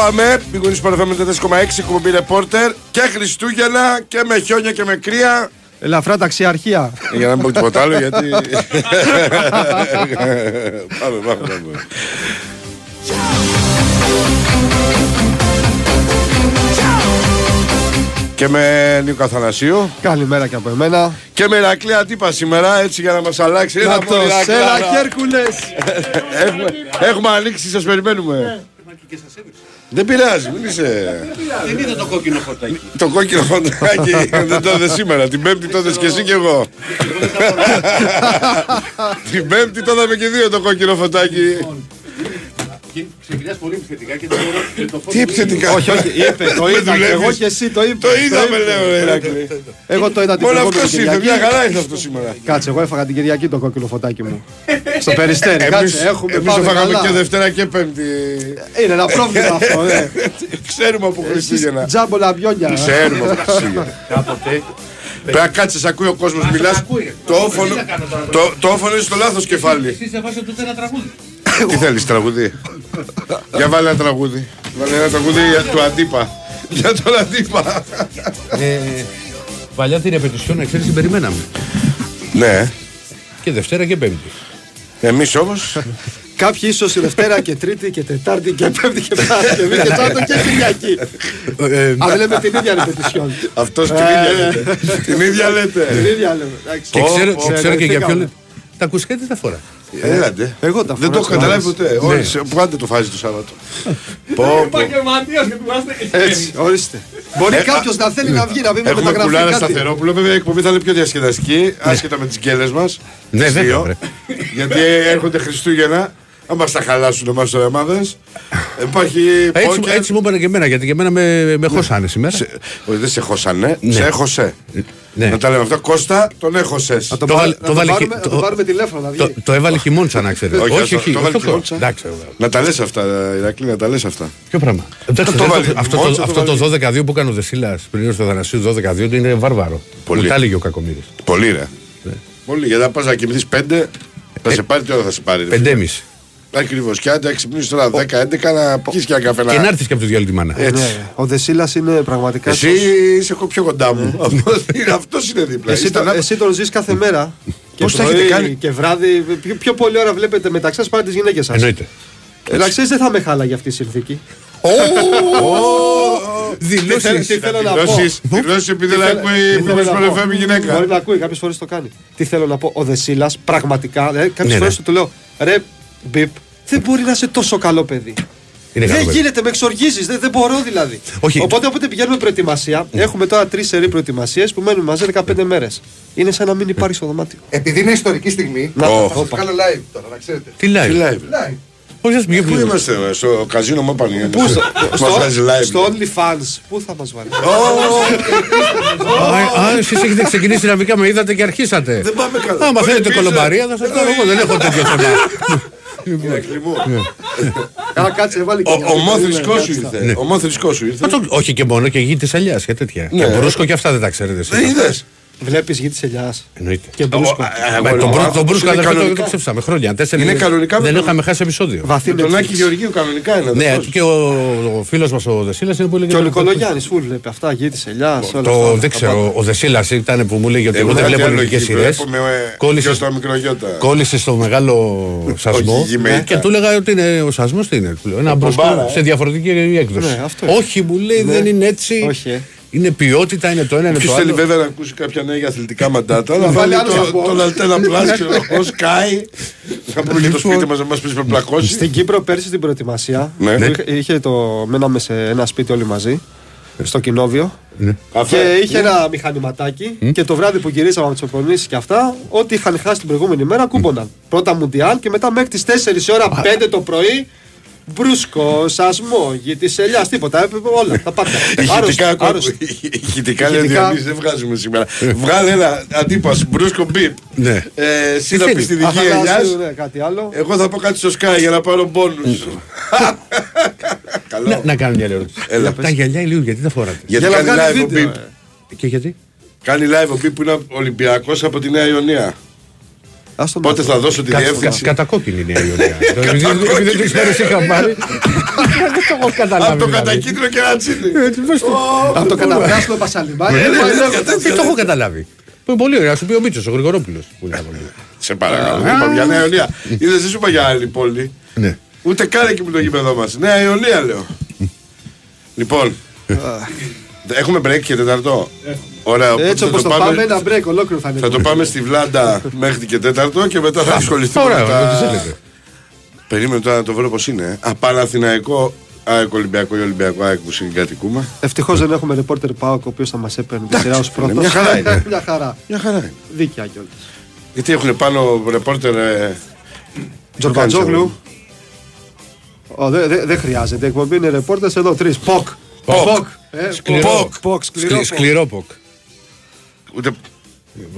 πάμε. Πηγούνι παρεφάμε 4,6 εκπομπή ρεπόρτερ και Χριστούγεννα και με χιόνια και με κρύα. Ελαφρά ταξιαρχία. Για να μην πω τίποτα άλλο γιατί. πάμε, πάμε, πάμε. Και με Νίκο Αθανασίου Καλημέρα και από εμένα. και με Ηρακλή Αντίπα σήμερα έτσι για να μας αλλάξει. Έλα, Να το μωρή, Ηρακλή, σέλα άρα. Χέρκουλες. έχουμε, έχουμε ανοίξει, σας περιμένουμε. Δεν πειράζει, μην είσαι. Δεν είδα το κόκκινο φωτάκι. Το κόκκινο φωτάκι δεν το είδες σήμερα. Την Πέμπτη το είδες και εσύ και εγώ. Την Πέμπτη το είδαμε και δύο το κόκκινο φωτάκι. Και ξεκινάς πολύ επιθετικά και το μπορώ- και το φως Τι επιθετικά; Όχι, όχι, είπε, το είδα και δουλεύεις. εγώ και εσύ το είπε. Το είδαμε, λέω, ρε Ηρακλή. Εγώ το είδα την Μόνο προηγούμενη αυτός ήρθε, Κυριακή. μια χαρά ήρθε αυτό σήμερα. Κάτσε, εγώ έφαγα την Κυριακή το κόκκινο φωτάκι μου. Στο περιστέρι. Εμείς, Κάτσε, έχουμε εμείς το πάμε φάγαμε καλά. και Δευτέρα και Πέμπτη. Είναι ένα πρόβλημα αυτό, ναι. Ξέρουμε από Χριστούγεννα. Τζάμπο λαμπιόνια. Ξέρουμε από Χριστούγεννα. Κάποτε. Πρέπει να κάτσεις, ακούει ο κόσμος, μιλάς. ακούει. Το όφωνο, Τι να κάνω τώρα. το, το όφωνο είναι στο λάθος κεφάλι. Εσείς έβασατε τότε ένα τραγούδι. Τι θέλεις τραγούδι; Για βάλε ένα τραγούδι. Βάλε ένα τραγούδι για του Αντίπα. Για τον Αντίπα. Ε, Παλιά την ρεπετησιόν, να ξέρεις, την περιμέναμε. Ναι. Και Δευτέρα και Πέμπτη. Εμείς όμως Κάποιοι ίσως Δευτέρα και Τρίτη και Τετάρτη και Πέμπτη και Παρασκευή και Σάββατο και Κυριακή. Ε, Αν λέμε την ίδια ρεπετησιόν. αυτός την ίδια λέτε. Την ίδια Την λέτε. ίδια λέμε. εντάξει. Και ξέρω, πω, και ξέρω και για ποιο κορυφήκαμε. λέτε. Τα ακουστικά τι τα φοράς; Έλατε. Εγώ τα Δεν το έχω φοράω καταλάβει στις ποτέ. Όχι, σε- Πού το φάζει το Σάββατο. Πω, πω. Έτσι, ορίστε. Μπορεί κάποιος να θέλει να βγει να πει με Έχουμε μεταγραφή κουλάρα κάτι. σταθερόπουλο. Βέβαια η εκπομπή θα είναι πιο διασκεδαστική, άσχετα με τις γκέλες μας. Ναι, βέβαια, βρε. Γιατί έρχονται Χριστούγεννα. Αν μα τα χαλάσουν εμά οι ομάδε. Υπάρχει. Έτσι, έτσι μου είπαν και εμένα, γιατί και εμένα με, με ναι. χώσανε σήμερα. Όχι, δεν σε χώσανε, ναι. σε έχωσε. Ναι. Να τα λέμε αυτά. Κώστα, τον έχωσες. Το, το, το, το πάρουμε τηλέφωνο. Το, το έβαλε χειμώντσα, να ξέρετε. Όχι, όχι. Να τα λες αυτά, Ηρακλή, να τα λες αυτά. Ποιο πράγμα; Αυτό το 12-2 που έκανε ο Δεσίλας πριν στο Δανασίου 12-2 είναι βάρβαρο. Πολύ. Τα έλεγε ο Κακομίδη. Πολύ, ρε. Ναι. Πολύ, γιατί αν πας να κοιμηθείς 5, θα ε, σε πάρει τι ώρα θα σε πάρει. 5,5. Ακριβώς. Και αν ξυπνήσεις τώρα 10-11 να πιεις και ένα καφέ να. Και να έρθεις και από το διάλειμμα τη μάνα. Έτσι. Ναι, Ο Δεσίλας είναι πραγματικά. Εσύ είσαι κο- πιο κοντά μου. Αυτός είναι- Αυτός είναι δίπλα. Εσύ, Είστε το, να- εσύ τον ζεις κάθε μέρα. Και Πώς τα πρωί έχετε κάνει; Και βράδυ. Πιο, πιο πολλή ώρα βλέπετε μεταξύ σας παρά τις γυναίκες σας. Εννοείται. Να ξέρεις, δεν θα με χάλαγε αυτή η συνθήκη. Δηλώσεις. Τι θέλω να πω; Δηλώσεις- δηλώσεις επειδή δεν ακούει Τι θέλω που να πω; σπορεφεύει η γυναίκα. Μπορεί να ακούει, κάποιε φορές το κάνει. Τι θέλω να πω, ο Δεσίλας πραγματικά. Δηλαδή, κάποιες Ναι, φορές ναι. του λέω, ρε, μπιπ, δεν μπορεί να είσαι τόσο καλό παιδί. Είναι καλό δεν παιδί. γίνεται, με εξοργίζεις, δεν, δεν μπορώ δηλαδή. Όχι. Οπότε όποτε πηγαίνουμε προετοιμασία, έχουμε τώρα τρεις σερή προετοιμασίες που μένουν μαζί 15 μέρες. Είναι σαν να μην υπάρχει στο δωμάτιο. Επειδή είναι ιστορική στιγμή, Να, Ω. θα σας κάνω live τώρα, να ξέρετε. Τι Τι λέει. live. Live. Όχι, ας μην Πού είμαστε, ε, στο καζίνο μου είπαν. Πού στο, Μας βγάζει στο, live. στο OnlyFans, πού θα μας βάλει; Α, εσείς έχετε ξεκινήσει δυναμικά με είδατε και αρχίσατε. Δεν πάμε καλά. Άμα Όχι, θέλετε εμείς, κολομπαρία θα σας κάνω εγώ. Δεν έχω τέτοιο θέμα. Ηρακλή μου. Καλά, κάτσε, βάλει και Ο- μια- Ο μόθρισκό σου Κάτσε. ήρθε. Ο μόθρισκό σου ήρθε. Α, το- Όχι και μόνο και γη της αλιά και τέτοια. Και μπρούσκο και αυτά δεν τα ξέρετε Δεν εσεί. είδες. Βλέπεις γη της ελιάς. Εννοείται. Και μπρούσκο. Μα Τον μπρου- τον μπρούσκο αδερφέ το- το ψεύσαμε χρόνια. Τέσσερις Είναι μήνες. κανονικά με Δεν τον- είχαμε χάσει επεισόδιο. Βαθύ Τον Netflix. Άκη Γεωργίου κανονικά είναι. Ναι, αδερφός. και ο, ο φίλος μας ο Δεσίλας είναι πολύ Και ο Νικολογιάννης, φουλ βλέπει αυτά, γη της ελιάς. Το, δεν ξέρω, ο Δεσίλας ήταν που μου λέγε ότι εγώ δεν κάτι βλέπω άλλο ελληνικές εκεί, σειρές. βλέπω με, ε, Κόλλησε γιο στα μικρογιώτα. Κόλλησες στο μεγάλο σασμό Όχι, γημαϊκά. και του έλεγα ότι είναι, ο σασμός τι είναι. του λέω, Ένα μπροστά μπομπάρα, ε. σε διαφορετική έκδοση. Ναι, αυτό είναι. Όχι, μου λέει Ναι. δεν είναι έτσι. Όχι, ε. Είναι ποιότητα, είναι το ένα, είναι Ποιος το θέλει άλλο. βέβαια να ακούσει κάποια νέα για αθλητικά μαντάτα, αλλά βάλει βάλει άλλο το- από- τον Αλτένα Πλάς και ο Σκάι. Θα πούμε και το σπίτι μας να μας πεις με πλακώσεις. Στην Κύπρο πέρσι στην προετοιμασία Ναι. που είχε, είχε το, μέναμε σε ένα σπίτι όλοι μαζί στο κοινόβιο Ναι. Καφέ. και είχε ένα μηχανηματάκι και το βράδυ που γυρίσαμε από τι προπονήσεις και αυτά ό,τι είχαν χάσει την προηγούμενη μέρα κούμποναν πρώτα μουντιάλ και μετά μέχρι τις 4 η ώρα 5 το πρωί Μπρούσκο, σασμό, γη τη ελιά, τίποτα. ε, Όλα τα πάντα. Ηχητικά, Άρρωστο, άρρωστο. ηχητικά λέει ο Ηχητικά. Διονύσης, δεν βγάζουμε σήμερα. Βγάλε ένα αντίπαση, μπρούσκο μπιπ. Ναι. Ε, Εσύ θα θέλεις. πεις τη δική Αθανάσιου, ελιάς. ναι, κάτι άλλο. Εγώ θα πω κάτι στο Sky για να πάρω μπόνους. Να, Καλό. να κάνω μια ερώτηση. Έλα, Τα γυαλιά ηλίου γιατί τα φοράτε. Γιατί Για να κάνει βγάλει live ο βίντεο, Μπιπ. ε. Και γιατί; Κάνει live ο Μπιπ που είναι Ολυμπιακός από τη Νέα Ιωνία. Ας τον Πότε μάθω. θα δώσω τη Κα- διεύθυνση. κα- Κατακόκκινη είναι η Ιωνία. Το- Επειδή επειδή δεν τις μέρες είχα πάρει. Δεν το έχω καταλάβει. Από το δηλαδή. κατακίτρινο και ένα τσίνι. Ε, τι πες το. Από το καταπράσινο πασαλιμπάκι. Ε, ε, ε, Δεν το έχω καταλάβει. Που είναι πολύ ωραία. Σου πει ο Μίτσος, ο Γρηγορόπουλος. που είναι από εκεί. Σε παρακαλώ. Δεν είπαμε για Νέα Ιωνία. Είδε, δεν σου είπα για άλλη πόλη. Ναι. Ούτε καν εκεί που το γήπεδο μα. Νέα Ιωνία λέω. Λοιπόν. Έχουμε break και τεταρτό. Ωραία, οπότε Έτσι θα όπως το πάμε, ένα break ολόκληρο θα είναι. Θα το πάμε στη Βλάντα μέχρι και τέταρτο και μετά θα ασχοληθούμε Ωραία, με δεν τα... τις έλεγε. Περίμενε τώρα να το βρω πώς είναι. ε. Α, Παναθηναϊκό, ΑΕΚ Ολυμπιακό ή Ολυμπιακό ΑΕΚ που συγκατοικούμε. Ευτυχώς δεν έχουμε ρεπόρτερ Πάοκ ο οποίος θα μας έπαιρνε τη σειρά ως πρώτο. μια χαρά είναι. Μια χαρά. Μια χαρά είναι. Δίκαια κιόλας. Γιατί έχουν πάνω ρεπόρτερ. Ε... Τζορμπατζόγλου. Ω, Δεν δε, δεν χρειάζεται. Η εκπομπή είναι ρεπόρτερ εδώ τρεις. Ποκ. Ποκ. Ε, Σκληρό. Ποκ. Ποκ. Σκληρό. Σκλη- ποκ. Σκληρό ποκ. Ούτε.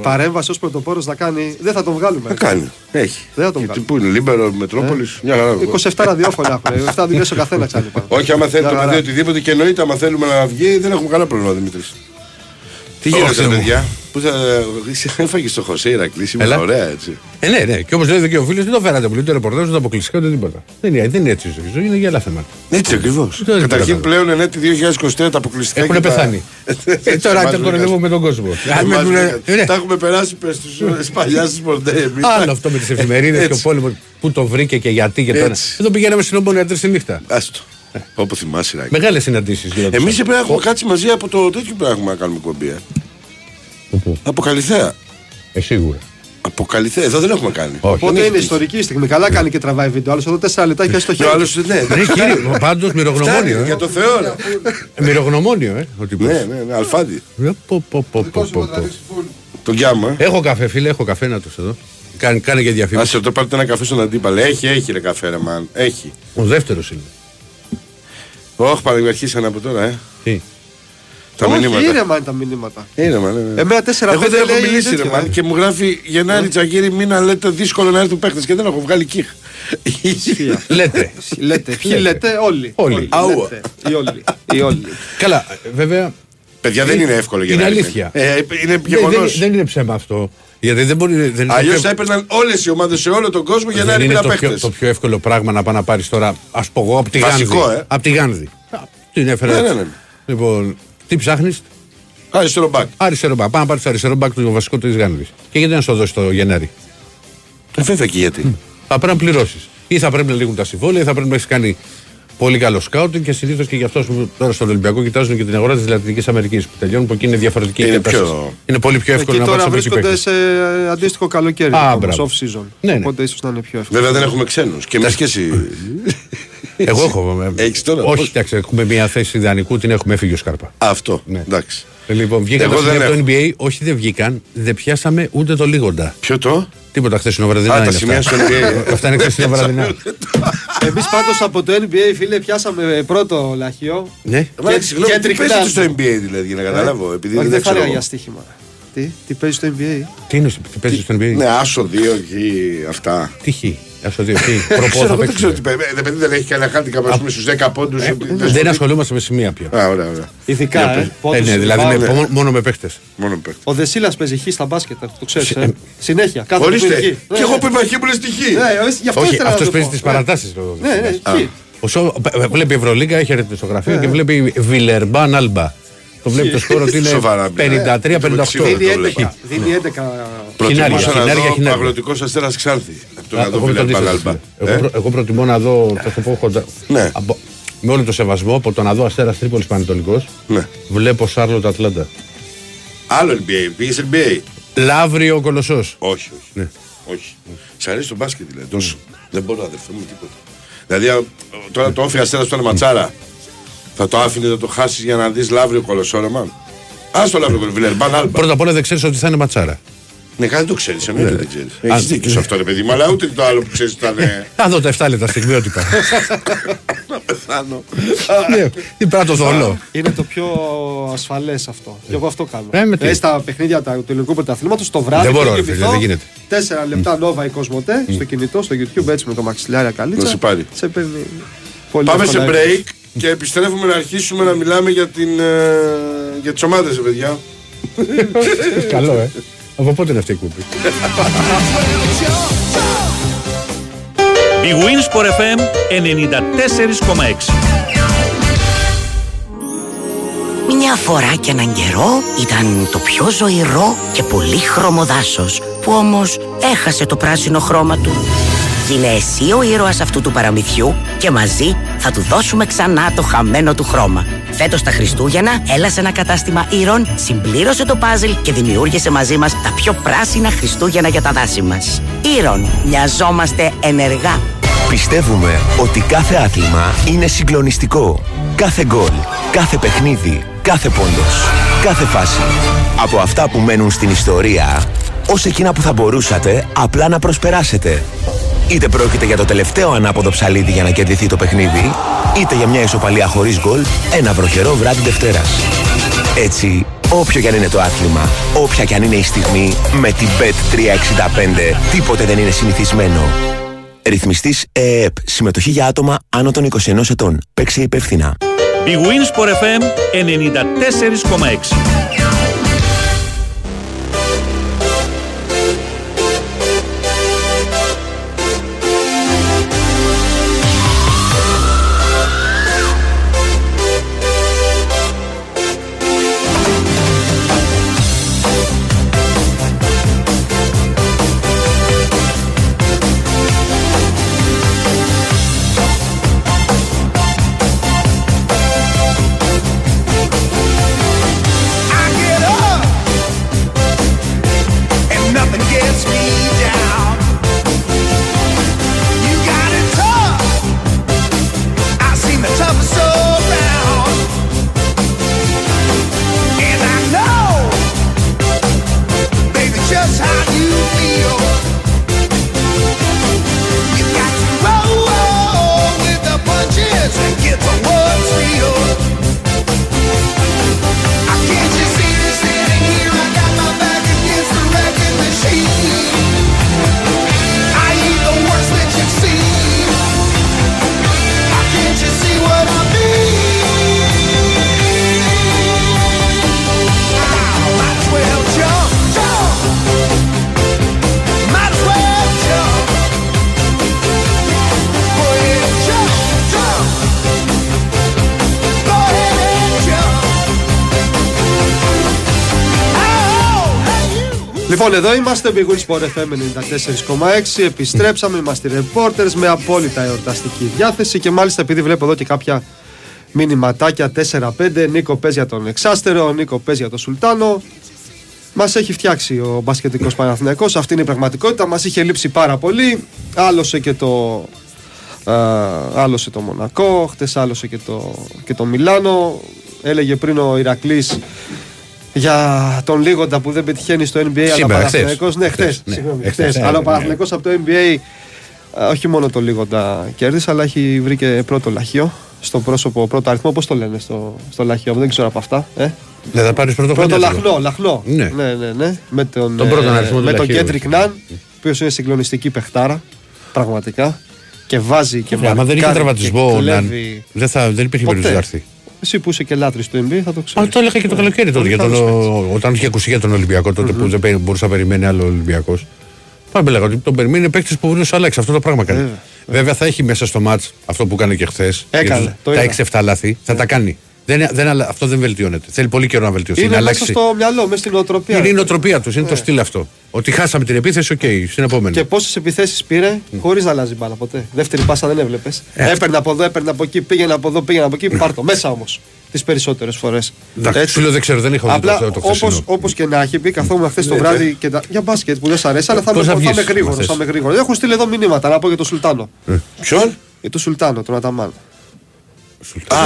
Παρέμβαση ως πρωτοπόρος να κάνει. Δεν θα τον βγάλουμε. Θα κάνει. Έχει. Δεν θα τον Γιατί βγάλουμε. πού είναι, Λίμπερο, Μετρόπολης; Μια χαρά. 27 ραδιόφωνα έχουμε. 7 δουλειέ ο καθένας ξανά. Όχι, άμα θέλει Μια το χαρά. παιδί οτιδήποτε και εννοείται, άμα θέλουμε να βγει, δεν έχουμε κανένα πρόβλημα, Δημήτρης. Τι Όχι, γίνεται, μου. παιδιά; Πού θα. Έφαγε το Χωσέ Ηρακλή σήμερα. Έλα. Ωραία, έτσι. Ε, ναι, ναι. Και όπως λέει και ο φίλος, δεν το φέρατε πολύ. Ούτε ρεπορτάζ, ούτε αποκλειστικά, ούτε τίποτα. Δεν είναι, δεν είναι έτσι η ζωή, είναι για άλλα θέματα. Έτσι ακριβώς. Δεν Καταρχήν καταλαβαίνω. πλέον ενέτη 2023 τα αποκλειστικά. Έχουν και τα- πεθάνει. Ε, τώρα Εμάς τα βρήκαν. κοροϊδεύουμε με τον κόσμο. Αν με Εμάς πούνε- βρήκαν. Ε, ναι. Τα έχουμε περάσει πες στου παλιάς της Μορντέ. εμείς. Άλλο αυτό με τις εφημερίδες και ο Έτσι. πόλεμος. Πού το βρήκε και γιατί και τώρα. Έτσι. Εδώ πηγαίναμε στην Ομπονία τρεις τη νύχτα. Άστο. Όπω θυμάσαι, Ράκη. Μεγάλες συναντήσεις. Εμείς πρέπει να έχουμε κάτσει μαζί από το τέτοιο που έχουμε να κάνουμε κομπή. ε. Από Καλυθέα. Ε, σίγουρα. Από Καλυθέα. Εδώ δεν έχουμε κάνει. Όχι. Οπότε Δεν είναι έχει ιστορική στιγμή. Καλά κάνει και τραβάει βίντεο. Άλλος εδώ 4 λεπτά και στο τύχει. Και ο χέρι. άλλος, ναι, Ναι, κύριε, πάντως μυρογνωμόνιο. Φτάνει, για ε. το Θεό. ρε. Μυρογνωμόνιο, ε. ο τύπος. Ναι, ναι, ναι, αλφάδι. Ε, πω, πω, πω, πω, πω, πω. Τον Γιάμμα. Έχω καφέ, φίλε, έχω καφέ να τους εδώ. Κάνε, κάνε και διαφήμιση. Άσε το πάρτε ένα καφέ στον αντίπαλο. Έχει, έχει ρε καφέ, ρε μαν. Έχει. Ο δεύτερος είναι. Όχι, παραδειγματίσαν από τώρα, ε. Τι; Τα Όχι, μηνύματα. ήρεμα είναι τα μηνύματα. Είναι, μαν. ναι, ναι. Εμένα 4 Εγώ δεν έχω λέει μιλήσει, ρε τέτοιο, μαν. ε. Και μου γράφει Γενάρη Τζαγκύρη, μην να λέτε δύσκολο να έρθουν παίχτε. Και δεν έχω βγάλει κύχ. Λέτε. Λέτε, ποιοι λέτε, όλοι. Όλοι. Αούα. Λέτε, Οι όλοι. Οι όλοι. Καλά, ε, βέβαια. Παιδιά δεν είναι εύκολο για Είναι να αλήθεια. Ε, είναι Δεν, γεγονός. δεν, δεν είναι ψέμα αυτό. Γιατί δεν μπορεί. Δεν είναι Αλλιώς το θα πιο- έπαιρναν όλες οι ομάδες σε όλο τον κόσμο για να δεν είναι είναι ένα το πιο, παίχτε. το πιο εύκολο πράγμα να πάει να πάρεις τώρα, ας πω εγώ, από τη Βασικό, Γάνδη. ε. Από τη Γάνδη. Α, Την έφερα Ναι, έτσι. ναι, ναι. Λοιπόν, τι ψάχνεις, Αριστερό μπακ. αριστερό μπακ. Πάμε να πάρεις το αριστερό μπακ του βασικό της Γάνδης. Και γιατί να σου το δώσει το Γενάρη; Ε, Βέβαια και γιατί. Θα πρέπει να πληρώσεις. Ή θα πρέπει να λήγουν τα συμβόλαια, ή θα πρέπει να έχεις κάνει πολύ καλό σκάουτινγκ και συνήθως και γι' αυτό που τώρα στον Ολυμπιακό κοιτάζουν και την αγορά της Λατινικής Αμερικής που τελειώνουν που εκεί είναι διαφορετική η Είναι κατάσταση. πιο- Είναι πολύ πιο εύκολο Εκεί να τώρα πάρει εκεί βρίσκονται παίκτη. σε αντίστοιχο καλοκαίρι. Α, όμως, μπράβο. Off season. Ναι, ναι. Οπότε ίσως να είναι πιο εύκολο. Βέβαια δεν έχουμε ξένους. Και εμείς και εσύ. Εγώ έχω. ε, Έχεις τώρα, Όχι, πώς; εντάξει, έχουμε μια θέση ιδανικού, την έχουμε φύγει ο Σκάρπα. Αυτό. Ναι. Εντάξει. Ε, Λοιπόν, βγήκαν Εγώ τα σημεία δεν από το NBA, όχι δεν βγήκαν, δεν πιάσαμε ούτε το λίγοντα. Ποιο το; Τίποτα χθες βραδινά. Α, τα είναι σημεία αυτά. στο NBA. Αυτά είναι χθες βραδινά. Εμείς πάντως από το NBA, φίλε, πιάσαμε πρώτο λαχείο. Ναι. Βάλε, συγγνώμη, τι κεντρικά. παίζετε στο NBA δηλαδή για να καταλάβω. Επειδή Όχι, δεν δεν θα ξέρω. έλεγα εγώ. για στοίχημα. Τι, τι παίζεις στο NBA. Τι είναι, τι παίζεις στο NBA. Ναι, άσο δύο εκεί αυτά. Τι χ. Α το δει. Τι Δεν προπό ξέρω, θα εγώ δεν παίξει. ξέρω τι παίζει. Ε, παιδί δεν έχει κανένα χάντη κάπου στους 10 πόντους. Δεν ασχολούμαστε με σημεία πια. Α, ωραία, ωραία. Ειδικά, Για ε. πες. Ε, πόντους ναι, δηλαδή rebound. με- μόνο- μόνο με παίχτες. Μόνο παίχτη. Ο Δεσίλας παίζει χ στα μπάσκετ, το ξέρεις. Ε. Συνέχεια. Κάθε Ορίστε. παιχνίδι. Και εγώ που είμαι χείμουλε στοιχεί. Ναι, όχι, γι' αυτό Όχι, ήθελα να αυτός το παίζει πω. τις παρατάσεις. Ναι, ναι, χ. Ο Σο- ε, Βλέπει Ευρωλίγκα, έχει έρθει στο γραφείο και βλέπει Βιλερμπάν Άλμπα. Το βλέπει το σκόρο ότι είναι Σοβαρά, μιλάω. 53-58. Δεν Δίνει το βλέπα. 11. Δίνει 11. Προτιμούσα Χινάρια, να χινάρια, δω χινάρια. αγροτικός αστέρας Ξάνθη. Από το Α, να δω εγώ με τον Βιλερμπάν Ίσο, Άλμπα. Εγώ, Ε; προ- εγώ προτιμώ να δω, θα το πω χοντρά. Ναι. Από- με όλο το σεβασμό, από το να δω Αστέρας Τρίπολης Πανετολικός, Ναι. βλέπω Σάρλοτ Ατλάντα. Άλλο NBA. Πήγε NBA. Λαύριο Κολοσσός. Όχι, όχι. Ναι. όχι. Σ' αρέσει το μπάσκετ δηλαδή. Τόσο. Δεν μπορώ αδερφέ μου τίποτα. Δηλαδή α, τώρα το όφη αστέρας που ήταν ματσάρα. Θα το άφηνε να το χάσεις για να δεις λαύριο κολοσσόρεμα. Α το λαύριο κολοσσόρεμα. Βιλερμπάν Άλμπα. Πρώτα απ' όλα δεν ξέρεις ότι θα είναι ματσάρα. Ναι, κάτι το ξέρεις. Εννοείται δεν ξέρεις. Α, Έχεις δίκιο σε αυτό ρε παιδί μου, αλλά ούτε το άλλο που ξέρεις ήταν. ε, Θα δω τα 7 λεπτά στιγμιότυπα. Να πεθάνω. Ναι, Τι πρέπει να το δω. Είναι το πιο ασφαλές αυτό. Και εγώ αυτό κάνω. Ε, με τι. Ε, στα παιχνίδια τα- του ελληνικού πρωταθλήματος το βράδυ. Δεν μπορώ, πριν ρε φίλε, κοιμηθώ, δεν γίνεται. Τέσσερα λεπτά νόβα η Κοσμοτέ στο κινητό, στο YouTube έτσι με το μαξιλάρια καλίτσα. Να σε πάρει. Σε παίρνει. Πολύ Πάμε σε εύκολα. break και επιστρέφουμε να αρχίσουμε να μιλάμε για, την, ε, για τις ομάδες, παιδιά. Καλό, ε. Από πότε είναι αυτή η εκπομπή. Η Winsport FM 94,6 Μια φορά και έναν καιρό ήταν το πιο ζωηρό και πολύχρωμο δάσος που όμως έχασε το πράσινο χρώμα του. Είναι εσύ ο ήρωας αυτού του παραμυθιού και μαζί θα του δώσουμε ξανά το χαμένο του χρώμα. Φέτος τα Χριστούγεννα έλα σε ένα κατάστημα ήρων, συμπλήρωσε το πάζλ και δημιούργησε μαζί μας τα πιο πράσινα Χριστούγεννα για τα δάση μας. Ήρων, μοιαζόμαστε ενεργά. Πιστεύουμε ότι κάθε άθλημα είναι συγκλονιστικό. Κάθε γκολ, κάθε παιχνίδι, κάθε πόντος, κάθε φάση. Από αυτά που μένουν στην ιστορία, ως εκείνα που θα μπορούσατε απλά να προσπεράσετε. Είτε πρόκειται για το τελευταίο ανάποδο ψαλίδι για να κερδιθεί το παιχνίδι, είτε για μια ισοπαλία χωρίς γκολ, ένα βροχερό βράδυ Δευτέρας. Έτσι, όποιο κι αν είναι το άθλημα, όποια κι αν είναι η στιγμή, με την Bet365 τίποτε δεν είναι συνηθισμένο. Ρυθμιστής ΕΕΠ. Συμμετοχή για άτομα άνω των 21 ετών. Παίξε υπεύθυνα. Η Winsport FM 94,6 Λοιπόν, εδώ είμαστε, Big Wins Sport FM 94,6. Επιστρέψαμε, είμαστε οι reporters με απόλυτα εορταστική διάθεση και μάλιστα επειδή βλέπω εδώ και κάποια μηνυματάκια 4-5. Νίκο παίζει για τον Εξάστερο, Νίκο παίζει για τον Σουλτάνο. Μας έχει φτιάξει ο μπασκετικός Παναθηναϊκός Αυτή είναι η πραγματικότητα. Μας είχε λείψει πάρα πολύ. Άλωσε και το. α, άλωσε το Μονακό, χτες άλωσε και το, και το Μιλάνο. Έλεγε πριν ο Ηρακλής για τον Λίγοντα που δεν πετυχαίνει στο NBA αλλά ο Σήμερα, Παναθηναϊκός, ναι, χθες. χθες, Ναι, συγγνώμη, χθες, χθες. ναι, αλλά ο ναι. Παναθηναϊκός από το NBA α, όχι μόνο το Λίγοντα κέρδισε, αλλά έχει βρει και πρώτο λαχείο στο πρόσωπο, πρώτο αριθμό. Πώς το λένε στο, στο λαχείο, δεν ξέρω από αυτά. Ε; Δεν θα πάρεις Πρώτο πρωτοβουλία. λαχνό, λαχνό. Ναι. ναι, ναι, ναι. Με τον, Τον πρώτον ε, αριθμό του με τον λαχείου. Κέντρικ Ναν, ο οποίος είναι συγκλονιστική παιχτάρα. Πραγματικά. Και βάζει και Άμα δεν είχε μαρκάρει τραυματισμό, και ο Ναν, κλέβει. δεν, θα, δεν υπήρχε Ποτέ. περίπτωση να έρθει. Εσύ που είσαι και λάτρης του NBA θα το ξέρεις. Α, το έλεγα και το καλοκαίρι τότε. Για τον, όταν είχε ακουστεί για τον Ολυμπιακό, τότε που δεν πέ- μπορούσε να περιμένει άλλο Ολυμπιακός. Πάμε λέγα ότι τον περιμένει παίκτης που μπορεί να αλλάξει. Αυτό το πράγμα κάνει. Βέβαια. Βέβαια θα έχει μέσα στο ματς αυτό που έκανε και χθες. Έκανε, το είδα. Τα 6-7 λάθη θα τα κάνει. Δεν, δεν, αλλα- αυτό δεν βελτιώνεται. Θέλει πολύ καιρό να βελτιωθεί. Είναι να μέσα αλλάξει. στο μυαλό, μέσα στη νοοτροπία. Είναι η νοοτροπία τους, είναι το στυλ αυτό. Ότι χάσαμε την επίθεση, οκ, στην επόμενη. Και πόσες επιθέσεις πήρε χωρίς να αλλάζει μπάλα ποτέ. Δεύτερη πάσα δεν έβλεπες. Ε. Έπαιρνε από εδώ, έπαιρνε από εκεί, πήγαινε από εδώ, πήγαινε από εκεί. Πάρ' το μέσα όμως. Τις περισσότερες φορές. Εντάξει, σου λέω δεν ξέρω, δεν είχα δει Απλά το, το όπως, χθεσινό. όπως και να έχει πει, καθόμουν χθες το Ναι, βράδυ και τα... για μπάσκετ που δεν σ' αρέσει, αλλά θα, Πώς είμαι, θα θα βγεις είμαι γρήγορο. χθες; Θα είμαι γρήγορο. Έχουν στείλει εδώ μηνύματα να πω για τον Σουλτάνο. Ποιον; Για τον Σουλτάνο, τον Αταμάν. Α,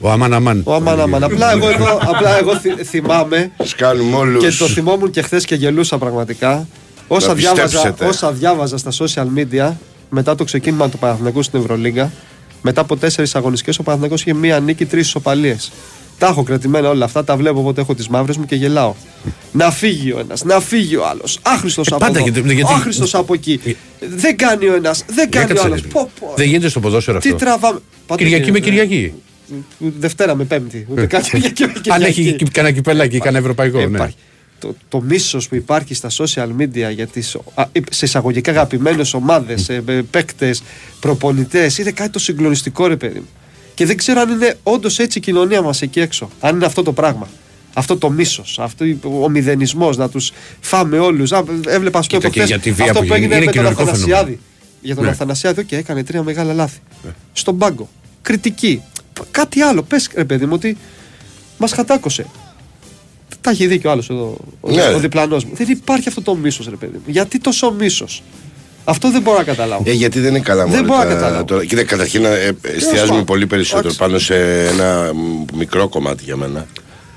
ο Πολιτή του, ναι, ναι, ναι. ναι. Ο Αμάν Αμάν. Ο Αμάν Αμάν. Απλά εγώ, εδώ, απλά εγώ θυ- θυμάμαι Σκάλουμε όλους. και το θυμόμουν και χθες και γελούσα πραγματικά. Όσα Να διάβαζα, πιστέψετε. όσα διάβαζα στα social media μετά το ξεκίνημα του Παναθηναϊκού στην Ευρωλίγκα, μετά από τέσσερις αγωνιστικές, ο Παναθηναϊκός είχε μία νίκη, τρεις ισοπαλίες. Τα έχω κρατημένα όλα αυτά, τα βλέπω όποτε έχω τις μαύρες μου και γελάω. να φύγει ο ένας, να φύγει ο άλλος. Άχρηστος Ε, από πάντα, εδώ. γιατί- γιατί- Άχρηστος από εκεί. δεν κάνει ο ένας, δεν κάνει ο Έκατσε, άλλος. ρε, φίλε. Δεν γίνεται στο ποδόσφαιρο Τι αυτό. τραβάμε. Πάντα Κυριακή με γίνεται. Κυριακή. Δευτέρα με Πέμπτη. Ούτε κάτι Κυριακή με Αν Κυριακή. έχει κανένα κυπελάκι, κανένα ευρωπαϊκό. Ε, ναι. υπάρχει. το, το μίσος που υπάρχει στα social media για τις α, σε εισαγωγικά αγαπημένες ομάδες, ε, παίκτες, προπονητές, είναι κάτι το συγκλονιστικό, ρε παιδί μου. Και δεν ξέρω αν είναι όντως έτσι η κοινωνία μας εκεί έξω. Αν είναι αυτό το πράγμα. Αυτό το μίσος, αυτό ο μηδενισμός, να τους φάμε όλους. Έβλεπα, ας πούμε, Κοίτα, και προχθές για τη βία αυτό που που έγινε είναι με τον κοινωνικό Αθανασιάδη. φαινόμενο. Για τον Ναι. Αθανασιάδη, και έκανε τρία μεγάλα λάθη. Στον πάγκο. Κριτική. Κάτι άλλο. Πες, ρε παιδί μου, ότι μας χατάκωσε. Τα έχει δει και ο άλλος εδώ, ο, Ναι. ο διπλανός μου. Δεν υπάρχει αυτό το μίσος, ρε παιδί μου. Γιατί τόσο μίσος; Αυτό δεν μπορώ να καταλάβω. Ε, γιατί δεν είναι καλά Δεν μόνο μπορώ να τα- καταλάβω. τώρα. Κοίτα, καταρχήν ε, εστιάζουμε πάντων. πολύ περισσότερο Εντάξει. πάνω σε ένα μ, μικρό κομμάτι για μένα.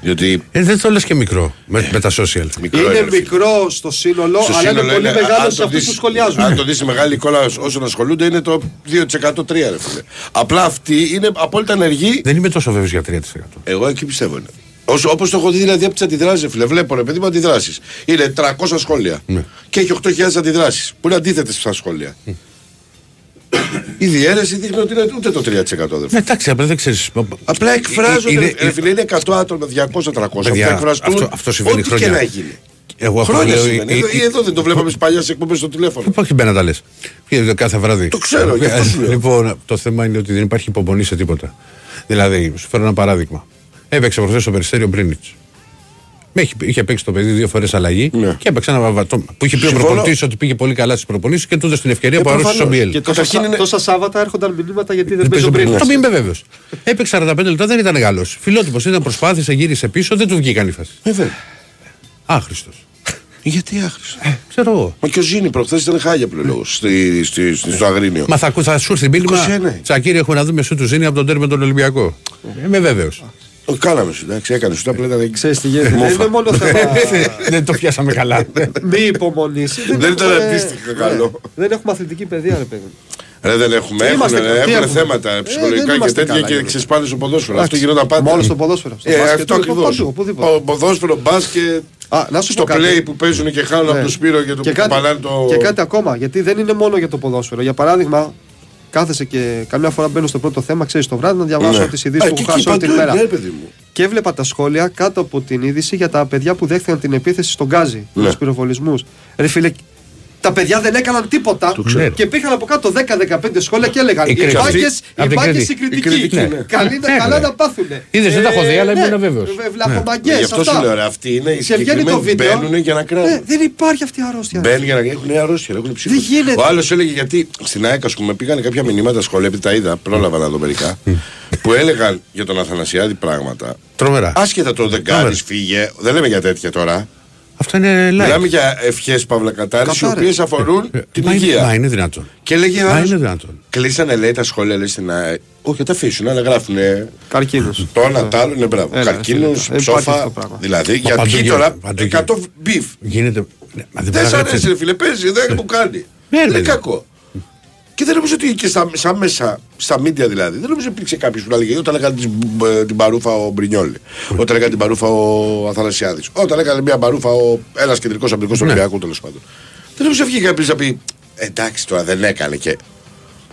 Διότι Ε, δεν το λες και μικρό με, με τα social. μικρό είναι ρε φίλε. μικρό στο σύνολο, Στο αλλά είναι σύνολο πολύ αν μεγάλο το σε αυτούς δεις- που σχολιάζουν. Αν το δεις σε μεγάλη εικόνα όσων ασχολούνται είναι το 2%-3% ρε φίλε. Απλά αυτοί είναι απόλυτα ενεργοί. Δεν είμαι τόσο βέβαιος για 3%. Εγώ εκεί πιστεύω είναι. Όσο, όπως το έχω δει δηλαδή από τις αντιδράσεις, ρε φίλε. Βλέπω ρε παιδί μου αντιδράσεις. Είναι 300 σχόλια. Ναι. Και έχει 8.000 αντιδράσεις. Που είναι αντίθετες στα σχόλια. Η διαίρεση δείχνει ότι είναι ούτε το 3% δεν Ναι, εντάξει, απλά δεν ξέρεις. Απλά εκφράζονται. Είναι- Είναι, ρε φίλε, είναι 100 άτομα, 200-300. Παιδιά, που θα εκφραστούν αυτό- αυτό συμβαίνει ό,τι χρόνια. και να γίνει. Εγώ αυτό Χρόνια λέω. συμβαίνει. ε, Εδώ, ε, ή εδώ δεν το βλέπαμε στις παλιές εκπομπές στο τηλέφωνο. Όχι μπαίνα τα λες. Κάθε βράδυ. Το ξέρω, γι' αυτό σου λέω. Λοιπόν, το θέμα είναι ότι δεν υπάρχει υπομονή σε τίποτα. Δηλαδή, σου φέρω ένα παράδειγμα. Έπαιξε προχθές στο περιστέριο Μπρίνιτς. Είχε παίξει το παιδί δύο φορές αλλαγή Ναι. και έπαιξε ένα βαβατό. Που είχε πει ο Συμφωνώ. προπονητής ότι πήγε πολύ καλά στις προπονήσεις και του έδωσε την ευκαιρία Ε, που αρρώστησε ο προφανώς. Μπιέλ. Και τόσα, Καταρχήν είναι- τόσα Σάββατα έρχονταν μηνύματα γιατί δεν Δεν παίζει ο παίζει ο Μπρίνο. Το μην είμαι βέβαιος. Έπαιξε 45 λεπτά, δεν ήταν Γάλλο. Φιλότυπος ήταν, προσπάθησε, γύρισε πίσω, δεν του βγήκαν οι φάσεις. Βέβαια. Άχρηστος. Γιατί άχρηστος; Ξέρω εγώ. Μα και ο Ζήνη προχθές ήταν χάλια πλέον στη, στη, στη, στο Αγρίνιο. Μα θα, ακού- θα σου έρθει μήνυμα. 21. Τσακίρι, έχουμε να δούμε σου του Ζήνη από τον τέρμι τον Ολυμπιακό. Είμαι βέβαιος. Το κάναμε σου, εντάξει, έκανε σου. Απλά ήταν. Ξέρεις τι γίνεται. Δεν Μόφα. είναι μόνο θέμα δεν το πιάσαμε καλά. μη υπομονή. Δεν ήταν αντίστοιχα καλό. Δεν έχουμε αθλητική παιδεία, ρε παιδί. Ρε, δεν έχουμε. Τι Έχουν, είμαστε, τι έχουν έχουμε; θέματα Ε, ψυχολογικά δεν και είμαστε τέτοια καλά, και Γιώργο. ξεσπάνε στο ποδόσφαιρο. Αυτό Εντάξει. γινόταν πάντα. Μόνο στο ποδόσφαιρο. Στο Ε, μπάσκετ, αυτό λοιπόν, ακριβώς. παντού, οπουδήποτε. Ο ποδόσφαιρο, μπάσκετ. Α, να σου Στο πω κάτι. play που παίζουν και χάνουν από Ναι. το Σπύρο και το και που κάτι, παλάνε το. και κάτι ακόμα, γιατί δεν είναι μόνο για το ποδόσφαιρο. Για παράδειγμα, κάθεσαι και καμιά φορά μπαίνω στο πρώτο θέμα, ξέρεις το βράδυ να διαβάσω Ναι. τις ειδήσεις Α, που και έχω εκεί χάσει όλη την παντού, μέρα. ναι, παιδί μου. Και έβλεπα τα σχόλια κάτω από την είδηση για τα παιδιά που δέχτηκαν την επίθεση στον Γκάζι, Ναι. τους πυροβολισμούς. Ρε φίλε, τα παιδιά δεν έκαναν τίποτα ξέρω. και πήγαν από κάτω 10-15 σχόλια και έλεγαν Η Οι κριτική. μπάγκες- οι Απ' την μπάγκες κριτική. οι Η κριτικοί. κριτική, ναι. Καλή να- Ναι, Καλά ναι. να πάθουνε. Είδες, δεν τα έχω δει, αλλά ναι, ήμουν βέβαιος. βε- Βλαχομαγκές, Γι' αυτό αυτά. σου λέω, ρε, αυτοί είναι οι Και βγαίνει το συγκεκριμένοι. βίντεο. Μπαίνουν για να Ε, κράζουν. δεν υπάρχει αυτή η αρρώστια. Μπαίνουν για να έχουν αρρώστια, έχουν psycho. Δεν γίνεται. Ο άλλος έλεγε γιατί στην ΑΕΚ, ας πούμε, πήγαν κάποια μηνύματα σχόλια, επειδή τα είδα, πρόλαβα να δω μερικά, που έλεγαν για τον Αθανασιάδη πράγματα. Τρομερά. Άσχετα το δεν κάνεις, φύγε. Δεν λέμε για τέτοια τώρα. Αυτό είναι live. Μιλάμε για ευχές παύλα κατάρες, οι κατάρες. οποίες αφορούν την Μα είναι- υγεία. Μα είναι δυνατόν. Και λέγει Μα ένα. είναι δυνατόν. Κλείσανε λέει τα σχόλια λέει στην ΑΕΚ. Όχι, τα αφήσουν, αλλά γράφουν Καρκίνο. το ένα, το άλλο, είναι μπράβο. Έλα, Καρκίνους, φίλε, δεν υπάρχει αυτό ψόφα. το πράγμα. Δηλαδή, Μα παντού γιατί γίνεται, τώρα παντού 100 γίνεται. beef. Γίνεται. Ναι, μα δεν Δεν σ' παράγραψε- αρέσει, ρε φίλε, παίζει, δεν μου κάνει. Ναι, είναι ρε. κακό. Και δεν νομίζω ότι και στα, στα μέσα, στα μίντια δηλαδή, δεν νομίζω ότι υπήρξε κάποιος που να λέγε όταν έκανε την, ε, την παρούφα ο Μπρινιόλη, όταν έκανε την παρούφα ο Αθανασιάδης, όταν έκανε μια παρούφα ο ένας κεντρικός αμυντικό του Ναι. Ολυμπιακού τέλος πάντων. Δεν νομίζω βγήκε κάποιος να πει εντάξει τώρα δεν έκανε και.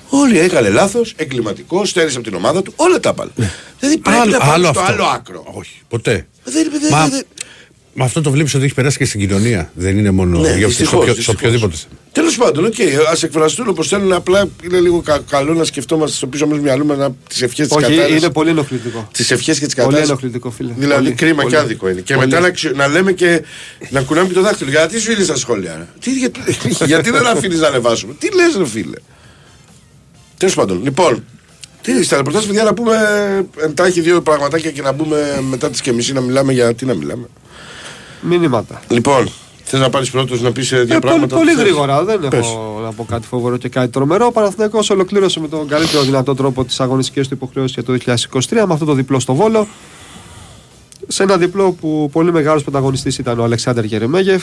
Όλοι έκανε λάθος, εγκληματικός, στέρισε από την ομάδα του, όλα τα έβαλε. Δηλαδή πρέπει Άλλο- να πάμε άλλο στο αυτό. άλλο άκρο. Όχι, ποτέ. Δεν, δεν, Μα- δεν, Μα αυτό το βλέπεις ότι έχει περάσει και στην κοινωνία. Δεν είναι μόνο Ναι, για στο, δυστυχώς, οποιο- στο δυστυχώς. οποιοδήποτε θέμα. Τέλος πάντων, οκ, ας εκφραστούν όπως θέλουν. Απλά είναι λίγο κα- καλό να σκεφτόμαστε στο πίσω μας μυαλού με τις ευχές της Όχι, κατάσταση. είναι πολύ ενοχλητικό. Τις ευχές και τις Πολύ κατάσταση. ενοχλητικό, φίλε. Δηλαδή Πολύ, κρίμα πολύ. και άδικο είναι. Και Πολύ. μετά να, ξε- να λέμε και να κουνάμε και το δάχτυλο. Γιατί σου είδε τα σχόλια. ρε; Τι, γιατί, γιατί δεν αφήνεις να ανεβάσουμε; Τι λες, ρε φίλε; Τέλος πάντων, λοιπόν. Τι στα ρεπορτάζ, παιδιά, να πούμε εντάχει δύο πραγματάκια και να μπούμε μετά τις και μισή να μιλάμε για τι να μιλάμε. Μηνύματα. Λοιπόν, θες να πάρεις πρώτος να πεις δύο Ε, πολύ, πράγματα. πολύ που θες; γρήγορα. Δεν Πες. έχω να πω κάτι φοβερό και κάτι τρομερό. Ο Παναθηναϊκός ολοκλήρωσε με τον καλύτερο δυνατό τρόπο τις αγωνιστικές του υποχρεώσεις για το 2023 με αυτό το διπλό στο Βόλο. Σε ένα διπλό που πολύ μεγάλος πρωταγωνιστής ήταν ο Αλεξάνδρ Γερεμέγεφ.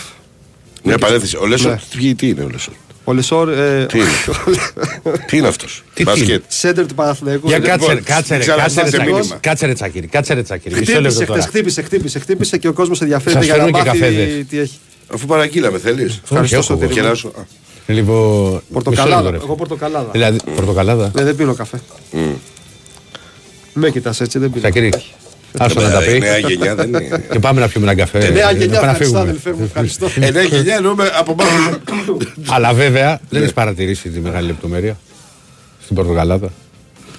Μια παρένθεση. Ο Λέσο. Ναι. Τι, τι είναι ο Λέσο. Ο Λεσόρ. Ε, Τι είναι. τι είναι αυτός; Τι Μπασκετ. Σέντερ του Παναθηναϊκού. Για Ε, κάτσε, ρε, λοιπόν, κάτσε, ρε, ξαναπάτε κάτσε, ρε, μήνυμα. τσακίρι. κάτσε, ρε, τσακίρι, κάτσε, ρε, τσακίρι. Μισό λεπτό Χτύπησε, τώρα. χτες, χτύπησε, χτύπησε, χτύπησε και ο κόσμος ενδιαφέρεται Σας για να φέρνω και μάθει καφέδες. τι έχει. Αφού παραγγείλαμε, θέλεις. Ευχαριστώ, έχω εγώ. Σωτήρη μου. Κεράσω. Α. Λοιπόν. μισό Πορτοκαλάδα. λεπτό, ρε. Εγώ πορτοκαλάδα. Δηλαδή, πορτοκαλάδα. Ναι, δεν πίνω καφέ. Με κοιτάς έτσι, δεν πίνω. Τσακίρι. Άσο να τα Ε, πει. Νέα γενιά δεν είναι. Και πάμε να πιούμε ένα καφέ. Νέα να γενιά, ευχαριστώ παραφύγουμε. αδελφέ μου, ευχαριστώ. Ε, νέα γενιά εννοούμε από πάνω. Αλλά βέβαια δεν έχεις παρατηρήσει τη μεγάλη λεπτομέρεια στην Πορτογαλάδα;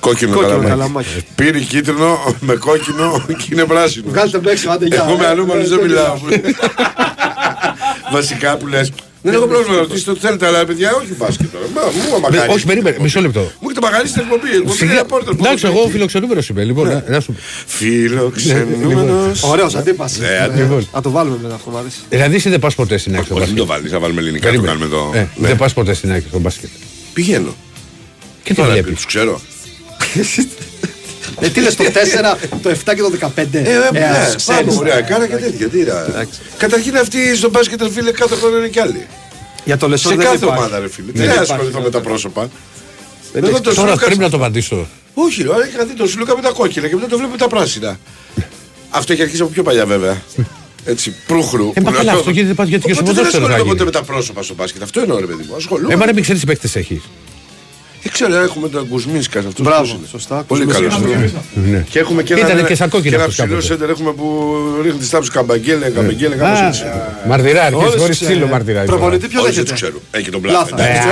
Κόκκινο Κόκκινο καλαμάκι. καλαμάκι. Πήρε κίτρινο με κόκκινο και είναι πράσινο. Βγάλτε με έξω, άντε γεια. Εγώ με Ε, ανώμαλους ε, δεν ε, μιλάω. Βασικά που λες Δεν έχω πρόβλημα να ρωτήσετε ό,τι θέλετε, αλλά παιδιά, όχι μπάσκετ τώρα. Μα, Μου Με- αμαγάρι. Όχι, περίμενε, μισό λεπτό. Μου έχετε μαγαρίσει την εκπομπή. εκπομπή Σιγά- ρεπόρτερ, Εντάξει, ποδοσφαιρική. εγώ φιλοξενούμενος είμαι. Λοιπόν, να- να σου πω. Φιλοξενούμενος. Ωραίος αντίπασης. Ε, αντίπαση. Να το βάλουμε μετά αυτό, μου αρέσει. Δηλαδή, εσύ δεν πας ποτέ στην άκρη στο Όχι, μην το μπάσκετ. βάλεις, να βάλουμε ελληνικά, το Περίμενε. κάνουμε εδώ. Ε, Ναι. Δεν πας ποτέ στην άκρη στο μπάσκετ. Πηγαίνω. Και τι Τώρα βλέπει; τους ξέρω. Ε, τι λες, το 4, το 7 και το 15. Ε, Ε, ναι, ας πάμε, ξέρεις. ωραία, κάρα και τέτοια. τι να- Καταρχήν αυτοί στο μπάσκετ, ρε φίλε, κάθε χρόνο είναι κι άλλοι. Για το λεσόν Σε δεν κάθε υπάρχει. ομάδα, ρε φίλε. Δεν Τι να υπάρχει, ασχοληθώ ναι. με τα πρόσωπα. Δεν Εδώ έχει- το Τώρα Σλούκας- πρέπει να το απαντήσω. Όχι, ρε, είχα δει τον Σλούκα με τα κόκκινα και μετά το βλέπω με τα πράσινα. Αυτό έχει αρχίσει από πιο παλιά βέβαια. Έτσι, προύχρου. Ε, μα καλά, αυτό γίνεται πάντα γιατί και στο Οπότε δεν ποδόσφαιρο θα ασχολούμαι ποτέ γίνει. με τα πρόσωπα στο μπάσκετ. Αυτό εννοώ, ρε παιδί μου. Ασχολούμαι. Ε, μα δεν ξέρεις τι παίκτες έχεις. Δεν ξέρω, έχουμε τον Κουσμίνσκα αυτό. Μπράβο, σωστά. Πολύ καλό. Κουσμίνσκας. Ναι. Και έχουμε και Ήτανε ένα, και στα κόκκινα και ένα αυτός ψηλό κάποτε. σέντερ έχουμε που ρίχνει τι τάψει καμπαγγέλε, καμπαγγέλε, κάπως Α, έτσι. Μαρτυρά, αρχίζει Όλες χωρί τις, ε, ξύλο μαρτυρά. Προπονητή ποιον Όλους δεν έχετε. του ξέρω. Έχει και τον Λάθα. Μπλάφα. εντάξει.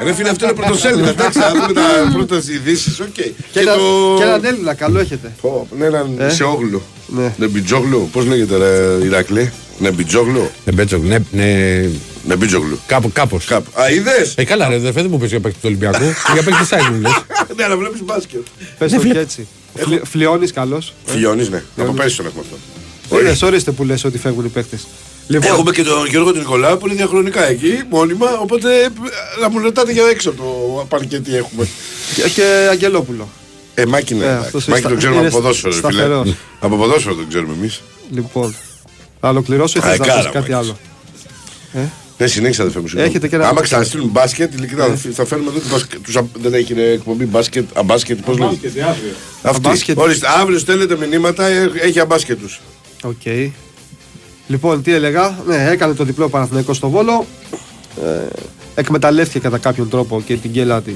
Ε, Ρε φίλε, αυτό είναι πρωτοσέλιδο. Εντάξει, θα δούμε τα πρώτα ειδήσει. Οκ. Και Και ένα- το. και έναν Έλληνα, καλό έχετε. Πω, Ναι, έναν Ε. Σεόγλου. Ναι. Νεμπιτζόγλου. Πώ λέγεται, ρε Ηρακλή. Νεμπιτζόγλου. Ναι, Μπέτσοκ, ναι, ναι. Νεμπιτζόγλου. Κάπου, κάπως. Κάπου. Α, είδες! Ε, καλά, ρε, δεν μου πει για παίκτη του Ολυμπιακού. για παίκτη της Άγγλου, λες. Ναι, αλλά βλέπεις μπάσκετ. Πες το και έτσι. Φλιώνεις καλός. Φιλιώνει, ναι. Από πέρσι τον έχουμε αυτό. Είδες, ορίστε που λες ότι φεύγουν οι παίκτες. Λοιπόν, Έχουμε και τον Γιώργο τον Νικολάου που είναι διαχρονικά εκεί, μόνιμα. Οπότε ε, να μου ρωτάτε για έξω από το παρκέ τι έχουμε. και- και Αγγελόπουλο. Ε, Μάκη ναι. Ε, εντάξει. αυτός Μάκη είναι τον στα- ξέρουμε είναι από ποδόσφαιρο, ρε φίλε. σταθερός. Από ποδόσφαιρο τον ξέρουμε εμείς. Λοιπόν, θα ολοκληρώσω ή θες να Αεκάρα, πεις κάτι Μάκης. άλλο. Ναι, συνέχισε αδερφέ μου. συγγνώμη. Έχετε και ένα- Άμα ξαναστείλουν μπάσκετ, ειλικρινά θα- θα φέρουμε εδώ τους, τους, α- δεν έχει ρε, εκπομπή μπάσκετ, αμπάσκετ, πώς λέγεται; Αυτή. Αμπάσκετ. Ορίστε, αύριο στέλνετε μηνύματα, ε, έχει αμπάσκετ τους. Οκ. Λοιπόν, τι έλεγα; Ναι, έκανε το διπλό Παναθηναϊκό στο Βόλο. Ε, εκμεταλλεύτηκε κατά κάποιον τρόπο και την κέλα της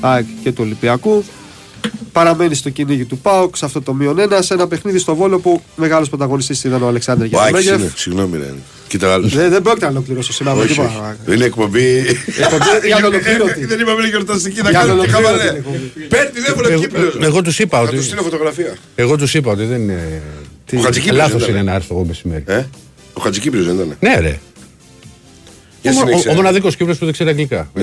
ΑΕΚ και του Ολυμπιακού. Παραμένει στο κυνήγι του ΠΑΟΚ σε αυτό το μείον ένα, σε ένα παιχνίδι στο Βόλο που μεγάλος πρωταγωνιστής ήταν ο Αλεξάνδρ Ο Άκης Γερμέγεφ. είναι, συγγνώμη ρε. Κοίτα άλλος. Δεν, δεν πρόκειται να ολοκληρώσω σήμερα με Όχι, τίποτα. όχι. Είναι εκπομπή. Εκπομπή για ολοκλήρωτη. Δεν είπαμε είναι γιορταστική να Για κάνουμε και ολοκλήρωτη χαβαλέ. είναι εκπομπή. Παίρνει τηλέφωνο Εγώ- Κύπριος. Εγώ τους είπα Θα τους ότι. στείλω φωτογραφία. Εγώ τους είπα ότι δεν είναι. Ο Χατζικύπριος Λάθος δεν είναι ήταν. να έρθω εγώ μεσημέρι. Ε, Ο Χατζικύπριος δεν ήταν. Ναι, ρε. Για Ο, συνέχισε. ο, ο μοναδικός Κύπρο που δεν ξέρει αγγλικά.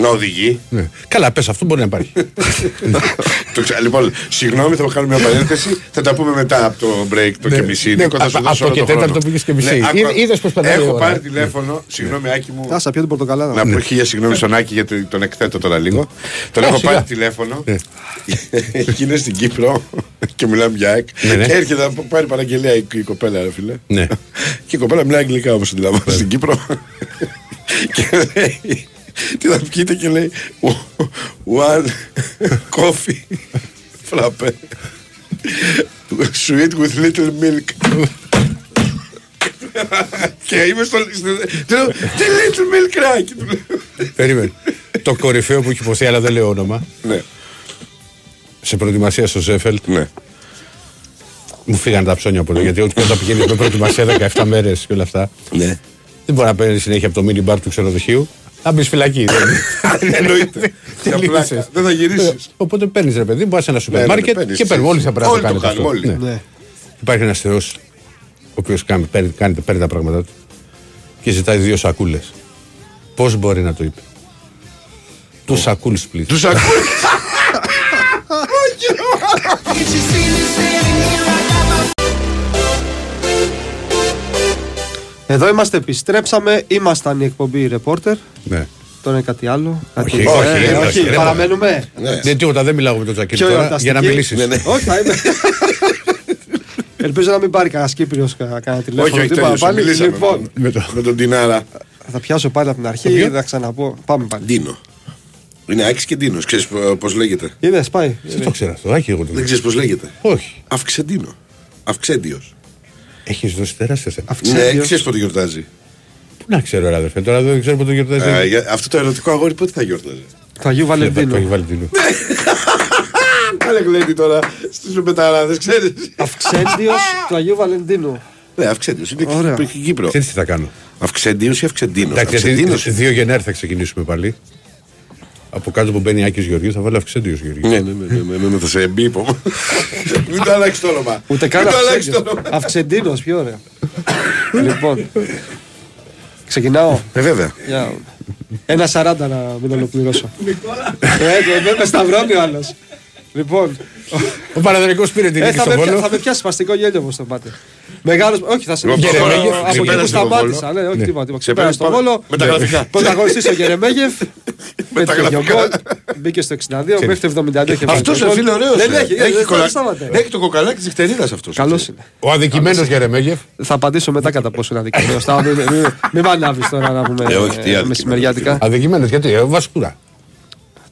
Ναι. Έτσι, μα, τα λέμε. Να οδηγεί. Ναι. Καλά, πες αυτό μπορεί να υπάρχει. Το ξε- Λοιπόν, συγγνώμη, θα κάνουμε μια παρένθεση. Θα τα πούμε μετά από το break, το Ναι. και μισή. Ναι, Νίκο, θα από- σου δώσω από το όλο και το τέταρτο χρόνο. πήγες και μισή. Ναι, άκου- Είδε- είδες πώς περνάει η Έχω ώρα. πάρει τηλέφωνο. Συγγνώμη, Άκη μου. Α, σα πιω την πορτοκαλάδα. Να πω χίλια συγγνώμη στον Άκη γιατί τον εκθέτω τώρα λίγο. Τον Ε, έχω σιγά. πάρει τηλέφωνο. Ναι. και είναι στην Κύπρο και μιλάμε για ΑΕΚ. Ναι, ναι. Και έρχεται να πάρει παραγγελία η, η κοπέλα, ρε φίλε. Ναι. Και η κοπέλα μιλάει αγγλικά όπως αντιλαμβάνεσαι στην Κύπρο. και λέει. Τι θα πιείτε και λέει. One coffee frappe. Sweet with little milk. και είμαι στο. στο- του λέω, Τι little milk ράκι του λέω. Περίμενε. το κορυφαίο που έχει υποθεί, αλλά δεν λέω όνομα. Ναι, Σε προετοιμασία στο Ζέφελτ. ναι. Μου φύγαν τα ψώνια από εδώ. Γιατί ό,τι και όταν πηγαίνεις με προετοιμασία 17 μέρες και όλα αυτά. Ναι. Δεν μπορεί να παίρνεις συνέχεια από το μίνι μπαρ του ξενοδοχείου. Θα μπεις φυλακή. δεν- Εννοείται. Τι Για πλάκα. λύσεις. Δεν θα γυρίσεις. Οπότε παίρνεις ρε παιδί, μπορεί σε ένα σούπερ ναι, μάρκετ παίρνεις, και παίρνει. Όλοι θα πρέπει να όλοι το το κάνετε κάνουμε, αυτό. όλοι. Ναι. Ναι. Υπάρχει ένας θεός ο οποίος κάνει, παίρνει, κάνει- παίρνει τα πράγματά του και ζητάει δύο σακούλες. Πώς μπορεί να το είπε; Τους σακούλ σπλίτ. Τους ακούω. Εδώ είμαστε, επιστρέψαμε. Ήμασταν η εκπομπή Reporter. Ναι. Τώρα είναι κάτι άλλο. Κάτι... Όχι, Ε, όχι, ε, όχι, όχι, ρε, παραμένουμε. Ναι. Δεν τίποτα, δεν μιλάω με τον Τζακίρ Πιο τώρα εορταστική. για να μιλήσεις. Ναι, ναι. Όχι, θα είμαι. Ελπίζω να μην πάρει κανένα Κύπριο κανένα τηλέφωνο. Όχι, όχι, τίποτα τέλειωσε. πάλι. Μιλήσαμε Λοιπόν, με τον- με τον Τινάρα. θα πιάσω πάλι από την αρχή. ποιον; Θα ξαναπώ. Πάμε πάλι. Ντίνο. Είναι Άκης και Ντίνος. Ξέρεις πώς λέγεται; Είδες, πάει. Δεν το ξέρω αυτό, άχι εγώ το Δεν ξέρεις πώς λέγεται; Όχι. Αυξεντίνο. Αυξέντιος. Έχει δώσει τεράστια θέμα. Ναι, Αυξέντιος. ξέρεις πότε γιορτάζει. Πού να ξέρω, ρε αδερφέ, τώρα δεν ξέρω πότε το Ε, γιορτάζει. για- Αυτό το ερωτικό αγόρι πότε θα γιορτάζει. Θα Αγίου Το έχει Βαλεντίνου. βάλει τίλο. Κάλε γλέντι τώρα. Στου μεταράδε, ξέρει. Αυξέντιο του Αγίου Βαλεντίνου. Ναι, Αυξέντιο. Είναι Ωραία. Ωραία. και Κύπρο. Ξέρεις τι θα κάνω. Αυξέντιο ή Αυξεντίνο. Εντάξει, γιατί 2 Γενάρη θα ξεκινήσουμε πάλι. Από κάτω που μπαίνει Άκης Γεωργίου θα βάλω αυξέντιος Γεωργίου. Ναι, ναι, ναι, ναι, ναι, ναι, θα σε εμπίπω. Μην το αλλάξεις το όνομα. Ούτε καν Μην το αλλάξεις το αυξέντιο. όνομα. Αυξεντίνος, πιο ωραία. λοιπόν. Ξεκινάω. Ε, βέβαια. Για... Ένα 40 να μην ολοκληρώσω. ε, δεν με σταυρώνει ο άλλος. Λοιπόν, Ο Παναδρικός πήρε την ε, νίκη θα, στο με πια, Βόλο. θα με πιάσει σπαστικό γέλιο όπως το πάτε. Μεγάλο. Όχι, θα σε Λοιπόν, ρωτήσω. Γερεμέγεφ, Από εκεί που ξεπέρασε το σταμάτησα. Ναι, όχι τίποτα. τίποτα. Ξεπέρασε Ξεπέρασε το πάμε. βόλο. Μεταγραφικά. Πρωταγωνιστής ο Γερεμέγεφ. Με το ίδιο Μεταγραφικά. γκολ. Μπήκε στο 62, μέχρι το 72 είχε βάλει Αυτός το ο γκολ. φίλος ωραίος. Δεν έχει, έχει, κολλα... Έχει το κοκαλάκι της χτερίδα αυτός. Καλός είναι. Ο αδικημένος Γερεμέγεφ. Θα απαντήσω μετά κατά πόσο είναι αδικημένος. Θα- Μην μην- μην με ανάβει τώρα να πούμε Ε, όχι, τι ε, αδικημένος. μεσημεριάτικα. Αδικημένος γιατί, ε, Βασκούρα.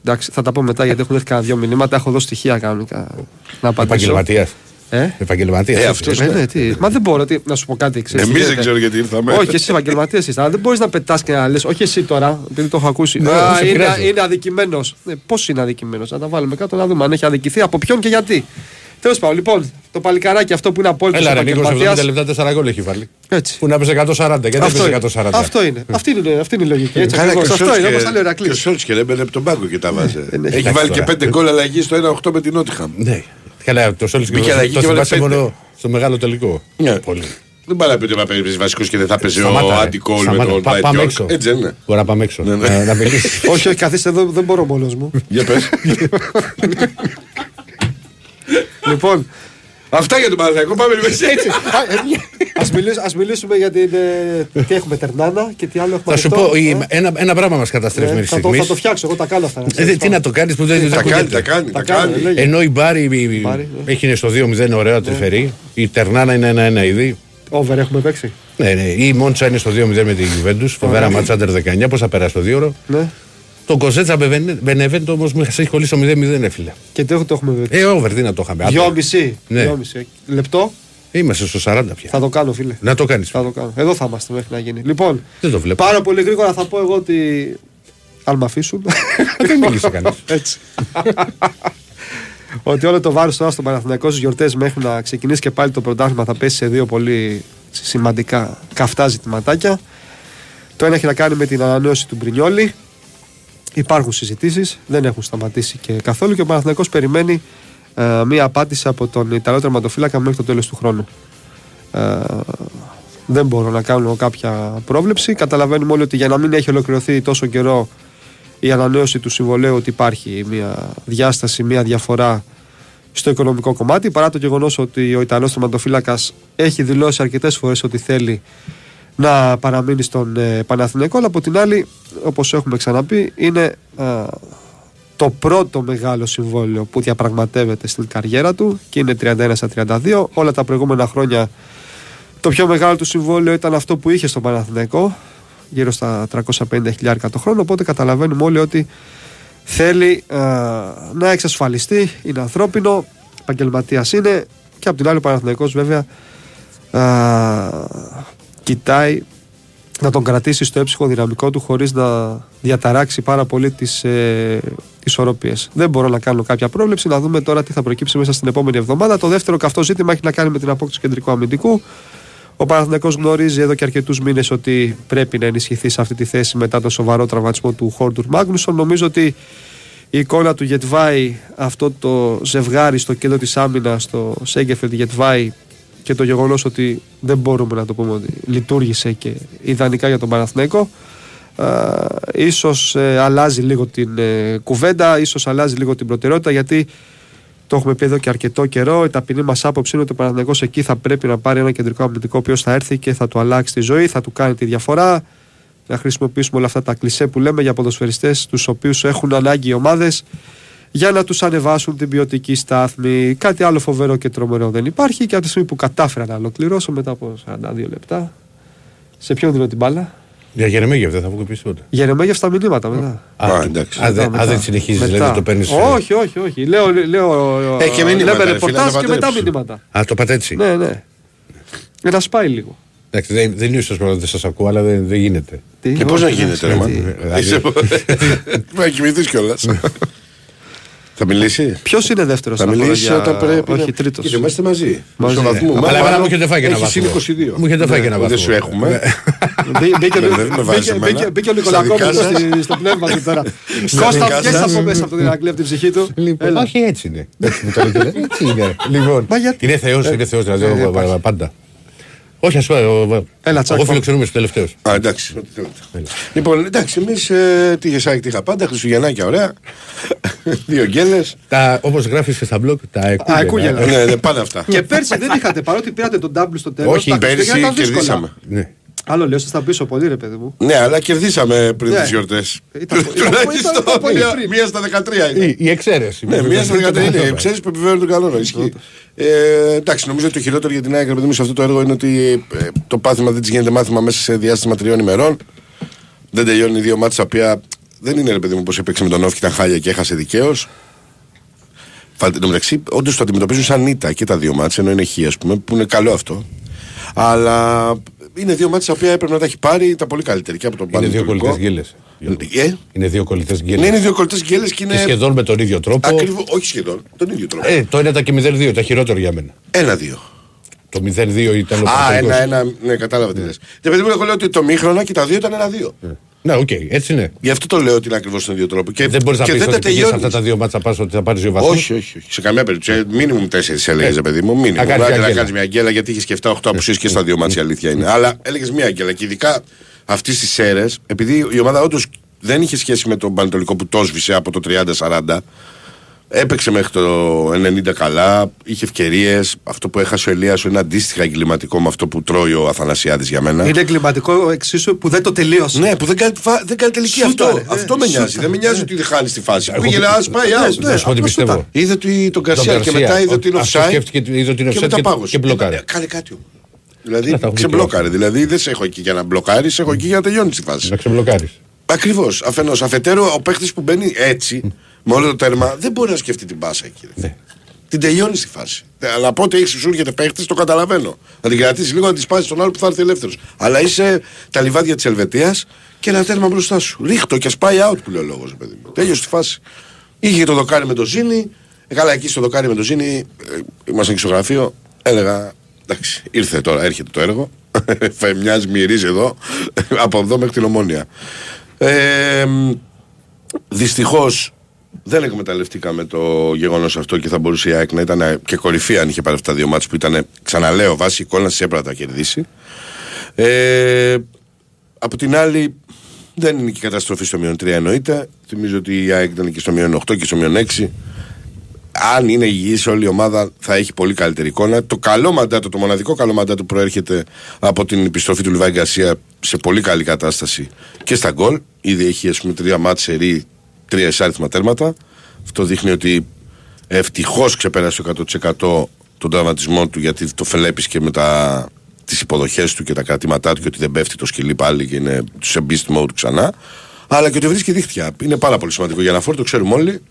Εντάξει, θα τα πω μετά γιατί έχουν έρθει κανένα δύο μηνύματα. Έχω δώσει στοιχεία κανονικά να απαντήσω. Επαγγελματίας. Ε; Επαγγελματίας. Ε, έτσι. αυτός- Ε, ναι, τι. Μα δεν μπορώ τι, να σου πω κάτι. ξέρεις, Εμείς γίνεται. δεν ξέρω γιατί ήρθαμε. Όχι, εσύ επαγγελματίας είσαι. Αλλά δεν μπορείς να πετάς και να λες, Όχι εσύ τώρα, επειδή το έχω ακούσει. Ναι, Α, σε είναι, πειράζει. είναι αδικημένος. Ναι, Πώς είναι αδικημένος, να τα βάλουμε κάτω να δούμε αν έχει αδικηθεί, από ποιον και γιατί. Τέλος πάντων, λοιπόν, το παλικαράκι αυτό που είναι απόλυτος Έλα ρε Νίκος, σε 70 επαγγελματία. λεπτά 4 γκολ έχει βάλει. Έτσι. Που να πες 140, γιατί Αυτό δεν είναι. πες 140. Αυτό είναι. Αυτή είναι, αυτή είναι η λογική. Έτσι, Καλά, ακριβώς. και ο Αυτό είναι, Σόλτς όπως και- λέει ο Και ο Ηρακλής. Σόλτς και έμπαινε από τον πάγκο και τα βάζε. έχει. Έχει Εντάξει βάλει και τώρα. πέντε γκολ αλλαγή στο 1-8 με την Νότιχαμ. Ναι. Καλά, το Σόλτς και Μπήκε το- αλλαγή το και βάλε θυμάσαι πέντε. μόνο στο μεγάλο τελικό. Ναι. Πολύ. Δεν πάει να πει ότι θα παίζει βασικό και δεν θα παίζει ο Σταμάτα, ρε. Αντικόλ με Σταμάτα. τον Πα- Βάιτ Πάμε Γιόρκ. έξω. Έτσι δεν είναι. Μπορεί να πάμε έξω. Ναι, ναι. Να- Να μιλήσεις. όχι, όχι, καθίστε εδώ, δεν μπορώ μόνος μου. Για πες. λοιπόν, Αυτά για τον Παναθηναϊκό. Πάμε λίγο έτσι. ας μιλήσουμε, ας μιλήσουμε για την, ε, τι έχουμε τερνάνα και τι άλλο έχουμε Θα σου ανοιχτό. πω, η- Ε, ένα, ένα πράγμα μας καταστρέφει ε, μέχρι θα, το, θα στιγμή. το φτιάξω, εγώ τα κάνω αυτά. να Ε, ξέρεις. δε- Τι να το κάνεις που δεν Τα δεν κάνει, ακούγεται. τα κάνει. Τα Τα κάνω, κάνει. λέγε. Ενώ η Μπάρι η- Μπάρι, ναι. έχει στο 2-0 ωραία τρυφερή, η Τερνάνα είναι 1-1 ήδη. Over έχουμε παίξει. Ναι, ναι. Η Μόντσα είναι στο 2-0 με την Juventus. Φοβερά μάτσα under 19. Πώς θα περάσει το 2 ώρο. Ναι. Το Κοζέτσα Μπενεβέντο όμως με έχει κολλήσει στο 0-0, ρε φίλε. Και τι το έχουμε παίξει. Ε, over, τι να το είχαμε. Άντε. Δυόμιση. Ναι. Δυόμιση. Λεπτό Είμαστε στο 40 πια. θα το κάνω, φίλε. Να το κάνεις. Θα το κάνω. Εδώ θα είμαστε μέχρι να γίνει. Λοιπόν, Δεν το βλέπω. πάρα πολύ γρήγορα θα πω εγώ ότι. Αν με αφήσουν. Δεν μίλησε κανείς. Έτσι. ότι όλο το βάρος τώρα στο Παναθηναϊκός στις γιορτές μέχρι να ξεκινήσει και πάλι το πρωτάθλημα θα πέσει σε δύο πολύ σημαντικά καυτά ζητηματάκια. Το ένα έχει να κάνει με την ανανέωση του Μπρινιόλη. Υπάρχουν συζητήσεις, δεν έχουν σταματήσει και καθόλου και ο Παναθηναϊκός περιμένει ε, μία απάντηση από τον Ιταλό τερματοφύλακα μέχρι το τέλος του χρόνου. Ε, δεν μπορώ να κάνω κάποια πρόβλεψη. Καταλαβαίνουμε όλοι ότι για να μην έχει ολοκληρωθεί τόσο καιρό η ανανέωση του συμβολέου ότι υπάρχει μια διάσταση, μια διαφορά στο οικονομικό κομμάτι παρά το γεγονός ότι ο Ιταλός τερματοφύλακας έχει δηλώσει αρκετές φορές ότι θέλει να παραμείνει στον ε, Παναθηναϊκό αλλά από την άλλη όπως έχουμε ξαναπεί είναι α, το πρώτο μεγάλο συμβόλαιο που διαπραγματεύεται στην καριέρα του και είναι 31 στα 32 όλα τα προηγούμενα χρόνια το πιο μεγάλο του συμβόλαιο ήταν αυτό που είχε στον Παναθηναϊκό γύρω στα 350.000 το χρόνο. Οπότε καταλαβαίνουμε όλοι ότι θέλει α, να εξασφαλιστεί είναι ανθρώπινο επαγγελματίας είναι. Και από την άλλη ο Παναθηναϊκός βέβαια α, κοιτάει να τον κρατήσει στο έψυχο δυναμικό του χωρίς να διαταράξει πάρα πολύ τις ε, ισορροπίες. Δεν μπορώ να κάνω κάποια πρόβλεψη, να δούμε τώρα τι θα προκύψει μέσα στην επόμενη εβδομάδα. Το δεύτερο καυτό ζήτημα έχει να κάνει με την απόκτηση κεντρικού αμυντικού. Ο Παναθηναϊκός γνωρίζει εδώ και αρκετούς μήνες ότι πρέπει να ενισχυθεί σε αυτή τη θέση μετά το σοβαρό τραυματισμό του Χόρντουρ Μάγνουσον. Νομίζω ότι η εικόνα του Γετβάη, αυτό το ζευγάρι στο κέντρο της άμυνας, το Σέγκεφελντ Γετβάη και το γεγονός ότι δεν μπορούμε να το πούμε ότι λειτουργήσε και ιδανικά για τον Παναθηναϊκό ε, ίσως ε, αλλάζει λίγο την ε, κουβέντα, ίσως αλλάζει λίγο την προτεραιότητα γιατί το έχουμε πει εδώ και αρκετό καιρό. Η ταπεινή μας άποψη είναι ότι ο Παναθηναϊκός εκεί θα πρέπει να πάρει ένα κεντρικό αμυντικό ο οποίος θα έρθει και θα του αλλάξει τη ζωή, θα του κάνει τη διαφορά. Να χρησιμοποιήσουμε όλα αυτά τα κλισέ που λέμε για ποδοσφαιριστές, τους οποίους έχουν ανάγκη οι ομάδες για να τους ανεβάσουν την ποιοτική στάθμη. Κάτι άλλο φοβερό και τρομερό δεν υπάρχει. Και από τη στιγμή που κατάφερα να ολοκληρώσω μετά από 42 λεπτά, σε ποιον δίνω την μπάλα; Για Γερεμέγεφ δεν θα βγω πει τίποτα. Γερεμέγεφ στα μηνύματα μετά. Α, Α, εντάξει. α, δεν- Μετά, α, δεν μετά. συνεχίζεις, Μετά. δηλαδή το παίρνεις. Όχι, όχι, όχι. Λέω, λέω, Έχει και μηνύματα, λέμε ρε φίλε, ρεπορτάζ να και μετά παντρέψει. μηνύματα. Α, το πάτε έτσι. Ναι, ναι. Για να σπάει λίγο. Εντάξει, δεν, δεν είναι ίσω δεν σας ακούω, αλλά δεν, δεν γίνεται. Τι, Και πώς όχι, να ναι, γίνεται, ρε τι. μαν. Δηλαδή- Είσαι- Πρέπει να κοιμηθείς κιόλας. Θα μιλήσει; Ποιος είναι δεύτερος Θα μιλήσει όταν πρέπει. Όχι, να- τρίτος. Κοίτα, είμαστε μαζί. Μαζί. Μισό βαθμό. Αλλά Μάλλον εμένα μου έχετε φάει και ένα έχει συν βαθμό. 22. Μου έχετε φάει και ένα Δεν βαθμό. σου έχουμε. Μπήκε ο- Δεν με βάζεις μπήκε- εμένα. μπήκε- Μπήκε ο Στα Νικολακόπουλος δικά σας. στη- στο πνεύμα του τώρα. Στα Κώστα, δικά βγες σας. από μέσα από τον Ηρακλή, από την ψυχή του. Λοιπόν, Έλα. όχι έτσι είναι. Έτσι μου το λέτε. Έτσι είναι. Λοιπόν, Μα γιατί; είναι Θεός, είναι Θεός. Δηλαδή, Ε, ο- ο- υπάρχει. πάντα. Όχι, ας πούμε. ο- Έλα, τσακ, Εγώ πάμε. φιλοξενούμαι στους τελευταίους. Α, εντάξει. ό,τι θέλετε. Λοιπόν, εντάξει, εμείς τι είχες τι είχα πάντα, Χριστουγεννάκια ωραία. Δύο γκέλε. Όπως γράφεις και στα blog, τα εκούγελα. εκούγελα. Ναι, ναι, πάνε αυτά. Και πέρσι δεν είχατε, παρότι πήρατε τον double στο τέλος. Όχι, Πέρυσι κερδίσαμε. Ναι. Άλλο λέω, ήσασταν πίσω πολύ, ρε παιδί μου. Ναι, αλλά κερδίσαμε πριν Ναι. τις γιορτές. Ήταν- ήταν- Τουλάχιστον ήταν πολύ μία- πριν. μία στα 13 είναι. Η- Η εξαίρεση. Ναι, μία στα 13 είναι. Ναι. Ξέρεις που επιβεβαιώνει τον κανόνα. Ισχύει. Ε, εντάξει, νομίζω ότι το χειρότερο για την ΑΕΚ, ρε παιδί μου, σε αυτό το έργο είναι ότι ε, το πάθημα δεν της γίνεται μάθημα μέσα σε διάστημα τριών ημερών. Δεν τελειώνει δύο μάτια τα οποία δεν είναι ρε παιδί μου πώ έπαιξε με τον Όφη και ήταν χάλια και έχασε δικαίως. Εν τω μεταξύ, όντως το αντιμετωπίζουν σαν ήττα και τα δύο μάτια, ενώ είναι χ, ας πούμε, που είναι καλό αυτό. Αλλά είναι δύο ματς τα οποία έπρεπε να τα έχει πάρει τα πολύ καλύτερα και από τον Είναι δύο Πανετολικό. κολλητές γκέλες. Ε, Είναι δύο κολλητές ναι, γκέλες. είναι δύο κολλητές γκέλες και είναι. Και σχεδόν με τον ίδιο τρόπο. Ακριβώς, όχι σχεδόν, τον ίδιο τρόπο. Ε, το 1 και 0-2 ήταν χειρότερο για μένα. Ένα-δύο. Το 0-2 ήταν ο Α, Παναθηναϊκός. ένα-ένα. Ναι, κατάλαβα τι λες. Και παιδί μου, εγώ λέω ότι το μήχρονα και τα δύο ήταν ένα-δύο. Ναι, οκ, έτσι είναι. Γι' αυτό το λέω ότι είναι ακριβώς στον ίδιο τρόπο. Και, Δεν μπορείς να και πεις δεν ότι τα πήγες τελειώνεις. αυτά τα δύο ματς α πας ότι θα πάρεις δύο βαθμούς. Όχι, όχι, όχι. Σε καμία περίπτωση. Μίνιμουμ τέσσερις έλεγες, Ε, παιδί μου. Μίνιμουμ. να κάνεις Να μια να γκέλα. κάνεις μια γκέλα γιατί είχες και 7-8 απουσίες και στα δύο ματς, η αλήθεια είναι. Αλλά έλεγες μια γκέλα. Και ειδικά αυτής της αίρες, επειδή η ομάδα όντως δεν είχε σχέση με τον Πανετολικό που το σβήσε από το 30-40. Έπαιξε μέχρι το 90 καλά, είχε ευκαιρίες. Αυτό που έχασε ο Ελίασο είναι αντίστοιχα εγκληματικό με αυτό που τρώει ο Αθανασιάδης για μένα. Είναι εγκληματικό εξίσου που δεν το τελείωσε. Ναι, που δεν κάνει, φα- δεν κάνει τελική Σούταρε, αυτό. ε, αυτό με νοιάζει. σούταρε, Δεν με νοιάζει ναι. ότι δεν χάνεις τη φάση. Εγώ Πήγε, πι- ας πάει out. ναι, Να σου πω τι αυτό πιστεύω. σούταρε. Είδε ότι τον Τον Γκαρσία και μετά είδε ότι είναι Αυτό offside. σκέφτηκε, είδε ότι είναι Και offside μετά και, πάγωσε. και μπλοκάρει. Ε, Κάνε κάτι όμως. Δηλαδή Να τα έχουμε ξεμπλόκαρε. Δηλαδή δεν σε έχω εκεί για να μπλοκάρεις, σε έχω εκεί για να τελειώνεις τη φάση. Να ξεμπλοκάρεις. Ακριβώς. Αφενός. Αφετέρου, ο παίχτη που μπαίνει έτσι, με όλο το τέρμα, δεν μπορεί να σκεφτεί την πάσα εκεί. ρε. Ναι. Την τελειώνεις τη φάση. Ε, Αλλά πότε έχεις σου έρχεται παίχτης, το καταλαβαίνω. Να την κρατήσεις λίγο, να τη σπάσεις τον άλλο που θα έρθει ελεύθερος. Αλλά είσαι τα λιβάδια της Ελβετίας και ένα τέρμα μπροστά σου. Ρίχτω και σπάει out που λέει ο λόγος, παιδί μου. Τέλειωσε τη φάση. Είχε το δοκάρι με το Ζήνη. Ε, καλά, εκεί στο δοκάρι με το Ζήνη, ε, ήμασταν και στο γραφείο. Έλεγα, εντάξει, ήρθε τώρα, έρχεται το έργο. Θα μοιάζει, μυρίζει εδώ, από εδώ μέχρι την ομόνια. Ε, Δυστυχώς δεν εκμεταλλευτήκαμε το γεγονός αυτό και θα μπορούσε η ΑΕΚ να ήταν και κορυφή αν είχε πάρει αυτά τα δύο μάτς που ήταν, ξαναλέω, βάση εικόνας έπρεπε να τα κερδίσει. Ε, από την άλλη, δεν είναι και η καταστροφή στο μείον 3 εννοείται. Θυμίζω ότι η ΑΕΚ ήταν και στο μείον 8 και στο μείον 6. Αν είναι υγιής όλη η ομάδα θα έχει πολύ καλύτερη εικόνα. Το καλό μαντάτο, το μοναδικό καλό μαντάτο προέρχεται από την επιστροφή του Λιβάη Γκαρσία σε πολύ καλή κατάσταση και στα γκολ. Ήδη έχει ας πούμε τρία μάτς σερί, τρία εισάριθμα τέρματα. Αυτό δείχνει ότι ευτυχώς ξεπέρασε το 100% τον τραυματισμό του γιατί το φελέπεις και με τα, τις υποδοχές του και τα κρατήματά του και ότι δεν πέφτει το σκυλί πάλι και είναι σε beast mode ξανά. Αλλά και ότι βρίσκει δίχτυα. Είναι πάρα πολύ σημαντικό για να φόρ, το ξέρουμε όλοι.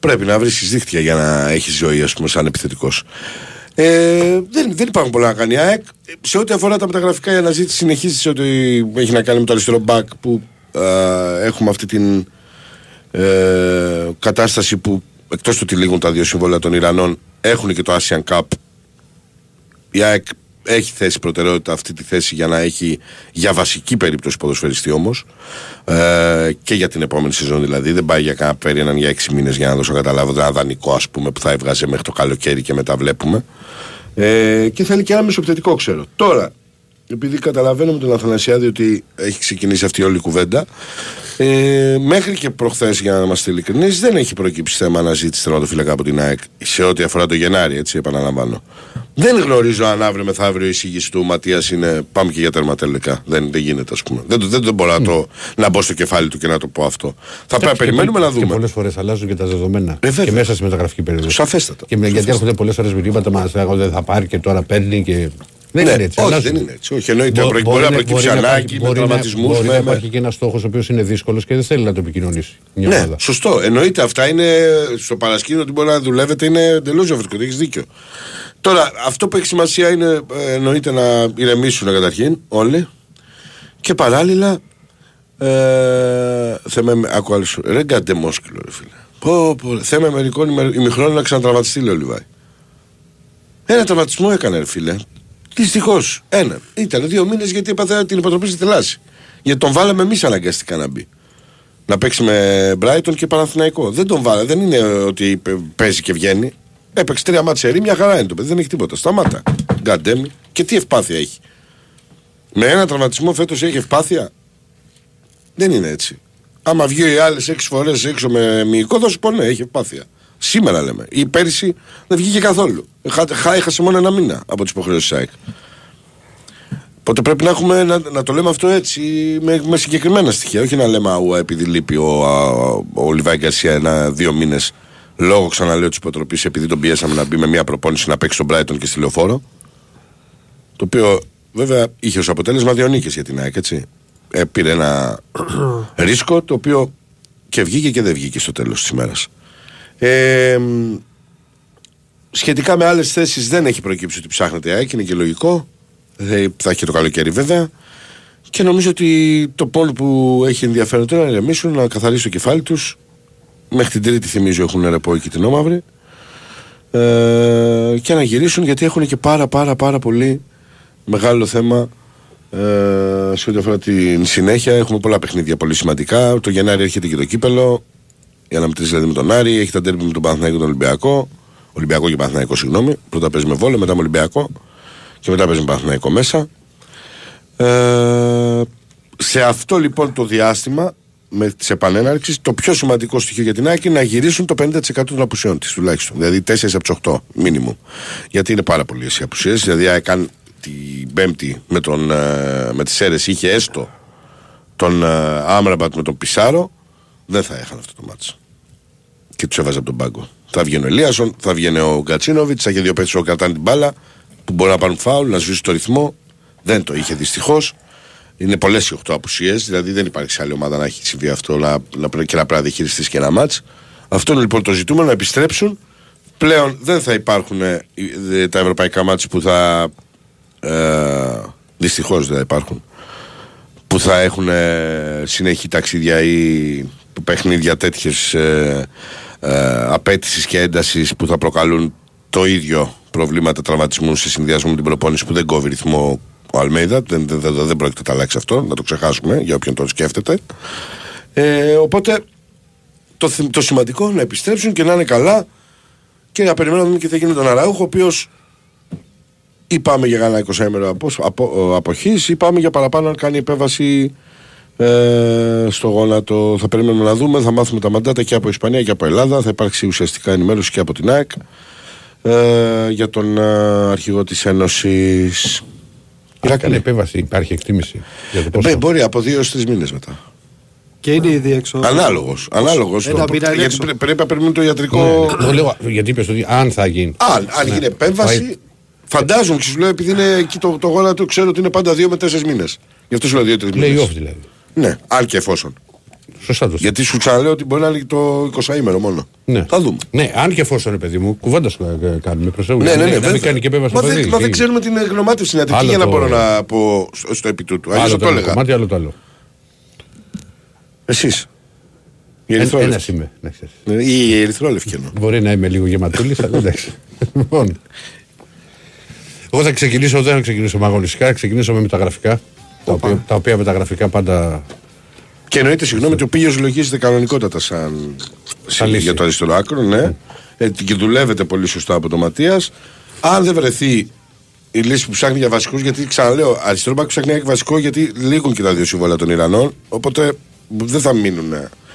Πρέπει να βρίσκεις δίχτυα για να έχεις ζωή, ας πούμε, σαν επιθετικός. Ε, δεν, δεν υπάρχουν πολλά να κάνει η ΑΕΚ. Σε ό,τι αφορά τα μεταγραφικά, η αναζήτηση συνεχίζει σε ό,τι έχει να κάνει με το αριστερό back που ε, έχουμε αυτή την ε, κατάσταση που εκτός του ότι λήγουν τα δύο συμβόλαια των Ιρανών έχουν και το Asian Cup. Η ΑΕΚ έχει θέσει προτεραιότητα αυτή τη θέση για να έχει για βασική περίπτωση ποδοσφαιριστή όμως. Ε, και για την επόμενη σεζόν δηλαδή. Δεν πάει για κανένα πέρι έναν για έξι μήνες για να δώσω καταλάβω ένα δανεικό ας πούμε που θα έβγαζε μέχρι το καλοκαίρι και μετά βλέπουμε. Ε, και θέλει και ένα μεσοπαιδευτικό ξέρω. Τώρα, επειδή καταλαβαίνω με τον Αθανασιάδη ότι έχει ξεκινήσει αυτή η όλη κουβέντα, ε, μέχρι και προχθές, για να είμαστε ειλικρινείς, δεν έχει προκύψει θέμα αναζήτηση τερματοφύλακα από την ΑΕΚ σε ό,τι αφορά το Γενάρη, έτσι επαναλαμβάνω. Δεν γνωρίζω αν αύριο μεθαύριο η εισήγηση του Ματίας είναι πάμε και για τερματελικά. Δεν, δεν γίνεται, ας πούμε. Δεν, το- δεν, δεν μπορώ να, το, να μπω στο κεφάλι του και να το πω αυτό. Θα πρέπει να περιμένουμε να Και δούμε. πολλές φορές αλλάζουν και τα δεδομένα. Ε, βέβαια. και μέσα στη μεταγραφική περίοδο. Σαφέστατα. Και με, γιατί Σαφέστατα. έρχονται πολλές φορές μηνύματα μας λέγονται δεν θα πάρει και τώρα παίρνει και. Δεν Ναι, είναι έτσι. όχι, αλλάζουν. δεν είναι έτσι. Όχι, εννοείται. Μπο- Μπορεί- μπορεί να προκύψει να ανάγκη υπάρχει- με μπορεί να- τραυματισμούς, Μπορεί ναι, να ναι. υπάρχει και ένας στόχος ο οποίος είναι δύσκολος και δεν θέλει να το επικοινωνήσει μια Ναι, ομάδα. σωστό. Εννοείται αυτά είναι στο παρασκήνιο ότι μπορεί να δουλεύετε είναι εντελώς διαφορετικό. Έχεις δίκιο. Τώρα, αυτό που έχει σημασία είναι ε, εννοείται να ηρεμήσουν καταρχήν όλοι και παράλληλα. Ε, θα με άκου άλλο σου. Ρε γκαντεμόσκυλο, ρε φίλε. Πω, πω, θέμα μερικών ημερ- ημιχρόνων να ξανατραυματιστεί, λέει ο Λιβάη. Ένα τραυματισμό έκανε, ρε φίλε. Δυστυχώς. Ένα. Ήταν δύο μήνες γιατί έπαθε την υποτροπή στη θελάση. Γιατί τον βάλαμε εμείς αναγκαστικά να μπει. Να παίξει με Μπράιτον και Παναθηναϊκό. Δεν τον βάλε. Δεν είναι ότι παι- παίζει και βγαίνει. Έπαιξε τρία μάτια ερή, μια χαρά είναι το παιδί. Δεν έχει τίποτα. Σταμάτα. Γκαντέμι. Και τι ευπάθεια έχει. Με ένα τραυματισμό φέτος έχει ευπάθεια. Δεν είναι έτσι. Άμα βγει οι άλλε έξι φορές έξω με μυϊκό, θα σου πω ναι, έχει ευπάθεια. Σήμερα λέμε. Ή πέρυσι δεν βγήκε καθόλου. Χα- χα- Έχασε μόνο ένα μήνα από τις υποχρεώσεις της ΑΕΚ. Οπότε πρέπει να, έχουμε, να, να το λέμε αυτό έτσι με, με συγκεκριμένα στοιχεία. Όχι να λέμε αούα επειδή λείπει ο, α, ο Λιβάη Γκαρσία ένα-δύο μήνες λόγω ξαναλέω της υποτροπής επειδή τον πιέσαμε να μπει με μια προπόνηση να παίξει στον Brighton και στη λεωφόρο. Το οποίο βέβαια είχε ως αποτέλεσμα δύο νίκες για την ΑΕΚ, έτσι. Ε, πήρε ένα ρίσκο το οποίο και βγήκε και δεν βγήκε στο τέλος της ημέρας. Ε, μ, σχετικά με άλλες θέσεις δεν έχει προκύψει ότι ψάχνεται η ΑΕΚ, είναι και λογικό. Ε, θα έχει και το καλοκαίρι βέβαια. Και νομίζω ότι το πόλο που έχει ενδιαφέρον τώρα είναι να ηρεμήσουν, να καθαρίσει το κεφάλι τους. Μέχρι την Τρίτη, θυμίζω, έχουν ρεπό εκεί την Όμαυρη. Ε, και να γυρίσουν γιατί έχουν και πάρα πάρα πάρα πολύ μεγάλο θέμα ε, σε ό,τι αφορά την συνέχεια. Έχουμε πολλά παιχνίδια πολύ σημαντικά. Το Γενάρη έρχεται και το κύπελο. Για να μετρήσει δηλαδή με τον Άρη. Έχει τα τέρμι με τον Παναθηναϊκό και τον Ολυμπιακό. Ολυμπιακό και Παναθηναϊκό, συγγνώμη. Πρώτα παίζει με Βόλο, μετά με Ολυμπιακό. Και μετά παίζει με Παναθηναϊκό μέσα. Ε, σε αυτό λοιπόν το διάστημα με τι επανέναρξει, το πιο σημαντικό στοιχείο για την ΑΕΚ είναι να γυρίσουν το 50% των απουσιών της τουλάχιστον. Δηλαδή 4 από τις 8 μήνυμου. Γιατί είναι πάρα πολλέ οι απουσίες. Δηλαδή, αν έκανε την Πέμπτη με, τον, ε, με τις αίρε είχε έστω τον ε, Άμραμπατ με τον Πισάρο, δεν θα έχανε αυτό το μάτσο. Και τους έβαζε από τον πάγκο. Θα βγαίνει ο Ελίασον, θα βγαίνει ο Γκατσίνοβιτς, θα είχε δύο παίξει που κρατάνε την μπάλα, που μπορεί να πάρουν φάουλ, να σβήσει το ρυθμό. Δεν το είχε δυστυχώς. Είναι πολλές οι 8 απουσίες, δηλαδή δεν υπάρχει σε άλλη ομάδα να έχει συμβεί αυτό να, να, πρέ- και να πρέπει να διαχειριστείς και ένα μάτς. Αυτό είναι λοιπόν το ζητούμενο, να επιστρέψουν. Πλέον δεν θα υπάρχουν ε, ε, τα ευρωπαϊκά μάτς που θα. Ε, Δυστυχώς δεν θα υπάρχουν. Που θα έχουν ε, συνεχή ταξίδια ή παιχνίδια τέτοιες ε, ε, απέτησης και έντασης που θα προκαλούν το ίδιο προβλήματα τραυματισμού σε συνδυασμό με την προπόνηση που δεν κόβει ρυθμό ο Αλμέιδα. Δεν, δεν, δεν, δεν πρόκειται να τα αλλάξει αυτό, να το ξεχάσουμε για όποιον το σκέφτεται. Ε, οπότε το, θυ- το σημαντικό είναι να επιστρέψουν και να είναι καλά και να περιμένουμε να δούμε και τι θα γίνει με τον Αραούχο, ο οποίος ή πάμε για κανένα 20 ημέρο απο, απο, αποχής ή πάμε για παραπάνω να κάνει επέμβαση ε, στο γόνατο. Θα περιμένουμε να δούμε, θα μάθουμε τα μαντάτα και από Ισπανία και από Ελλάδα. Θα υπάρξει ουσιαστικά ενημέρωση και από την ΑΕΚ ε, για τον ε, αρχηγό της Ένωσης. Αν κάνει επέμβαση, υπάρχει εκτίμηση. Για το πόσο; Ε, μπορεί από δύο έως τρεις μήνες μετά. Και είναι ήδη έξω. Ανάλογος. ανάλογος Ένα μήνα είναι γιατί έξω. πρέ- πρέπει να περιμένουμε το ιατρικό. Εγώ λέω, γιατί είπες ότι αν θα γίνει. Αν, αν γίνει επέμβαση, φαντάζομαι και σου λέω επειδή είναι εκεί το, το γόνατο, ξέρω ότι είναι πάντα δύο με τέσσερις μήνες. Γι' αυτό σου λέω δύο-τρεις μήνες. Λέει off δηλαδή. Ναι, αν και εφόσον. Σωστά το Γιατί σου ξαναλέω ότι μπορεί να είναι και το 20 ημέρο μόνο. Ναι. Θα δούμε. Ναι, αν και εφόσον είναι παιδί μου, κουβέντας σου ε, κάνουμε προς Θεού. Ναι, ναι, ναι. Να μην βέβαια. κάνει και επέμβαση Μα, το δεν, παιδί. μα δεν Τι- ξέρουμε την γνωμάτευση ιατρική Άλλο για να το- μπορώ να πω στο, στο επί τούτου. Αλλιώς Άλλο θα το το ένα έλεγα. κομμάτι, άλλο το άλλο. Εσείς. Η Ένα ερυθρόλευκη. είμαι. να ξέρεις. Ε, Η η ερυθρόλευκη εννοώ. Μπορεί να είμαι λίγο γεματούλης, αλλά εντάξει. Λοιπόν. Εγώ θα ξεκινήσω, δεν θα ξεκινήσω με αγωνιστικά, θα ξεκινήσω με μεταγραφικά. Τα οποία, τα οποία μεταγραφικά πάντα. Και εννοείται, συγγνώμη, ότι ο Πίγιο λογίζεται κανονικότατα σαν Σαν λύση. για το αριστερό άκρο, ναι. Ε, και δουλεύεται πολύ σωστά από τον Ματίας. Αν δεν βρεθεί η λύση που ψάχνει για βασικούς, γιατί ξαναλέω, αριστερό μπακ ψάχνει για βασικό, γιατί λήγουν και τα δύο συμβόλαια των Ιρανών. Οπότε δεν θα μείνουν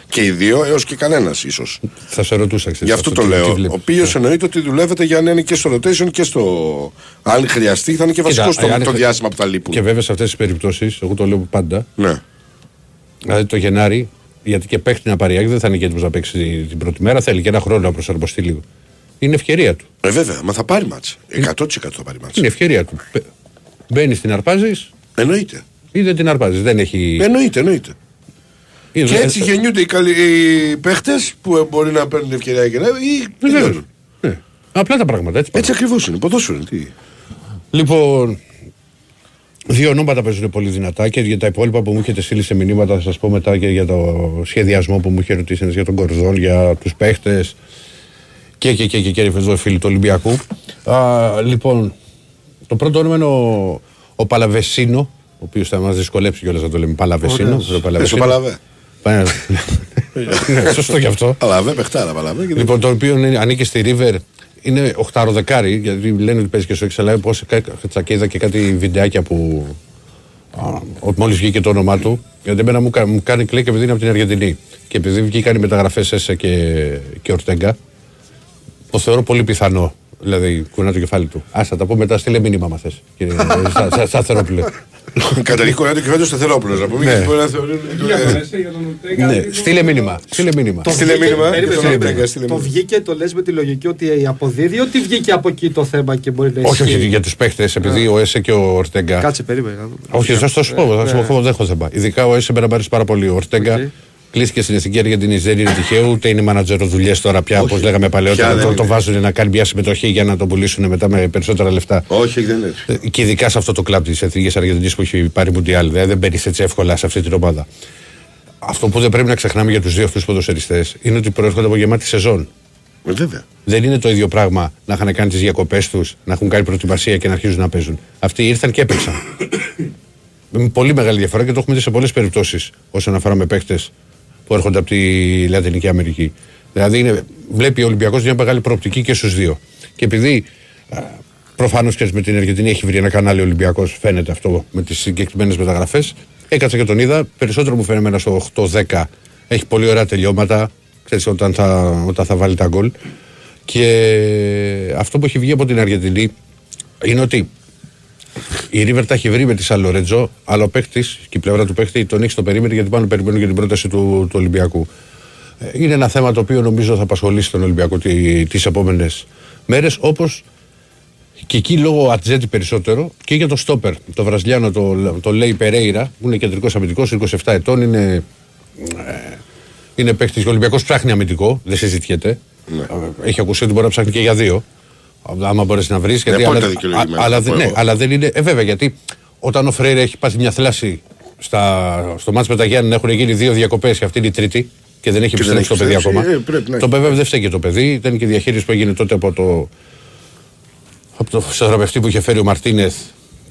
και οι δύο, έως και κανένας ίσως. Θα σε ρωτούσα, ξέρεις, Γι' αυτό το τι- λέω. τι βλέπεις. Ο Πίγιο εννοείται ότι δουλεύεται για να είναι και στο rotation και στο. Αν χρειαστεί, θα είναι και βασικός Κοίτα, στο αν το χρει- διάστημα που θα λείπουν. Και βέβαια σε αυτές τις περιπτώσεις, εγώ το λέω πάντα, Ναι. δηλαδή το Γενάρη, γιατί και παίχτη να πάρει η ΑΕΚ, δεν θα είναι και έτοιμος να παίξει την πρώτη μέρα, θέλει και ένα χρόνο να προσαρμοστεί λίγο. Είναι ευκαιρία του. Ε, βέβαια, μα θα πάρει μάτσα. 100% θα πάρει μάτσα. Είναι ευκαιρία του. Μπαίνεις την αρπάζεις; Εννοείται. ή δεν την αρπάζεις. Δεν έχει. Εννοείται, εννοείται. Είναι- Και έτσι γεννιούνται οι, καλοί, οι παίχτες που ε, μπορεί να παίρνουν ευκαιρία και να. ή Βεβαίως. τελειώνουν. Ναι. Απλά τα πράγματα έτσι. Έτσι ακριβώς είναι. Ποδόσφαιρο είναι. Τι. Λοιπόν, Δύο ονόματα παίζουν πολύ δυνατά και για τα υπόλοιπα που μου έχετε στείλει σε μηνύματα θα σας πω μετά και για το σχεδιασμό που μου είχε ρωτήσει ένας για τον Κορδόν, για τους παίχτες και και και και, και, εδώ φίλοι του Ολυμπιακού. Α, λοιπόν, το πρώτο όνομα είναι ο, ο Παλαβεσίνο, ο οποίος θα μας δυσκολέψει κιόλας να το λέμε Παλαβεσίνο. Ωραίος. Ο Ε, Παλαβεσίνο. στο Παλαβέ. Πάνε- Ναι, σωστό κι αυτό. Παλαβέ, παιχτάρα, παλαβέ. και Λοιπόν, το οποίο είναι, ανήκει στη River, είναι οχταροδεκάρι, γιατί λένε ότι παίζει και στο X, αλλά πώς κα- και είδα και κάτι βιντεάκια που μόλις βγήκε το όνομά του, γιατί εμένα μου, κα- μου κάνει κλικ επειδή είναι από την Αργεντινή. Και επειδή βγήκαν οι μεταγραφές Έσε και, και Ορτέγκα, το θεωρώ πολύ πιθανό. Δηλαδή, κουνά το κεφάλι του. Α, θα τα πω μετά, στείλε μήνυμα, μα θες. Σταθερόπουλε. Καταρχήν κολλάει το κεφάλι του Σταθερόπουλος. Να πούμε Ναι. γιατί μπορεί να θεωρούν. ναι, στείλε μήνυμα. Στείλε μήνυμα. Το Στείλε βγήκε- μήνυμα. περίμενε, Στον περίμενε. Ορτέγκα, στείλε Το μήνυμα. βγήκε, το λες με τη λογική ότι αποδίδει, ότι βγήκε από εκεί το θέμα και μπορεί να Όχι, ισχύει. όχι, για τους παίχτες, επειδή ο Έσε και ο Ορτέγκα. Κάτσε, περίμενε. να δούμε. Όχι, θα σου το πω, θα σου πω, δεν έχω θέμα. Ειδικά ο Έσε πρέπει να πάρει πάρα πολύ. Ο Ορτέγκα Οκ. κλείστηκε στην εθνική Αργεντινή, δεν είναι τυχαίο, ούτε είναι μάνατζερ δουλειές τώρα πια, όπως λέγαμε πια παλαιότερα. δεν Το, το είναι. βάζουν να κάνει μια συμμετοχή για να τον πουλήσουν μετά με περισσότερα λεφτά. Όχι, δεν είναι έτσι. Ε, Και ειδικά σε αυτό το κλαμπ της Εθνικής Αργεντινής που έχει πάρει Μουντιάλ. Δηλαδή δεν μπαίνεις έτσι εύκολα σε αυτή την ομάδα. Αυτό που δεν πρέπει να ξεχνάμε για τους δύο αυτούς ποδοσφαιριστές είναι ότι προέρχονται από γεμάτη σεζόν. Ε, Βέβαια. Δεν είναι το ίδιο πράγμα να είχαν κάνει τις διακοπές τους, να έχουν κάνει προετοιμασία και να αρχίζουν να παίζουν. Αυτοί ήρθαν και έπαιξαν. με πολύ μεγάλη διαφορά και το έχουμε δει σε πολλές περιπτώσεις όσον αφορά με παίχτε που έρχονται από τη Λατινική Αμερική. Δηλαδή είναι, βλέπει ο Ολυμπιακός μια μεγάλη προοπτική και στους δύο. Και επειδή προφανώς και με την Αργεντινή έχει βρει ένα κανάλι Ολυμπιακός, φαίνεται αυτό με τις συγκεκριμένες μεταγραφές. Έκατσα και τον είδα. Περισσότερο μου φαίνεται εμένα στο 8-10. Έχει πολύ ωραία τελειώματα. Ξέρεις, όταν, θα, όταν θα βάλει τα γκολ. Και αυτό που έχει βγει από την Αργεντινή είναι ότι η Ρίβερ τα έχει βρει με τη Σαλορετζό, αλλά ο παίχτη και η πλευρά του παίχτη τον έχει στο περίμενο γιατί πάνω περιμένουν για την πρόταση του, του Ολυμπιακού. Ε, Είναι ένα θέμα το οποίο νομίζω θα απασχολήσει τον Ολυμπιακό τις επόμενες μέρες, όπως και εκεί λόγω Ατζέτη περισσότερο και για το Στόπερ. Το Βραζιλιάνο, το, το Λέι Περέιρα, που είναι κεντρικός αμυντικός, 27 ετών, είναι, ε, είναι παίχτη. Ο Ολυμπιακός ψάχνει αμυντικό, δεν συζητιέται. Ε, Έχει ακουστεί ότι μπορεί να ψάχνει και για δύο. Άμα μπορέσει να βρεις. Γιατί, απόλυτα αλλά, δικαιολογημένο, α- αλλά, θα δεν- πω ναι, εγώ. αλλά δεν είναι. Ε, βέβαια, γιατί όταν ο Φρέιρα έχει πάθει μια θλάση στα, στο μάτς με τα Γιάννη έχουν γίνει δύο διακοπές και αυτή είναι η τρίτη και δεν έχει Και δεν επιστρέψει το έχει παιδί επιστρέψει, ακόμα. ε, πρέπει να το έχει. βέβαια δεν φταίει και το παιδί. Ήταν και η διαχείριση που έγινε τότε από το, από το φυσιοθεραπευτή που είχε φέρει ο Μαρτίνεθ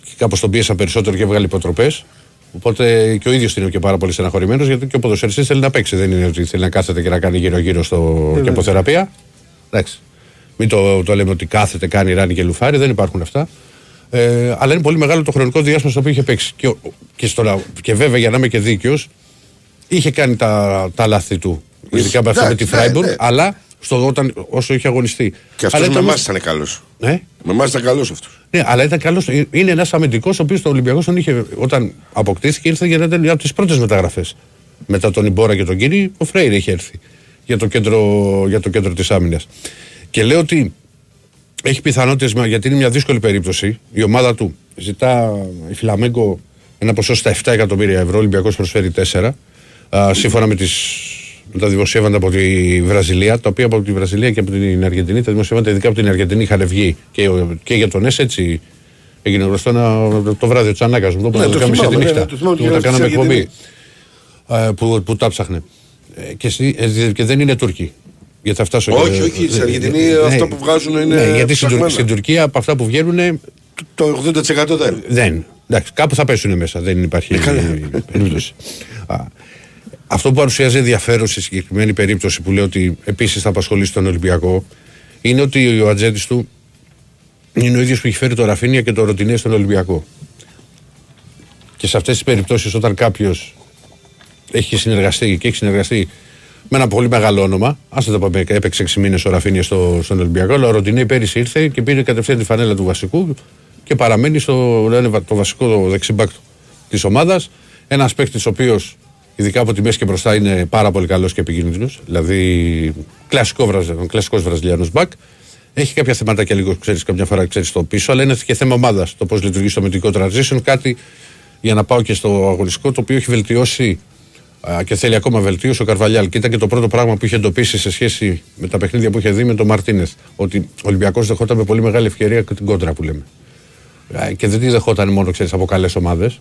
και κάπως τον πίεσαν περισσότερο και έβγαλε υποτροπές. Οπότε και ο ίδιος είναι και πάρα πολύ στεναχωρημένος γιατί και ο ποδοσφαιριστής θέλει να παίξει. Δεν είναι ότι θέλει να κάθεται και να κάνει γύρω-γύρω στο και από θεραπεία. Εντάξει. Μην το, το λέμε ότι κάθεται, κάνει ράνι και λουφάρι, δεν υπάρχουν αυτά. Ε, αλλά είναι πολύ μεγάλο το χρονικό διάστημα στο οποίο είχε παίξει. Και, ο- και, στο, λαό- και βέβαια για να είμαι και δίκαιος, είχε κάνει τα, τα λάθη του. Ειδικά με αυτά με τη Εντάξει, ναι, Φράιμπουργκ, ναι. αλλά στο, όταν, όσο είχε αγωνιστεί. Και αυτός Αλλά με ήταν εμάς όμως- ήταν καλός. Ναι, Με εμάς ήταν καλός αυτός. ναι, αλλά ήταν καλός. Είναι ένας αμυντικός ο οποίος το Ολυμπιακό τον είχε, όταν αποκτήθηκε ήρθε για να ήταν από τις πρώτες μεταγραφές. Μετά τον Ιμπόρα και τον Κύρι, ο Φρέιρ είχε έρθει για το κέντρο, για το κέντρο της άμυνας. Και λέω ότι έχει πιθανότητες, γιατί είναι μια δύσκολη περίπτωση. Η ομάδα του ζητά η Φλαμέγκο ένα ποσό στα 7 εκατομμύρια ευρώ. Ο Ολυμπιακός προσφέρει 4. Α, σύμφωνα με, τις, με τα δημοσιεύματα από τη Βραζιλία, τα οποία από τη Βραζιλία και από την Αργεντινή, τα δημοσιεύματα ειδικά από την Αργεντινή είχαν βγει και, ο- και για τον ΕΣ έτσι. Έγινε γνωστό ένα, το βράδυ ο Τσανάκα μου, το Ναι, ναι, το το θυμάμαι, τη ναι, νύχτα. ναι, το θυμάμαι Του και τα για κάναμε την εκπομπή. Αργεντινή. ε, που, που τα ψάχνε. Ε, και, εσύ- ε, και δεν είναι Τούρκοι. Γιατί θα φτάσω Όχι, και- όχι, στην ε, Αργεντινή ε, αυτά ναι. που βγάζουν είναι Ναι, γιατί στην, Τουρ- ψαχμένα. στην Τουρκία από αυτά που βγαίνουν Το 80% δεν. δεν. Εντάξει, κάπου θα πέσουν μέσα. Δεν υπάρχει Ε, καλά. περίπτωση. Α, αυτό που παρουσιάζει ενδιαφέρον στη συγκεκριμένη περίπτωση που λέω ότι επίσης θα απασχολήσει τον Ολυμπιακό είναι ότι ο ατζέντης του είναι ο ίδιος που έχει φέρει το Ραφίνια και το Ροτινέ στον Ολυμπιακό. Και σε αυτές τις περιπτώσεις, όταν κάποιος έχει συνεργαστεί και έχει συνεργαστεί με ένα πολύ μεγάλο όνομα, ας το πούμε, έπαιξε 6 μήνες ο Ραφίνια στο, στον Ολυμπιακό, αλλά ο Ροτινέ πέρυσι ήρθε και πήρε κατευθείαν τη φανέλα του βασικού και παραμένει στο λένε, το βασικό δεξιμπάκ της ομάδας. Ένας παίκτης ο οποίος ειδικά από τη μέση και μπροστά είναι πάρα πολύ καλός και επικίνδυνος. Δηλαδή κλασικό βραζ, κλασικός βραζιλιάνος μπακ. Έχει κάποια θεματάκια λίγο, ξέρεις, καμιά φορά ξέρεις στο πίσω, αλλά είναι και θέμα ομάδας το πώς λειτουργεί στο αμυντικό transition. Κάτι για να πάω και στο αγωνιστικό το οποίο έχει βελτιώσει α, και θέλει ακόμα βελτίωση ο Καρβαλιάλ. Και ήταν και το πρώτο πράγμα που είχε εντοπίσει σε σχέση με τα παιχνίδια που είχε δει με τον Μαρτίνεθ. Ότι ο Ολυμπιακός δεχόταν με πολύ μεγάλη ευκαιρία και την κόντρα που λέμε. Ε, Και δεν τη δεχόταν μόνο ξέρεις, από καλές ομάδες.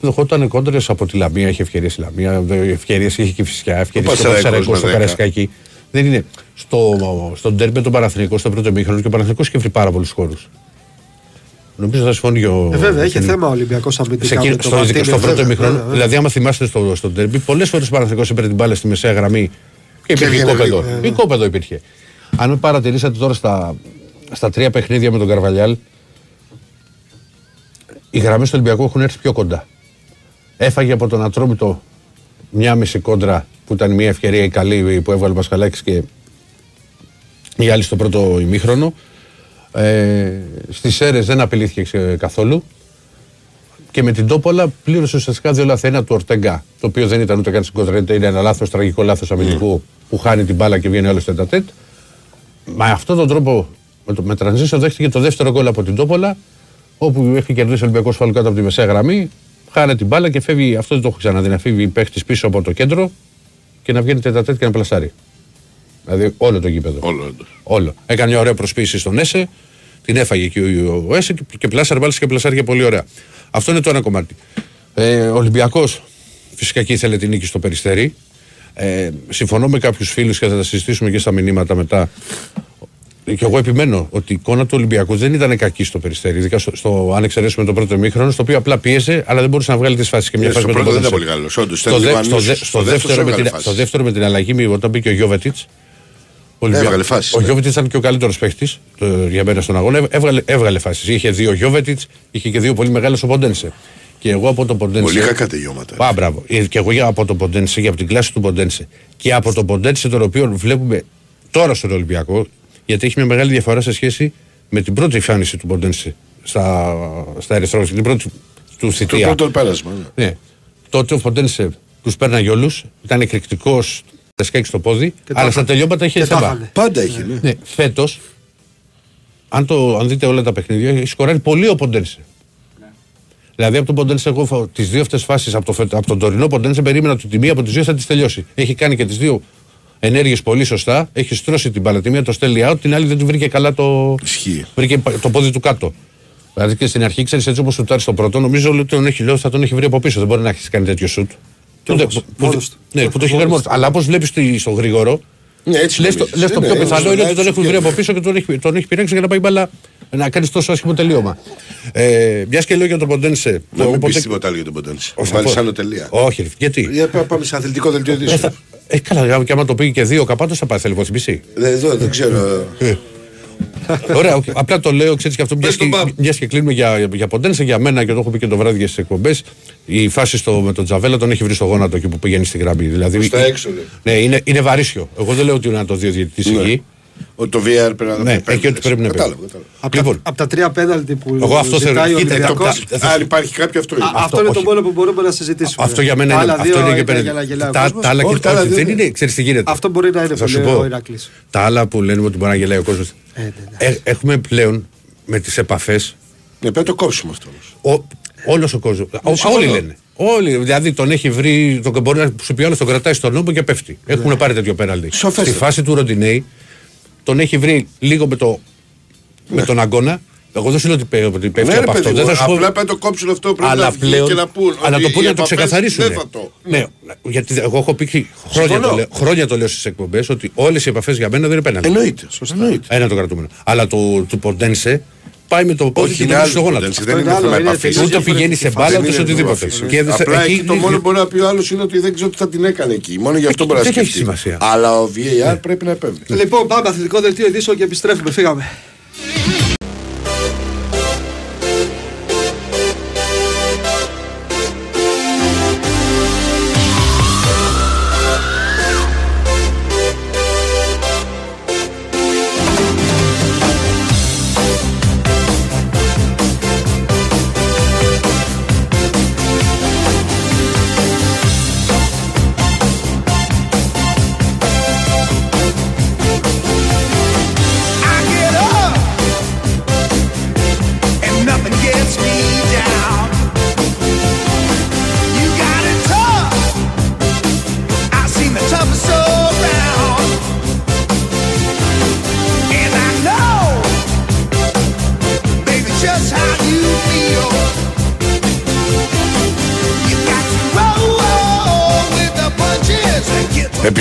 Δεχόταν κόντρες από τη Λαμία, είχε ευκαιρίες η Λαμία, ευκαιρίες είχε και η Φυσικά, ευκαιρίες Ο και ο Πασαραϊκός Πασαραϊκό με στο δέκα. Καρασκάκι. Δεν είναι. Στο, στον τέρμι με τον Παναθηνικό, στο πρώτο μήχρονο και ο Παναθηνικό έχει βρει πάρα πολλούς χώρους. Νομίζω θα συμφωνεί και ο. Ε, βέβαια, έχει ο- θέμα ο Ολυμπιακός σε αμυντικά. εκείνο- με τον στο, Μαρτίνες, στο πρώτο βέβαια, ημίχρονο. βέβαια, Δηλαδή, άμα θυμάστε στο, στο τέρμπι, πολλές φορές ο Παναθηνικό έπαιρνε την μπάλα στη μεσαία γραμμή και υπήρχε έβγαινε κόπεδο. γρήγορα. Ή κόπεδο υπήρχε. Αν με παρατηρήσατε τώρα στα, στα τρία παιχνίδια με τον Καρβαλιάλ, οι γραμμές του Ολυμπιακού έχουν έρθει πιο κοντά. Έφαγε από τον Ατρόμητο μια μισή κόντρα που ήταν μια ευκαιρία η καλή που έβγαλε ο Πασχαλάκης και η άλλη στο πρώτο ημίχρονο. Ε, Στις αίρες δεν απειλήθηκε ξε- καθόλου. Και με την Τόπολα πλήρωσε ουσιαστικά δύο λάθη. Ένα του Ορτεγκά, το οποίο δεν ήταν ούτε καν στην κοντρέντα, είναι ένα λάθος, τραγικό λάθος αμυντικού που χάνει την μπάλα και βγαίνει όλο στο τετατέτ. Με αυτόν τον τρόπο, με, το, με τρανζίσιο, δέχτηκε το δεύτερο γκολ από την Τόπολα, όπου έχει κερδίσει ο Ολυμπιακός φάλου κάτω από τη μεσαία γραμμή. Χάνει την μπάλα και φεύγει, αυτό δεν το έχω ξαναδεί, να φύγει παίχτης πίσω από το κέντρο και να βγαίνει τετατέτ και να πλασάρει. Δηλαδή όλο το γήπεδο. Όλο όντως. Όλο. Έκανε μια ωραία προσποίηση στον Έσε, την έφαγε και ο, ο Έσε και, και πλάσαρε μπάλες και πλασάρει πολύ ωραία. Αυτό είναι το ένα κομμάτι. Ε, ο Ολυμπιακός φυσικά και ήθελε την νίκη στο περιστέρι. Ε, συμφωνώ με κάποιους φίλους και θα τα συζητήσουμε και στα μηνύματα μετά. Και εγώ επιμένω ότι η εικόνα του Ολυμπιακού δεν ήταν κακή στο περιστέρι. Ειδικά στο, στο, αν εξαιρέσουμε το πρώτο μήχρονο, στο οποίο απλά πίεζε, αλλά δεν μπορούσε να βγάλει τις φάσεις. Και μια Ναι, φάση στο με τον πρώτο δεν ήταν Ποντένσε. πολύ καλός, όντως, Στο, ήταν δε- λίγο στο, δε- ανούσιος. στο Στο δεύτερο δεύτερο με την, έβγαλε στο φάσεις. δεύτερο με την αλλαγή, μη- όταν μπήκε ο Γιώβετιτς. Ο Έβγαλε φάσεις, Ο ναι. Γιώβετιτς ήταν και ο καλύτερος παίχτης για μένα στον αγώνα. Έβγαλε, έβγαλε φάσεις. Είχε δύο Γιώβετιτς, είχε και δύο πολύ μεγάλες ο Ποντένσε. Και εγώ από τον Ποντένσε. Πολύ κακά τελειώματα. Α, μπράβο. Ε, Και εγώ για- από τον Ποντένσε, για από την κλάση του Ποντένσε και από τον Ποντένσε, τον οποίο βλέπουμε τώρα στον Ολυμπιακό, γιατί έχει μια μεγάλη διαφορά σε σχέση με την πρώτη εμφάνιση του Ποντένσε στα, στα Ερυθρόλευκα, την πρώτη του Το θητεία. πρώτο πέρασμα. ναι. Ναι. Τότε ο Ποντένσε τους πέρναγε όλους, ήταν εκρηκτικός, δεσκάκι στο πόδι, τα αλλά στα είχαν. τελειώματα είχε Και τα θέμα. είχανε. Πάντα είχε. ναι. Ναι, φέτος, αν, το, αν δείτε όλα τα παιχνίδια, έχει σκοράρει πολύ ο Ποντένσε. Δηλαδή από τον Ποντένσε, εγώ τις δύο αυτές φάσεις από, το, φε- από τον τωρινό Ποντένσε περίμενα ότι τη μία από τις δύο θα τις τελειώσει. Έχει κάνει και τις δύο ενέργειες πολύ σωστά. Έχει στρώσει την μπάλα. Τη μία το στέλνει out, την άλλη δεν του βρήκε καλά το. Ισχύει. Βρήκε πα- το πόδι του κάτω. Δηλαδή και στην αρχή ξέρεις έτσι όπως του τάρει στο πρώτο, νομίζω ότι τον έχει, λέω, θα τον έχει βρει από πίσω. Δεν μπορεί να έχεις κάνει τέτοιο σουτ. Που, Μόνος που- του, που- μόνος του. ναι, που το έχει κάνει μόνος του. Αλλά όπως βλέπεις στο γρήγορο, Ναι, έτσι Λες το, νομίζεις. λες το Ναι, πιο ναι, πιθανό είναι ότι τον έτσι έχουν και- βρει από πίσω και τον έχει, τον έχει πειράξει για να πάει μπάλα να κάνεις τόσο άσχημο τελείωμα. Ε, Μιας και λέω για τον Ποντένσε. Να εγώ μην ποτέ- πεις τίποτα άλλο για τον Ποντένσε. Όχι, Βάλεις θα πω. άλλο τελεία. Όχι, ρε, γιατί; Για πά- πάμε σε αθλητικό δελτίο Ε, ειδήσεων. θα- ε, καλά, και άμα το πήγε και δύο καπάτο θα πάει, θέλει υποθυμίσει. Ε, Εδώ δεν ξέρω. Ωραία, οκ. απλά το λέω, ξέρεις και αυτό. Μιας Πες τον και, Μπαμ. μιας και κλείνουμε για, για Ποντένσε, για μένα και το έχω πει και το βράδυ για στις εκπομπές. Η φάση στο, με τον Τζαβέλα τον έχει βρει στο γόνατο εκεί που πηγαίνει στη γραμμή. Δηλαδή, Προς τα έξω, λέει. Ναι, είναι, είναι βαρύσιο. Εγώ δεν λέω ότι είναι να το δει ο διαιτητής Ναι. εκεί. Ότι το VR πρέπει να το Ναι, παίρνει, εκεί ότι πρέπει να Κατάλαβα, παίρνει. κατάλαβα. Από, Λοιπόν. τα, απ' τα τρία πέναλτι που Εγώ αυτό ζητάει θεωρώ. ο Κοίτα, Ολυμπιακός, το- το- Αν υπάρχει κάποιο αυτό είναι. Α, Αυτό, αυτό είναι το όχι. μόνο που μπορούμε να συζητήσουμε. Αυτό για μένα Τα είναι, άλλα αυτό δύο είναι και ήταν πέρα. για να γελάει ο Τα, κόσμος. τα άλλα, Όχι, και- τα άλλα όχι, δεν δεν είναι, ξέρεις τι γίνεται. Αυτό μπορεί να είναι Θα που σου λέει πω. ο Ηρακλής. Τα άλλα που λένε ότι μπορεί να γελάει ο κόσμο. Ε, ναι, ναι. έχουμε πλέον με τις επαφέ. Ναι, πρέπει να το κόψουμε αυτό όμως. Όλος ο κόσμο. Όλοι λένε. Όλοι, δηλαδή τον έχει βρει, τον, μπορεί να σου πει άλλος, τον κρατάει στον νόμο και πέφτει. Έχουν πάρει τέτοιο πέναλτι. Σαφέστατα. Στη φάση του Ροντινέη τον έχει βρει λίγο με, το, με τον αγώνα. Εγώ δεν σου λέω ότι πέ- ότι πέφτει Ναι, ρε από αυτό. παιδί Δεν μου, θα σου πω- απλά πρέπει να το κόψουν αυτό. Πρέπει αλλά να βγει πλέον. και να πούν. αλλά ότι το οι πούνε να το επαφές ξεκαθαρίσουν. Δεν θα το. Ναι, γιατί εγώ έχω πει χρόνια Συμφωνώ. το, λέω, χρόνια το λέω στις εκπομπές ότι όλες οι επαφές για μένα δεν είναι πέναλτι. Εννοείται. Σωστά. Εννοείται. Ένα το κρατούμενο. Αλλά του, του Ποντένσε πάει με το πόδι Όχι, και είναι τον άλλο. στο γόνατο. Ποντένσε, Αυτό Δεν είναι είναι άλλο, θέμα είναι επαφής. τελείως Ούτε πηγαίνει σε διαφορετική μπάλα Δεν ούτε είναι σε θέμα οτιδήποτε. επαφής. Και δεν θα- Απλά εκεί εκεί το είναι- μόνο που μπορεί να πει ο άλλος είναι ότι δεν ξέρω τι θα την έκανε εκεί. Μόνο γι' αυτό μπορεί να δεν έχει σκεφτεί. σημασία. Αλλά ο VAR πρέπει να επέμβει. Λοιπόν, πάμε αθλητικό δελτίο ειδήσεων και επιστρέφουμε. Φύγαμε.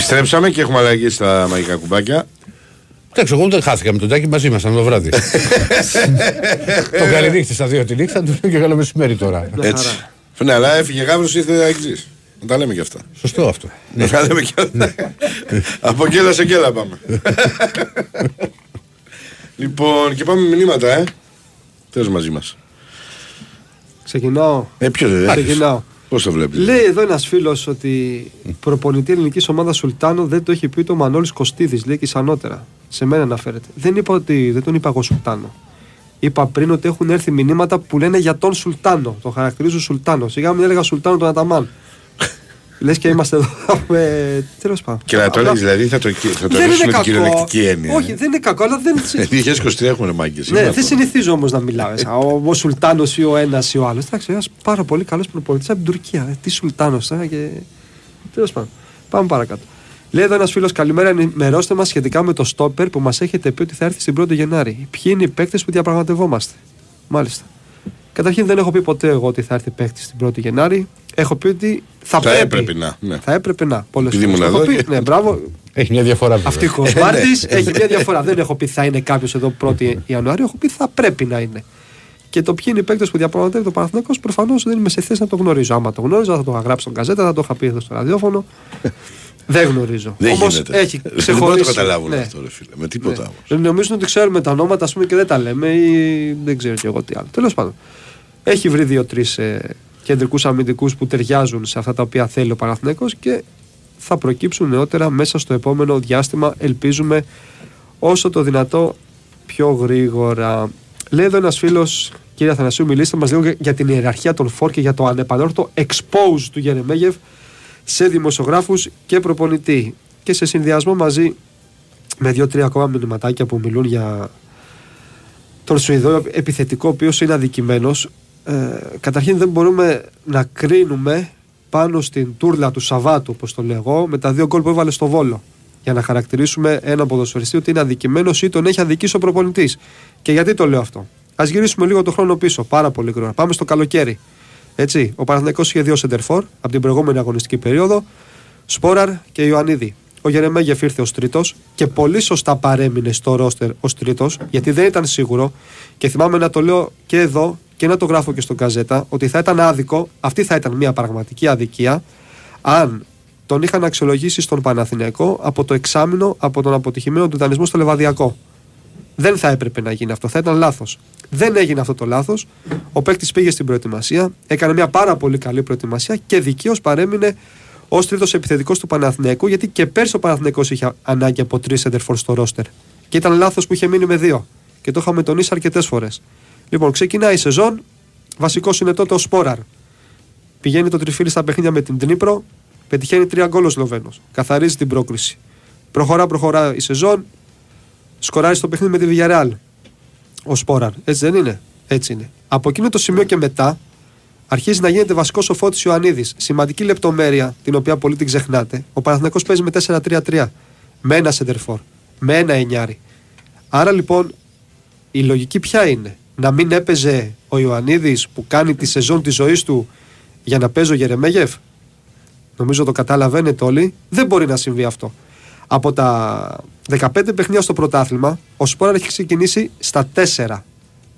Επιστρέψαμε και έχουμε αλλαγή στα μαγικά κουμπάκια. Εντάξει, εγώ δεν χάθηκα με τον Τάκη, μαζί ήμασταν το βράδυ. τον καληνύχτη στα δύο τη νύχτα, του λέω και καλό μεσημέρι τώρα. Έτσι. Ναι, αλλά έφυγε γάβρο, ήρθε αεξή. Να τα λέμε και αυτά. Σωστό αυτό. Να τα λέμε και αυτά. Από κέλα σε κέλα πάμε. λοιπόν, και πάμε με μηνύματα, ε. Τέλο μαζί μας. Ξεκινάω. Ε, ποιος δεν Ξεκινάω. Πώς το βλέπεις. Λέει εδώ ένας φίλος ότι προπονητή ελληνικής ομάδας Σουλτάνο δεν το έχει πει το Μανώλης Κωστίδης, λέει και ισανότερα. Σε μένα αναφέρεται. Δεν είπα ότι δεν τον είπα εγώ Σουλτάνο. Είπα πριν ότι έχουν έρθει μηνύματα που λένε για τον Σουλτάνο. Τον χαρακτηρίζουν Σουλτάνο. Σιγά μην έλεγα Σουλτάνο τον Αταμάν. Λες και είμαστε εδώ. Τέλος πάντων. Και να το Απλά- έλεγε, δηλαδή θα το, θα το Δεν ρίξουμε είναι την κακό. κυριολεκτική έννοια. Όχι, δεν είναι κακό, αλλά δεν. 2023 έχουμε μάγκες. Ναι, δεν συνηθίζω όμως να μιλάω. έτσι. Ο, ο Σουλτάνος ή ο ένας ή ο άλλος. Εντάξει, ένας πάρα πολύ καλός προπονητής από την Τουρκία. Ε, τι Σουλτάνος τώρα και. Τέλος πάντων. Πάμε παρακάτω. Λέει εδώ ένας φίλος, καλημέρα, ενημερώστε μας σχετικά με το στόπερ που μας έχετε πει ότι θα έρθει στην 1η Γενάρη. Ποιοι είναι οι παίκτες που διαπραγματευόμαστε; Μάλιστα. Καταρχήν δεν έχω πει ποτέ εγώ ότι θα έρθει παίκτης στην 1η Γενάρη. Έχω πει ότι θα, Θα πρέπει. έπρεπε να, ναι. Θα έπρεπε να. Πολλές Επειδή φορές ήμουν το έχω εδώ πει. και- Ναι, μπράβο. Έχει μια διαφορά βέβαια. Αυτή η Κοσμάρτη έχει μια διαφορά. Δεν έχω πει θα είναι κάποιος εδώ 1η Ιανουαρίου. Έχω πει θα πρέπει να είναι. Και το ποιοι είναι οι παίκτες που διαπραγματεύεται ο Παναθυνακό προφανώς δεν είμαι σε θέση να το γνωρίζω. Άμα το γνώριζα, θα το είχα γράψει στον καζέτα, θα το είχα πει εδώ στο ραδιόφωνο. δεν γνωρίζω. Δεν Όμως γίνεται. έχει Δεν μπορούν να ξεχωρίσει. το καταλάβουν Ναι. αυτό, ρε φίλε. Με τίποτα Ναι. όμως. Νομίζουν ότι ξέρουμε τα ονόματα ας πούμε, και δεν τα λέμε ή δεν ξέρω κι εγώ τι άλλο. Τέλος πάντων. Έχει βρει δύο-τρεις ε, κεντρικούς αμυντικούς που ταιριάζουν σε αυτά τα οποία θέλει ο Παναθηναίκος και θα προκύψουν νεότερα μέσα στο επόμενο διάστημα. Ελπίζουμε όσο το δυνατό πιο γρήγορα. Λέει εδώ ένας φίλος, κύριε Αθανασίου, μιλήστε μας λίγο για την ιεραρχία των φόρ και για το ανεπανόρθωτο expose του Γερεμέγεφ σε δημοσιογράφους και προπονητή. Και σε συνδυασμό μαζί με δύο-τρία ακόμα μηνυματάκια που μιλούν για τον Σουηδό επιθετικό, ο οποίος είναι αδικημένος. Ε, καταρχήν δεν μπορούμε να κρίνουμε πάνω στην τούρλα του Σαββάτου, όπως το λέω εγώ, με τα δύο γκολ που έβαλε στο βόλο. Για να χαρακτηρίσουμε ένα ποδοσφαιριστή ότι είναι αδικημένος ή τον έχει αδικήσει ο προπονητής. Και γιατί το λέω αυτό; Α γυρίσουμε λίγο το χρόνο πίσω, πάρα πολύ γρήγορα. Πάμε στο καλοκαίρι. Έτσι, ο Παναθηναϊκός είχε δύο σεντερφόρ από την προηγούμενη αγωνιστική περίοδο, Σπόραρ και Ιωαννίδη. Ο Γερεμέγεφ ήρθε ως τρίτος και πολύ σωστά παρέμεινε στο ρόστερ ως τρίτος, γιατί δεν ήταν σίγουρο. Και θυμάμαι να το λέω και εδώ και να το γράφω και στον Καζέτα, ότι θα ήταν άδικο, αυτή θα ήταν μια πραγματική αδικία, αν τον είχαν αξιολογήσει στον Παναθηναϊκό από το εξάμεινο από τον αποτυχημένο του δανεισμό στο Λεβαδιακό. Δεν θα έπρεπε να γίνει αυτό, θα ήταν λάθος. Δεν έγινε αυτό το λάθος. Ο παίκτης πήγε στην προετοιμασία, έκανε μια πάρα πολύ καλή προετοιμασία και δικαίως παρέμεινε ως τρίτος επιθετικός του Παναθηναϊκού, γιατί και πέρσι ο Παναθηναϊκός είχε ανάγκη από τρεις σεντερφόρ στο ρόστερ. Και ήταν λάθος που είχε μείνει με δύο. Και το είχαμε τονίσει αρκετές φορές. Λοιπόν, ξεκινάει η σεζόν. Βασικός είναι τότε ο Σπόραρ. Πηγαίνει το τριφύλι στα παιχνίδια με την Τνίπρο, πετυχαίνει τρία γκολ ο Σλοβαίνος. Καθαρίζει την πρόκριση. Προχωρά, προχωρά η σεζόν. Σκοράρει στο παιχνίδι με τη Villarreal. Ο Σπόραρ. Έτσι δεν είναι; Έτσι είναι. Από εκείνο το σημείο και μετά αρχίζει να γίνεται βασικός ο Φώτης Ιωαννίδης. Σημαντική λεπτομέρεια, την οποία πολύ την ξεχνάτε. Ο Παναθηναϊκός παίζει με 4-3-3. Με ένα σεντερφόρ. Με ένα εννιάρι. Άρα λοιπόν η λογική ποια είναι; Να μην έπαιζε ο Ιωαννίδης που κάνει τη σεζόν της ζωής του για να παίζει ο Γερεμέγεφ; Νομίζω το καταλαβαίνετε όλοι. Δεν μπορεί να συμβεί αυτό. Από τα 15 παιχνίδια στο πρωτάθλημα, ο Σπόραρ έχει ξεκινήσει στα 4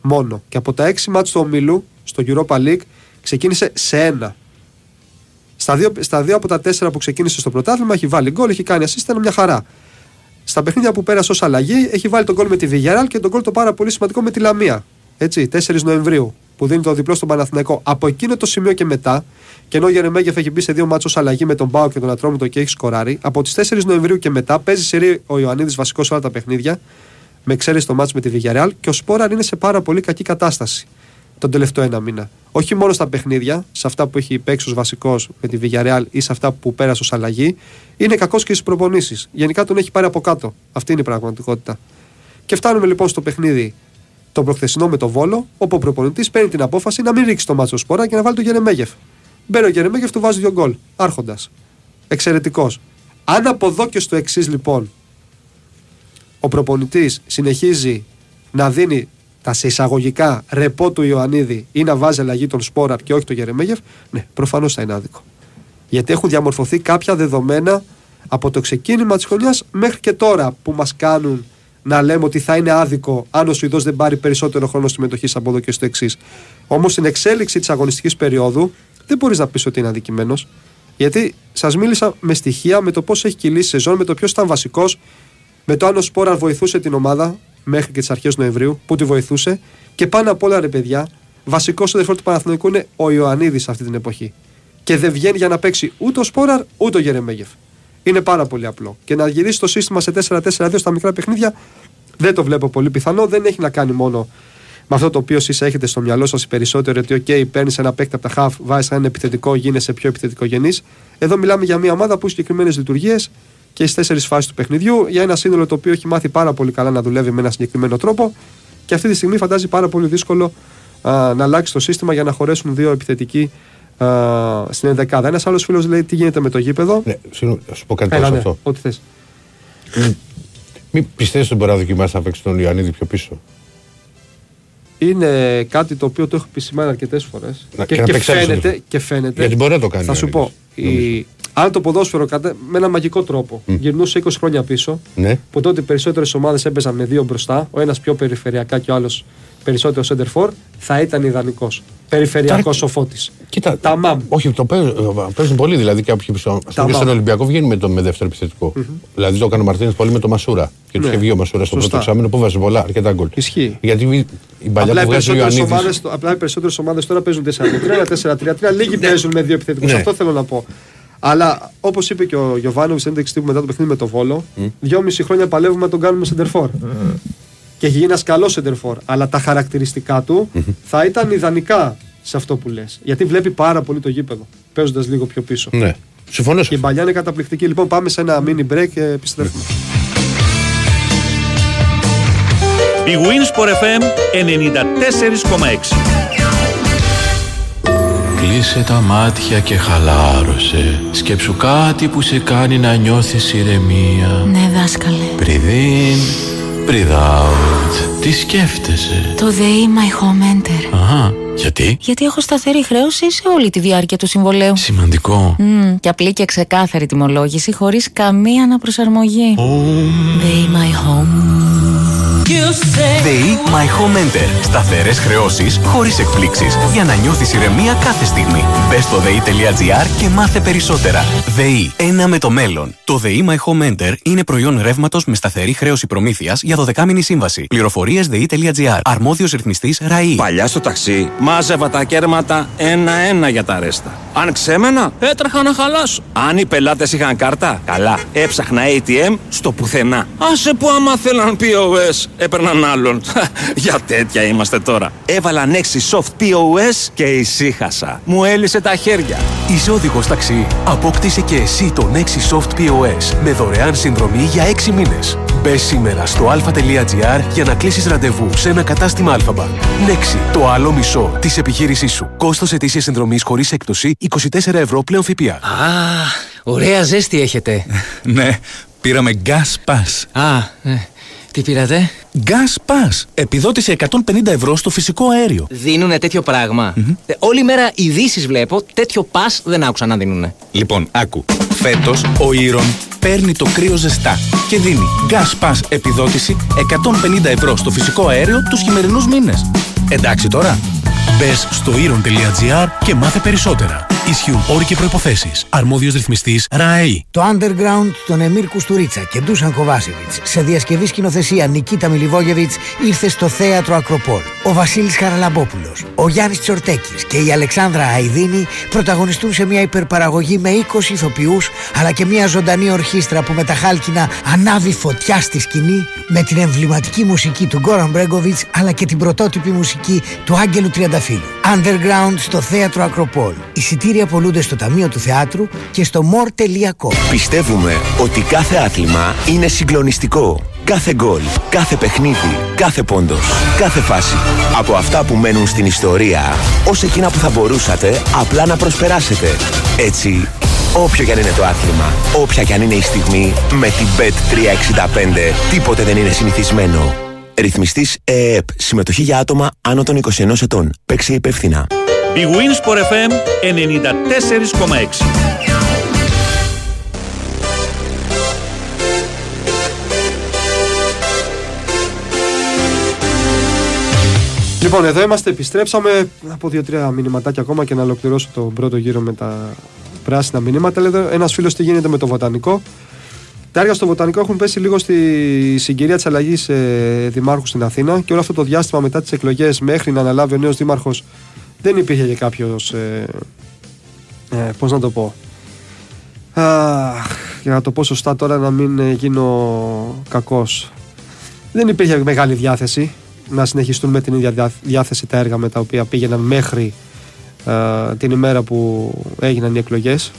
μόνο. Και από τα 6 μάτς του ομίλου, στο Europa League, ξεκίνησε σε ένα. Στα δύο, στα δύο από τα 4 που ξεκίνησε στο πρωτάθλημα έχει βάλει γκολ, έχει κάνει assist, ήταν μια χαρά. Στα παιχνίδια που πέρασε ως αλλαγή, έχει βάλει τον γκολ με τη Villarreal και τον γκολ το πάρα πολύ σημαντικό με τη Λαμία. Έτσι, 4 Νοεμβρίου, που δίνει το διπλό στον Παναθηναϊκό. Από εκείνο το σημείο και μετά, και ενώ ο Γερεμέγεφ έχει μπει σε δύο μάτσο αλλαγή με τον Μπάου και τον Ατρόμητο και έχει σκοράρει, από τις 4 Νοεμβρίου και μετά παίζει σε ο Ιωαννίδης βασικός σε όλα τα παιχνίδια, με εξαίρεση το μάτσο με τη Villarreal και ο Σπόραρ είναι σε πάρα πολύ κακή κατάσταση τον τελευταίο ένα μήνα. Όχι μόνο στα παιχνίδια, σε αυτά που έχει παίξει ως βασικός με τη Villarreal ή σε αυτά που πέρασε ως αλλαγή, είναι κακός και στις προπονήσεις. Γενικά τον έχει πάρει από κάτω. Αυτή είναι η πραγματικότητα. Και φτάνουμε λοιπόν στο παιχνίδι το προχθεσινό με το Βόλο, όπου ο προπονητής παίρνει την απόφαση να μην ρίξει το μάτσο σπορά και να βάλει το Γερεμέγεφ. Μπαίνει ο Γερεμέγεφ, του βάζει δύο γκολ. Άρχοντας. Εξαιρετικός. Αν από εδώ και στο εξής λοιπόν ο προπονητής συνεχίζει να δίνει τα σε εισαγωγικά ρεπό του Ιωαννίδη ή να βάζει αλλαγή τον Σπόραρ και όχι τον Γερεμέγεφ, ναι, προφανώς θα είναι άδικο. Γιατί έχουν διαμορφωθεί κάποια δεδομένα Από το ξεκίνημα της χρονιάς μέχρι και τώρα που μας κάνουν να λέμε ότι θα είναι άδικο αν ο Σουηδός δεν πάρει περισσότερο χρόνο συμμετοχή από εδώ και στο εξής. Όμως στην εξέλιξη της αγωνιστικής περίοδου δεν μπορείς να πεις ότι είναι αδικημένος. Γιατί σας μίλησα με στοιχεία, με το πώς έχει κυλήσει η σεζόν, με το ποιος ήταν βασικός, με το αν ο Σπόραρ βοηθούσε την ομάδα μέχρι και τις αρχές Νοεμβρίου, που τη βοηθούσε. Και πάνω απ' όλα, ρε παιδιά, βασικός σεντερφόρ του Παναθηναϊκού είναι ο Ιωαννίδης αυτή την εποχή. Και δεν βγαίνει για να παίξει ούτε ο Σπόραρ ούτε ο Γερεμέγεφ. Είναι πάρα πολύ απλό. Και να γυρίσει το σύστημα σε 4-4-2 στα μικρά παιχνίδια δεν το βλέπω πολύ πιθανό. Δεν έχει να κάνει μόνο με αυτό το οποίο εσείς έχετε στο μυαλό σας οι περισσότεροι ότι, OK, παίρνεις ένα παίκτη από τα half, βάζεις ένα επιθετικό, γίνεσαι πιο επιθετικό γενή. Εδώ μιλάμε για μια ομάδα που έχει συγκεκριμένες λειτουργίες και στις τέσσερις φάσεις του παιχνιδιού, για ένα σύνολο το οποίο έχει μάθει πάρα πολύ καλά να δουλεύει με ένα συγκεκριμένο τρόπο και αυτή τη στιγμή φαντάζει πάρα πολύ δύσκολο α, να αλλάξει το σύστημα για να χωρέσουν δύο επιθετικοί α, στην ενδεκάδα. Ένας άλλος φίλος λέει τι γίνεται με το γήπεδο; Ναι, συγγνώμη, να σου πω κάτι Έλα, πάνω σε ναι, αυτό. ό,τι θες. Μην πιστεύεις ότι μπορεί να δοκιμάσει να παίξει τον Ιωαννίδη πιο πίσω. Είναι κάτι το οποίο το έχω επισημάνει αρκετές φορές. Να- Και, και να και, παίξει άλλος φαίνεται, σύντροφο. και φαίνεται. Γιατί μπορεί να το κάνει Θα ο σου πω. Ιωαννίδης, Η, αν το ποδόσφαιρο κατα... με ένα μαγικό τρόπο γυρνούσε 20 χρόνια πίσω, Ναι. που τότε οι περισσότερες ομάδες έπαιζαν με δύο μπροστά, ο ένας πιο περιφερειακά και ο άλλος περισσότερο center for, θα ήταν ιδανικός. Περιφερειακός ο φώτης. Κοίτα, Τα μαμ. Όχι, το παίζουν, παίζουν πολύ. Δηλαδή κάποιοι πίσω. Ας πούμε, και μαμ. στον Ολυμπιακό βγαίνει με, το, με δεύτερο επιθετικό. Δηλαδή το έκανε ο Μαρτίνες πολύ με το Μασούρα. Και τους Ναι. είχε βγει ο Μασούρα στο Σωστά. πρώτο εξάμεινο που βάζει πολλά, αρκετά γκολ. Ισχύει. Γιατί η παλιά Απλά οι που βγάζει ο περισσότερες Ιωαννίδη. ομάδες, απλά οι περισσότερες ομάδες τώρα παίζουν 4-3, 4-3-3. Λίγοι παίζουν με δύο επιθετικούς. Ναι. Αυτό θέλω να πω. Αλλά όπως είπε και ο Γιωβάνο, στην ένταξη τύπου μετά το παιχνίδι με το Βόλο, δυόμιση χρόνια παλεύουμε να τον κάνουμε σεντερφόρ. Και έχει γίνει ένας καλός σεντερφόρ. Αλλά τα χαρακτηριστικά του θα ήταν ιδανικά σε αυτό που λες. Γιατί βλέπει πάρα πολύ το γήπεδο, παίζοντας λίγο πιο πίσω. Ναι. Συμφωνώ σε Και η παλιά είναι καταπληκτική. Λοιπόν, πάμε σε ένα mini break και επιστρέφουμε. Η Winsport FM 94,6 Κλείσε τα μάτια και χαλάρωσε Σκέψου κάτι που σε κάνει να νιώθεις ηρεμία Ναι, δάσκαλε. Breathe in, breathe out Τι σκέφτεσαι; Το ΔΕΗ My Home Enter. Αχα, γιατί; Γιατί έχω σταθερή χρέωση σε όλη τη διάρκεια του συμβολέου. Σημαντικό Μμμ, και απλή και ξεκάθαρη τιμολόγηση χωρίς καμία αναπροσαρμογή. ΔΕΗ My Home. ΔΕΗ My Home Enter. Σταθερές χρεώσεις χωρίς εκπλήξεις. Για να νιώθεις ηρεμία κάθε στιγμή. Μπες στο ΔΕΗ.gr και μάθε περισσότερα. ΔΕΗ. Ένα με το μέλλον. Το ΔΕΗ My Home Enter είναι προϊόν ρεύματος με σταθερή χρέωση προμήθειας για 12 μήνη σύμβαση. Πληροφορίες ΔΕΗ.gr. Αρμόδιος ρυθμιστής ΡΑΗ. Παλιά στο ταξί μάζευα τα κέρματα ένα-ένα για τα ρέστα. Αν ξέμενα, έτρεχα να χαλάσω. Αν οι πελάτες είχαν κάρτα, καλά. Έψαχνα ATM στο πουθενά. Άσε που άμα θέλαν POS, έπαιρναν άλλον. για τέτοια είμαστε τώρα. Έβαλα Nexi Soft POS και ησύχασα. Μου έλυσε τα χέρια. Είσαι οδηγό ταξί. Απόκτησε και εσύ το Nexi Soft POS με δωρεάν συνδρομή για 6 μήνες. Μπε σήμερα στο alpha.gr για να κλείσεις ραντεβού σε ένα κατάστημα Alphabank. Nexi, το άλλο μισό της επιχείρησής σου. Κόστος ετήσιας συνδρομής χωρίς έκπτωση 24 ευρώ πλέον ΦΠΑ. Α, ωραία ζέστη έχετε. Ναι, πήραμε Gas Pass. Α, ε, τι πήρατε; Gas Pass. Επιδότηση 150 ευρώ στο φυσικό αέριο. Δίνουνε τέτοιο πράγμα. Ε, όλη μέρα ειδήσεις βλέπω, τέτοιο πα δεν άκουσα να δίνουνε. Λοιπόν, άκου. Φέτος ο Ήρων παίρνει το κρύο ζεστά και δίνει Gas Pass επιδότηση 150 ευρώ στο φυσικό αέριο τους χειμερινούς μήνες. Εντάξει τώρα. Μπες στο Ήρων.gr και μάθε περισσότερα. Ισχύουν όροι και προποθέσει. Αρμόδιος ρυθμιστής ΡΑΕΗ. Το Underground των Εμμύρ Κουστουρίτσα και Ντούσαν Κοβάσεβιτς σε διασκευή σκηνοθεσία Νικίτα Μιλιβόγεβιτς ήρθε στο θέατρο Ακροπόλ. Ο Βασίλης Χαραλαμπόπουλος, ο Γιάννης Τσορτέκης και η Αλεξάνδρα Αϊδίνη πρωταγωνιστούν σε μια υπερπαραγωγή με 20 ηθοποιούς αλλά και μια ζωντανή ορχήστρα που με τα χάλκινα ανάβει φωτιά στη σκηνή με την εμβληματική μουσική του Γκόραν Μπρέγκοβιτ αλλά και την πρωτότυπη μουσική του Άγγελου Τριανταφύλου. Underground στο θέατρο Ακροπόλ. Εισιτήρια πολλούνται στο Ταμείο του Θεάτρου και στο more.com. Πιστεύουμε ότι κάθε άθλημα είναι συγκλονιστικό. Κάθε γκολ, κάθε παιχνίδι, κάθε πόντος, κάθε φάση. Από αυτά που μένουν στην ιστορία, ως εκείνα που θα μπορούσατε απλά να προσπεράσετε. Έτσι, όποιο κι αν είναι το άθλημα, όποια κι αν είναι η στιγμή, με την Bet365 τίποτε δεν είναι συνηθισμένο. Ρυθμιστής ΕΕΠ. Συμμετοχή για άτομα άνω των 21 ετών. Παίξε υπεύθυνα. Η Wins FM 94,6. Λοιπόν, εδώ είμαστε, επιστρέψαμε από δύο-τρία μηνυματάκια ακόμα και να ολοκληρώσω τον πρώτο γύρο με τα πράσινα μηνύματα. Λέει εδώ ένας φίλος τι γίνεται με το βοτανικό; Τα έργα στο βοτανικό έχουν πέσει λίγο στη συγκυρία της αλλαγής ε, δημάρχου στην Αθήνα και όλο αυτό το διάστημα μετά τις εκλογές μέχρι να αναλάβει ο νέος δήμαρχος δεν υπήρχε και κάποιος. Ε, ε, Πώς να το πω. Αχ, για να το πω σωστά τώρα να μην ε, γίνω κακός δεν υπήρχε μεγάλη διάθεση να συνεχιστούν με την ίδια διά- διάθεση τα έργα με τα οποία πήγαιναν μέχρι ε, την ημέρα που έγιναν οι εκλογές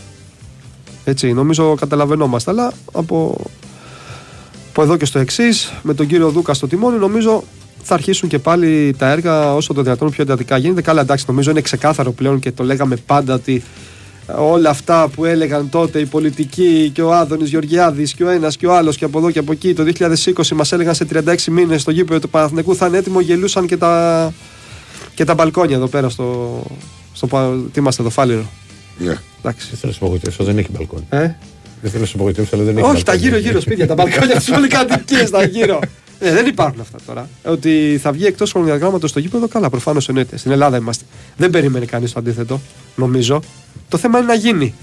έτσι νομίζω καταλαβαίνόμαστε αλλά από, από εδώ και στο εξής, με τον κύριο Δούκα στο τιμόνι νομίζω θα αρχίσουν και πάλι τα έργα όσο το δυνατόν πιο εντατικά γίνεται. Καλά, εντάξει, νομίζω είναι ξεκάθαρο πλέον και το λέγαμε πάντα ότι όλα αυτά που έλεγαν τότε οι πολιτικοί και ο Άδωνης Γεωργιάδης και ο ένας και ο άλλος και από εδώ και από εκεί το 2020 μας έλεγαν σε 36 μήνες το γήπεδο του Παναθηνικού θα είναι έτοιμο, γελούσαν και τα, και τα μπαλκόνια εδώ πέρα στο. στο πα- τι είμαστε εδώ, Φάληρο. Ναι. Εντάξει. Δεν θέλω να σε απογοητεύσω, δεν έχει μπαλκόνι. Ε; Δεν θέλω να σε απογοητεύσω, αλλά δεν έχει Όχι, τα μπαλκόνι. γύρω-γύρω σπίτια, τα μπαλκόνια τη πολυκατοικίε, τα γύρω. Ε, δεν υπάρχουν αυτά τώρα. Ότι θα βγει εκτός χρονοδιαγράμματος στο γήπεδο, καλά, προφανώς εννοείται. Στην Ελλάδα είμαστε. Δεν περίμενε κανείς το αντίθετο, νομίζω. Το θέμα είναι να γίνει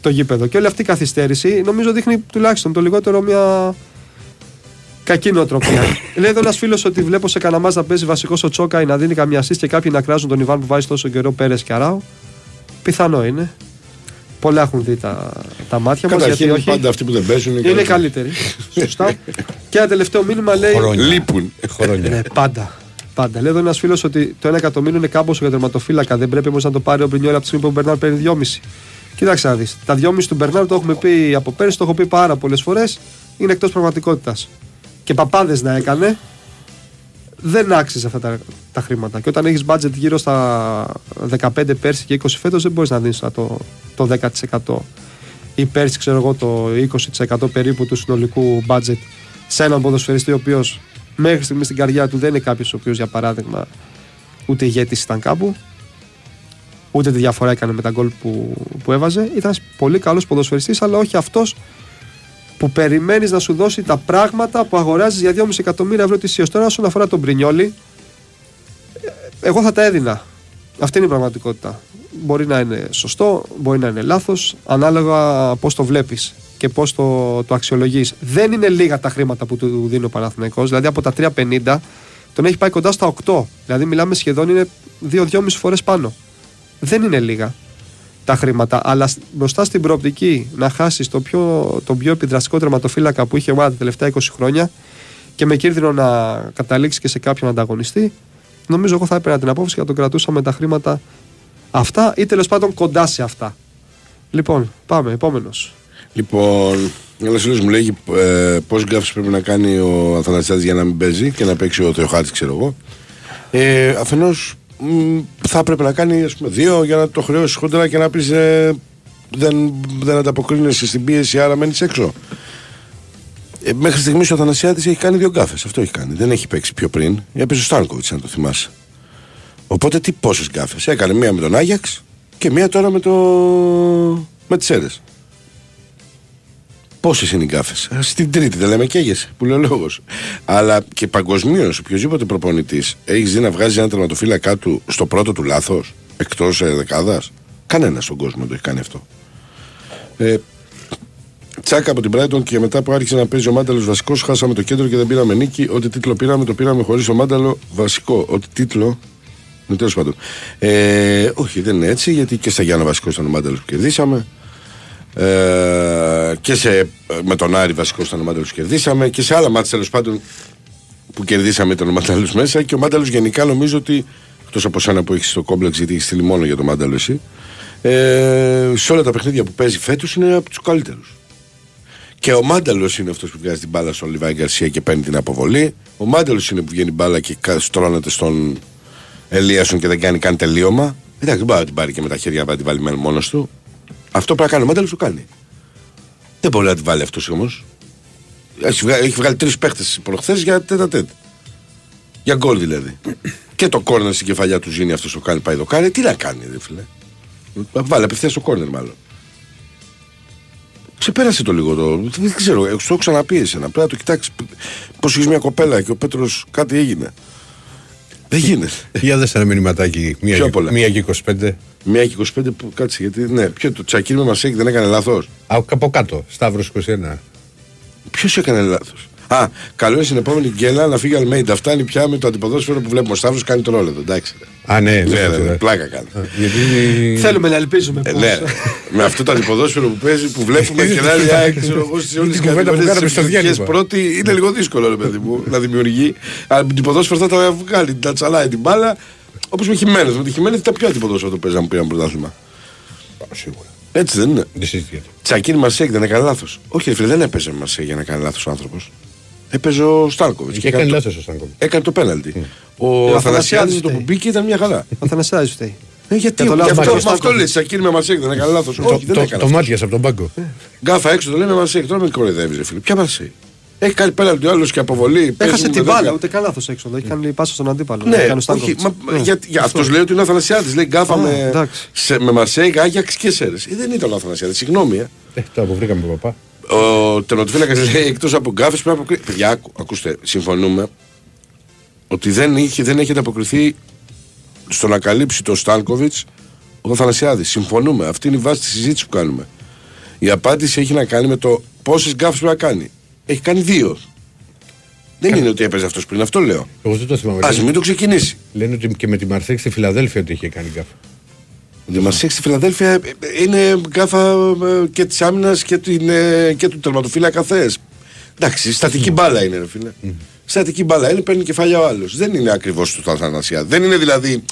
το γήπεδο. Και όλη αυτή η καθυστέρηση νομίζω δείχνει τουλάχιστον το λιγότερο μια κακή νοοτροπία. Λέει εδώ ένας φίλος ότι βλέπω σε κανένα να παίζει βασικός ο Τσόκα ή να δίνει καμιά assist και κάποιοι να κράζουν τον Ιβάν που βάζει τόσο καιρό Πέρες και Αράου. Πιθανό είναι. Πολλά έχουν δει τα, τα μάτια μας. Καταρχήν πάντα αυτοί που δεν παίζουν Είναι καλύτεροι. Σωστά. και ένα τελευταίο μήνυμα λέει. Χρόνια. Λείπουν. Χρόνια. Ναι, πάντα. Πάντα. Λέει εδώ ένας φίλος ότι το 1 εκατομμύριο είναι κάμποσο για τερματοφύλακα. Δεν πρέπει όμως να το πάρει ο Μπρινιόλ από τη στιγμή που ο Μπερνάρ παίρνει 2,5. Κοίταξε να δεις. Τα 2,5 του Μπερνάρ το έχουμε πει από πέρυσι, το έχω πει πάρα πολλές φορές. Είναι εκτός πραγματικότητας. Και παπάδες να έκανε, δεν άξιζε αυτά τα, τα χρήματα. Και όταν έχεις budget γύρω στα 15 πέρσι και 20 φέτος, δεν μπορείς να δίνεις το, το 10%. Ή πέρσι, ξέρω εγώ, το 20% περίπου του συνολικού budget σε έναν ποδοσφαιριστή ο οποίος μέχρι στιγμής στην καρδιά του δεν είναι κάποιος ο οποίος, για παράδειγμα, ούτε ηγέτης ήταν κάπου, ούτε τη διαφορά έκανε με τα γκολ που, που έβαζε. Ήταν ένας πολύ καλός ποδοσφαιριστής, αλλά όχι αυτός που περιμένεις να σου δώσει τα πράγματα που αγοράζεις για 2,5 εκατομμύρια ευρώ ετησίω. Τώρα, όσον αφορά τον Μπρινιόλι, ε, εγώ θα τα έδινα. Αυτή είναι η πραγματικότητα. Μπορεί να είναι σωστό, μπορεί να είναι λάθος, ανάλογα πώς το βλέπεις και πώς το, το αξιολογείς. Δεν είναι λίγα τα χρήματα που του δίνει ο Παναθηναϊκός, δηλαδή από τα 3,50 τον έχει πάει κοντά στα 8. Δηλαδή, μιλάμε σχεδόν είναι 2-2,5 φορές πάνω. Δεν είναι λίγα τα χρήματα, αλλά σ- μπροστά στην προοπτική να χάσεις το πιο, τον πιο επιδραστικό τερματοφύλακα που είχε η ομάδα τα τελευταία 20 χρόνια και με κίνδυνο να καταλήξεις και σε κάποιον ανταγωνιστή, νομίζω εγώ θα έπαιρνα την απόφαση και θα τον κρατούσα με τα χρήματα αυτά ή τέλος πάντων κοντά σε αυτά. Λοιπόν, πάμε, επόμενος. Λοιπόν, ένα φίλο μου λέει ε, πώς γκάφε πρέπει να κάνει ο Αθανασιάδης για να μην παίζει και να παίξει ο Θεοχάτη, ξέρω εγώ. Ε, Αφενός θα έπρεπε να κάνει ας πούμε, δύο για να το χρεώσει χοντρά και να πεις ε, δεν, δεν ανταποκρίνεσαι στην πίεση, άρα μένεις έξω. Ε, μέχρι στιγμής ο Αθανασιάδης έχει κάνει δύο γκάφες. Αυτό έχει κάνει. Δεν έχει παίξει πιο πριν. Έπαιζε ο Στάνκοβιτ, αν το θυμάσαι. Οπότε τι πόσες γκάφες. Έκανε μία με τον Άγιαξ και μία τώρα με, το... με τις αίρε. Πόσες είναι οι γκάφες; Στην τρίτη δεν λέμε καίγεσαι, που λέει ο λόγος. Αλλά και παγκοσμίως, οποιοδήποτε προπονητής έχεις δει να βγάζει ένα τερματοφύλακά του στο πρώτο του λάθος, εκτός ε, δεκάδας; Κανένας στον κόσμο δεν το έχει κάνει αυτό. Ε, τσάκα από την Brighton και μετά που άρχισε να παίζει ο Μάνταλος βασικός, χάσαμε το κέντρο και δεν πήραμε νίκη. Ό,τι τίτλο πήραμε, το πήραμε χωρίς ο Μάνταλο βασικό. Ό,τι τίτλο. Ναι, τέλος πάντων. Ε, όχι, δεν είναι έτσι, γιατί και στα Γιάννα βασικό ήταν ο Μάνταλος που κερδίσαμε. Ε, και σε, με τον Άρη βασικό ήταν ο Μάνταλο που κερδίσαμε. Και σε άλλα μάτια τέλος πάντων που κερδίσαμε ήταν ο Μάνταλο μέσα. Και ο Μάνταλο γενικά νομίζω ότι. Εκτός από σένα που έχεις το κόμπλεξ, γιατί έχεις στείλει μόνο για τον Μάνταλο εσύ. Ε, σε όλα τα παιχνίδια που παίζει φέτος είναι από τους καλύτερους. Και ο Μάνταλος είναι αυτός που βγάζει την μπάλα στον Λιβάη Γκαρσία και παίρνει την αποβολή. Ο Μάνταλος είναι που βγαίνει μπάλα και κα- στρώνεται στον Ελίασον και δεν κάνει καν τελείωμα. Εντάξει, δεν μπορεί να την πάρει και με τα χέρια να την βάλει μόνος του. Αυτό πρέπει να κάνει. Ο Μάνταλο το κάνει. Δεν μπορεί να την βάλει αυτός όμως. Έχει βγάλει, έχει βγάλει τρεις παίχτες προχθές για τέτα τέτ. Για γκολ δηλαδή. και το κόρνερ στην κεφαλιά του Ζήνη αυτός το κάνει, πάει το κάνει. Τι να κάνει, δε φίλε. Βάλε απευθείας στο κόρνερ μάλλον. Ξεπέρασε το λίγο το. Δεν ξέρω, ε, σου το έχω ξαναπεί εσένα. Πρέπει να το κοιτάξεις. Πώς έχεις μια κοπέλα και ο Πέτρος κάτι έγινε. Δεν γίνεται. Για δες ένα μηνυματάκι. Μία, Πιο και- πολλά. μία και 25. Μία και 25 που κάτσε γιατί. Ναι, ποιο το τσακίρι με Μαρσέικ δεν έκανε λάθος; Α, από κάτω. Σταύρος 21. Ποιος έκανε λάθος; Α, καλό είναι στην επόμενη γκέλα να φύγει ο Αλμέιντα. Φτάνει πια με το αντιποδόσφαιρο που βλέπουμε. Ο Σταύρος κάνει το ρόλο του. Εντάξει. Α, ναι, Ναι, ναι, ναι, ναι. ναι, πλάκα κάνει. Γιατί. Θέλουμε να ελπίζουμε. Ε, πως- ναι, με αυτό το αντιποδόσφαιρο που παίζει, που βλέπουμε και να λέει «Α, ξέρω εγώ σε όλες τις Την κουβέντα που κάναμε στο κατηγορίε διάλειμμα. πρώτη είναι λίγο δύσκολο, ρε παιδί μου, να δημιουργεί. Αλλά με την ποδόσφαιρο θα τα βγάλει, τα τσαλάει την μπάλα. Όπως με Χιμένεθ. Με τη Χιμένεθ τα πιο αντιποδόσφαιρο το παίζαμε που πήραμε πρωτάθλημα. Σίγουρα. Έτσι δεν είναι. Δεν συζητιέται. Τσακίρι Μαρσέικ δεν έκανε λάθος. Όχι, ρε φίλε, δεν έπαιζε με Μαρσέικ για να κάνει λάθος ο άνθρωπος. Έπαιζε ο Στάνκοβιτς. Και έκανε λάθος ο Στάνκοβιτς. Έκανε το πέναλτι. Ε, Ο ο Αθανασιάδης Αθανασιάδης το που φταίει. μπήκε ήταν μια χαρά. Ο Θανασιάδης φταίει. Ε, γιατί Για το γι' λάθος αυτό, Μάρκος με αυτό Στάνκοβιτ. λέει Τσακίρι με Μαρσέικ δεν έκανε λάθος. Το, Όχι, δεν το, έκανε. το αυτό. μάτιασε από τον πάγκο. Γκάφα έξω το λέμε Μαρσέικ. Τώρα με κοροϊδεύεις, ρε φίλε. Ποια Μαρσέικ. Έχει κάνει πέναλτι ο άλλο και αποβολή. παίζει Έχασε με την δέκα. μπάλα, ούτε καν λάθος έξω. Έχει κάνει πάσα στον αντίπαλο. Ναι, Έκανε ο όχι, Στάνκοβιτς. μα, Ναι. για, για αυτός λέει ότι είναι ο Αθανασιάδης, λέει γκάφα Α, με, εντάξει. σε, με Μαρσέικ, Άγιαξ και Σέρες. Ε, δεν ήταν ο Αθανασιάδης, συγγνώμη. Ε. Ε, το αποβρήκαμε τον παπά. Ο τερματοφύλακας λέει εκτός από γκάφες πρέπει να αποκριθεί. Παιδιά, άκου- ακούστε, συμφωνούμε ότι δεν, είχε, δεν έχετε αποκριθεί στο να καλύψει το Στάνκοβιτς ο Αθανασιάδης. Συμφωνούμε, αυτή είναι η βάση της συζήτησης που κάνουμε. Η απάντηση έχει να κάνει με το πόσες γκάφες πρέπει να κάνει. Έχει κάνει δύο. Δεν είναι ότι έπαιζε αυτός πριν, αυτό λέω. Εγώ δεν το θυμάμαι. Ας Λένε- μην το ξεκινήσει. Λένε ότι και με τη Μαρσέικ στη Φιλαδέλφια ότι είχε κάνει γκάφα. Η Μαρσέικ στη Φιλαδέλφια ε, ε, είναι γκάφα ε, και της άμυνας και, την, ε, και του τερματοφύλακα θες. Εντάξει, στατική μπάλα είναι, ρε φίλε. Στατική μπάλα είναι, παίρνει κεφάλια ο άλλος. Δεν είναι ακριβώς του Αθανασιάδη. Δεν είναι δηλαδή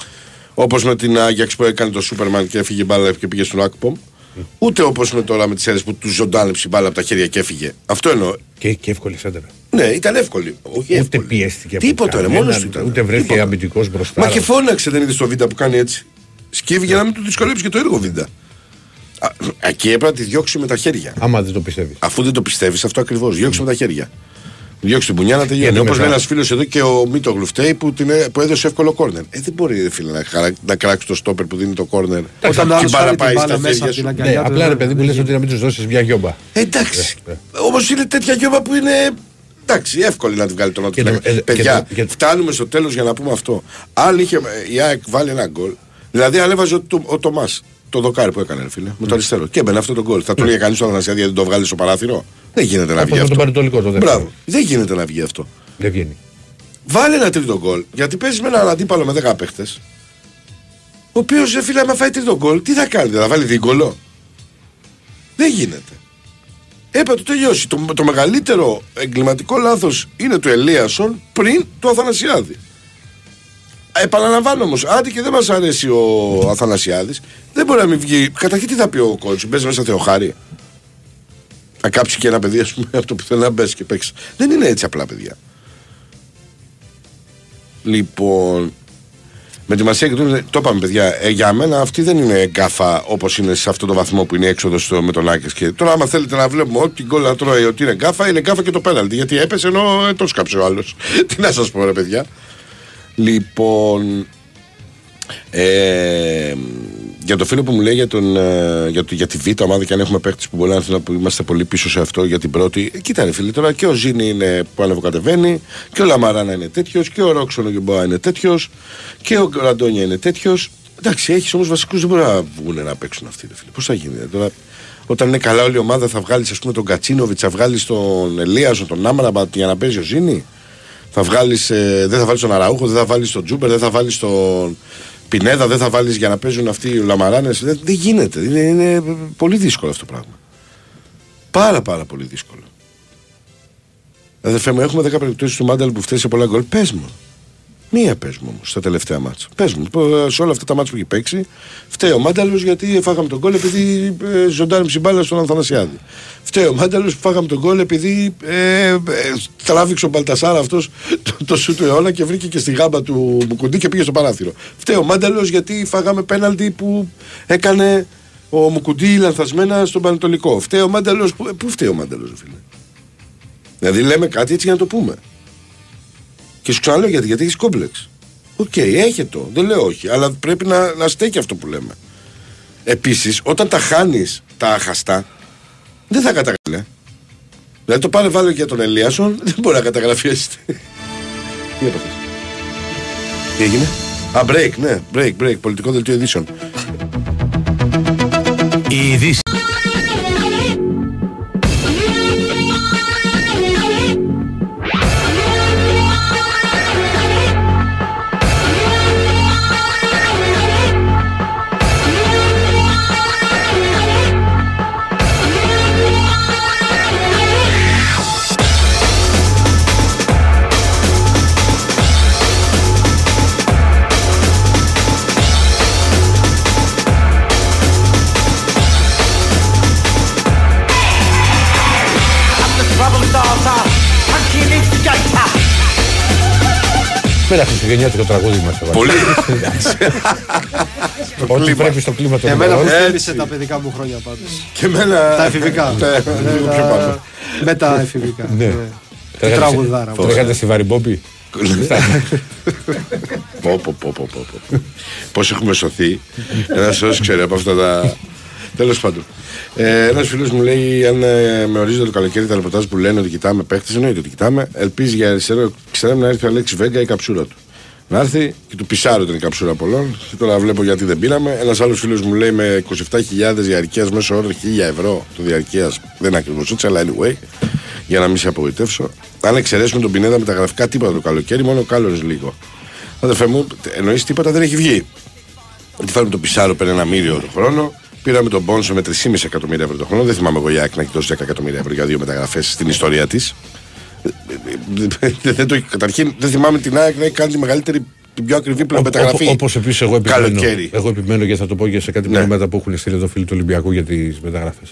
όπως με την Άγιαξ που έκανε το Σούπερμαν και έφυγε η μπάλα και πήγε στον Ακπομ. Ούτε όπως με τώρα με τις Σέρρες που τους ζωντάνεψε η μπάλα από τα χέρια και έφυγε. Αυτό εννοώ. Και, και εύκολη σέντερα. Ναι, ήταν εύκολη. Όχι Ούτε εύκολη. πιέστηκε από Τίποτα, ρε, κανέναν, μόνος του ήταν. Ούτε βρέθηκε Τίποτα. αμυντικός μπροστά. Μα και φώναξε, δεν είδες το βίντεο που κάνει έτσι. Σκύβει για να μην του δυσκολέψει και το έργο βίντεο. Α, Εκεί έπρεπε να τη διώξει με τα χέρια. Άμα δεν το πιστεύεις. Αφού δεν το πιστεύεις, αυτό ακριβώς. Διώξει με τα χέρια. Διώξει την πουνιά να τελειώνει. Γιατί Όπως μετά- λέει ένας φίλος εδώ και ο Μίτο Γλουφτέη που, την, έ- που έδωσε εύκολο κόρνερ. Ε, δεν μπορεί ρε, φίλε, να, χαρα- να κράξει το στόπερ που δίνει το κόρνερ. Όταν και άλλος η μπάλα πάρει την πάει μπάλα στα μέσα χέρια από την σου. αγκαλιά. Ναι, του, απλά ρε δεν- παιδί μου δεν λες ότι να μην τους δώσεις μια γιόμπα. Ε, εντάξει. Ε, ε. Όμως είναι τέτοια γιώμα που είναι. Εντάξει, εύκολη να την βγάλει το Και νότιο. το- ε, Παιδιά, και το- και- φτάνουμε στο τέλος για να πούμε αυτό. Αν είχε ε, η ΑΕΚ βάλει ένα γκολ, δηλαδή αν έβαζε ο, Του- ο Τομάς το δοκάρι που έκανε, ρε φίλε, με το αριστερό και έμπαινε αυτό το γκολ. Θα το έλεγε κανείς στον Αθανασιάδη γιατί δεν το βγάλεις στο παράθυρο; Δεν γίνεται να Όπως βγει με αυτό. τον Πανετολικό το δεύτερο. Μπράβο. Δεν γίνεται να βγει αυτό. Δεν βγαίνει. Βάλε ένα τρίτο γκολ. Γιατί παίζεις με έναν αντίπαλο με 10 παίχτες. Ο οποίος ρε φίλε, άμα φάει τρίτο γκολ, τι θα κάνει, θα βάλει δίγκολο; Δεν γίνεται. Έπρεπε να το τελειώσει. Το, το μεγαλύτερο εγκληματικό λάθος είναι του Ελίασον πριν του Αθανασιάδη. Επαναλαμβάνω όμως, άντε και δεν μας αρέσει ο Αθανασιάδης, δεν μπορεί να μην βγει. Καταρχήν τι θα πει ο κόουτς, μπες μέσα Θεοχάρη. Θα κάψει και ένα παιδί, ας πούμε, από το πουθενά μπες και παίξει. Δεν είναι έτσι απλά, παιδιά. Λοιπόν, με τη Μαρσέιγ και το, το είπαμε, παιδιά. Ε, για μένα αυτή δεν είναι γκάφα όπως είναι σε αυτό το βαθμό που είναι η έξοδος στο, με τον Άγιαξ. Και τώρα, άμα θέλετε να βλέπουμε ό,τι γκολ να τρώει ότι είναι γκάφα, είναι γκάφα και το πέναλτι. Γιατί έπεσε ενώ ε, το σκάψε ο άλλος. Τι να σας πω, ρε παιδιά. Λοιπόν. Ε, για το φίλο που μου λέει για, τον, ε, για, το, για τη Β' ομάδα και αν έχουμε παίχτε που μπορεί να έρθουν να που είμαστε πολύ πίσω σε αυτό για την πρώτη. Ε, κοίτα ρε φίλε τώρα και ο Ζήνη είναι που ανεβοκατεβαίνει και ο Λαμαράνα είναι τέτοιος και ο Ρόξονο Γεμπόα είναι τέτοιος και ο Ραντόνια είναι τέτοιος. Εντάξει, έχεις όμως βασικούς δεν μπορεί να βγουν να παίξουν αυτοί. Ρε φίλε. Πώς θα γίνει ρε, τώρα. Όταν είναι καλά όλη η ομάδα θα βγάλεις τον Κατσίνοβιτς, θα βγάλεις τον Ελίαζο, τον Άμραμπατ για να παίζει ο Ζήνη. Θα βγάλεις, ε, δεν θα βάλεις τον Αραούχο, δεν θα βάλεις τον Τζούμπερ, δεν θα βάλεις τον Πινέδα, δεν θα βάλεις για να παίζουν αυτοί οι λαμαράνες. Δεν, δεν γίνεται. Είναι, είναι πολύ δύσκολο αυτό το πράγμα. Πάρα πάρα πολύ δύσκολο. Αδερφέ μου, έχουμε 10 περιπτώσεις του Μάνταλ που φταίει σε πολλά γκολ. Πες μου. Μία πες μου όμως στα τελευταία ματς. Πες μου. πω, Σε όλα αυτά τα ματς που έχει παίξει, φταίει ο Μάνταλος γιατί φάγαμε τον γκολ επειδή ε, ζωντάνεψε η μπάλα στον Αθανασιάδη. Φταίει ο Μάνταλος που φάγαμε τον γκολ επειδή ε, ε, τράβηξε ο Μπαλτασάρα αυτός το, το σουτ του αιώνα και βρήκε και στη γάμπα του Μουκουντή και πήγε στο παράθυρο. Φταίει ο Μάνταλος γιατί φάγαμε πέναλτι που έκανε ο Μουκουντή λανθασμένα στον Παναιτωλικό. Φταίει ο Μάνταλος. Πού, πού φταίει ο Μάνταλος, φίλε; Δηλαδή λέμε κάτι έτσι για να το πούμε. Και σου ξαναλέω γιατί, γιατί έχεις κόμπλεξ. ΟΚ, έχει το, δεν λέω όχι, αλλά πρέπει να, να στέκει αυτό που λέμε. Επίσης, όταν τα χάνεις τα αχαστά, δεν θα καταγραφεί. Δηλαδή το πάρε βάλε για τον Ελίασον, δεν μπορεί να καταγραφεί έτσι. Τι έπαθες. Τι έγινε; Α, break, ναι, break, break. Πολιτικό δελτίο ειδήσεων. Οι ειδήσεις. Με ένα χριστουγεννιάτικο τραγούδι μας. έβαλε. Πολύ. Ό,τι πρέπει στο κλίμα των Εμένα μου ημερών. θύμισε τα παιδικά μου χρόνια πάντως. Και εμένα. Τα εφηβικά. Ναι, λίγο πιο πάνω. Με τα εφηβικά. Ναι. ναι. Τρέχατε στη- Τραγουδάρα. Τρέχατε στη Βαριμπόμπη. Πω, πω, πω, πω, πω, πω. Πώς έχουμε σωθεί; Ένας όσο ξέρει από αυτά τα... Τέλος πάντων. Ε, Ένας φίλος μου λέει: Αν ε, με ορίζονται το καλοκαίρι τα ρεπορτάζ που λένε ότι κοιτάμε παίχτε, εννοείται ότι κοιτάμε. Ελπίζει για αριστερό ξέραμε να έρθει ο Αλέξης Βέγγα η καψούρα του. Να έρθει και του Πισάρου ήταν η καψούρα πολλών. Και τώρα βλέπω γιατί δεν πήραμε. Ένας άλλος φίλος μου λέει: Με 27.000 διαρκείας μέσω όρο 1.000 ευρώ το διαρκείας. Δεν είναι ακριβώς έτσι, αλλά anyway. Για να μην σε απογοητεύσω. Αν εξαιρέσουμε τον Πινέδα με τα γραφικά τίποτα το καλοκαίρι, μόνο ο Κάλορ λίγο. Αδερφέ μου, εννοείς τίποτα δεν έχει βγει. Ότι φέρουμε τον Πισάρο παίρνει ένα μύριο το χρόνο. Πήραμε τον Πόνσο με 3,5 εκατομμύρια ευρώ το χρόνο. Δεν θυμάμαι εγώ η ΑΕΚ να έχει δώσει 10 εκατομμύρια ευρώ για δύο μεταγραφέ στην ιστορία τη. δεν το- Καταρχήν δεν θυμάμαι την ΑΕΚ να έχει κάνει τη μεγαλύτερη, την πιο ακριβή πλέον μεταγραφή. Όπω επίση εγώ επιμένω. Καλοκαίρι. Εγώ επιμένω και θα το πω και σε κάτι Ναι. μηνύματα που έχουν στείλει εδώ φίλοι του Ολυμπιακού για τι μεταγραφέ.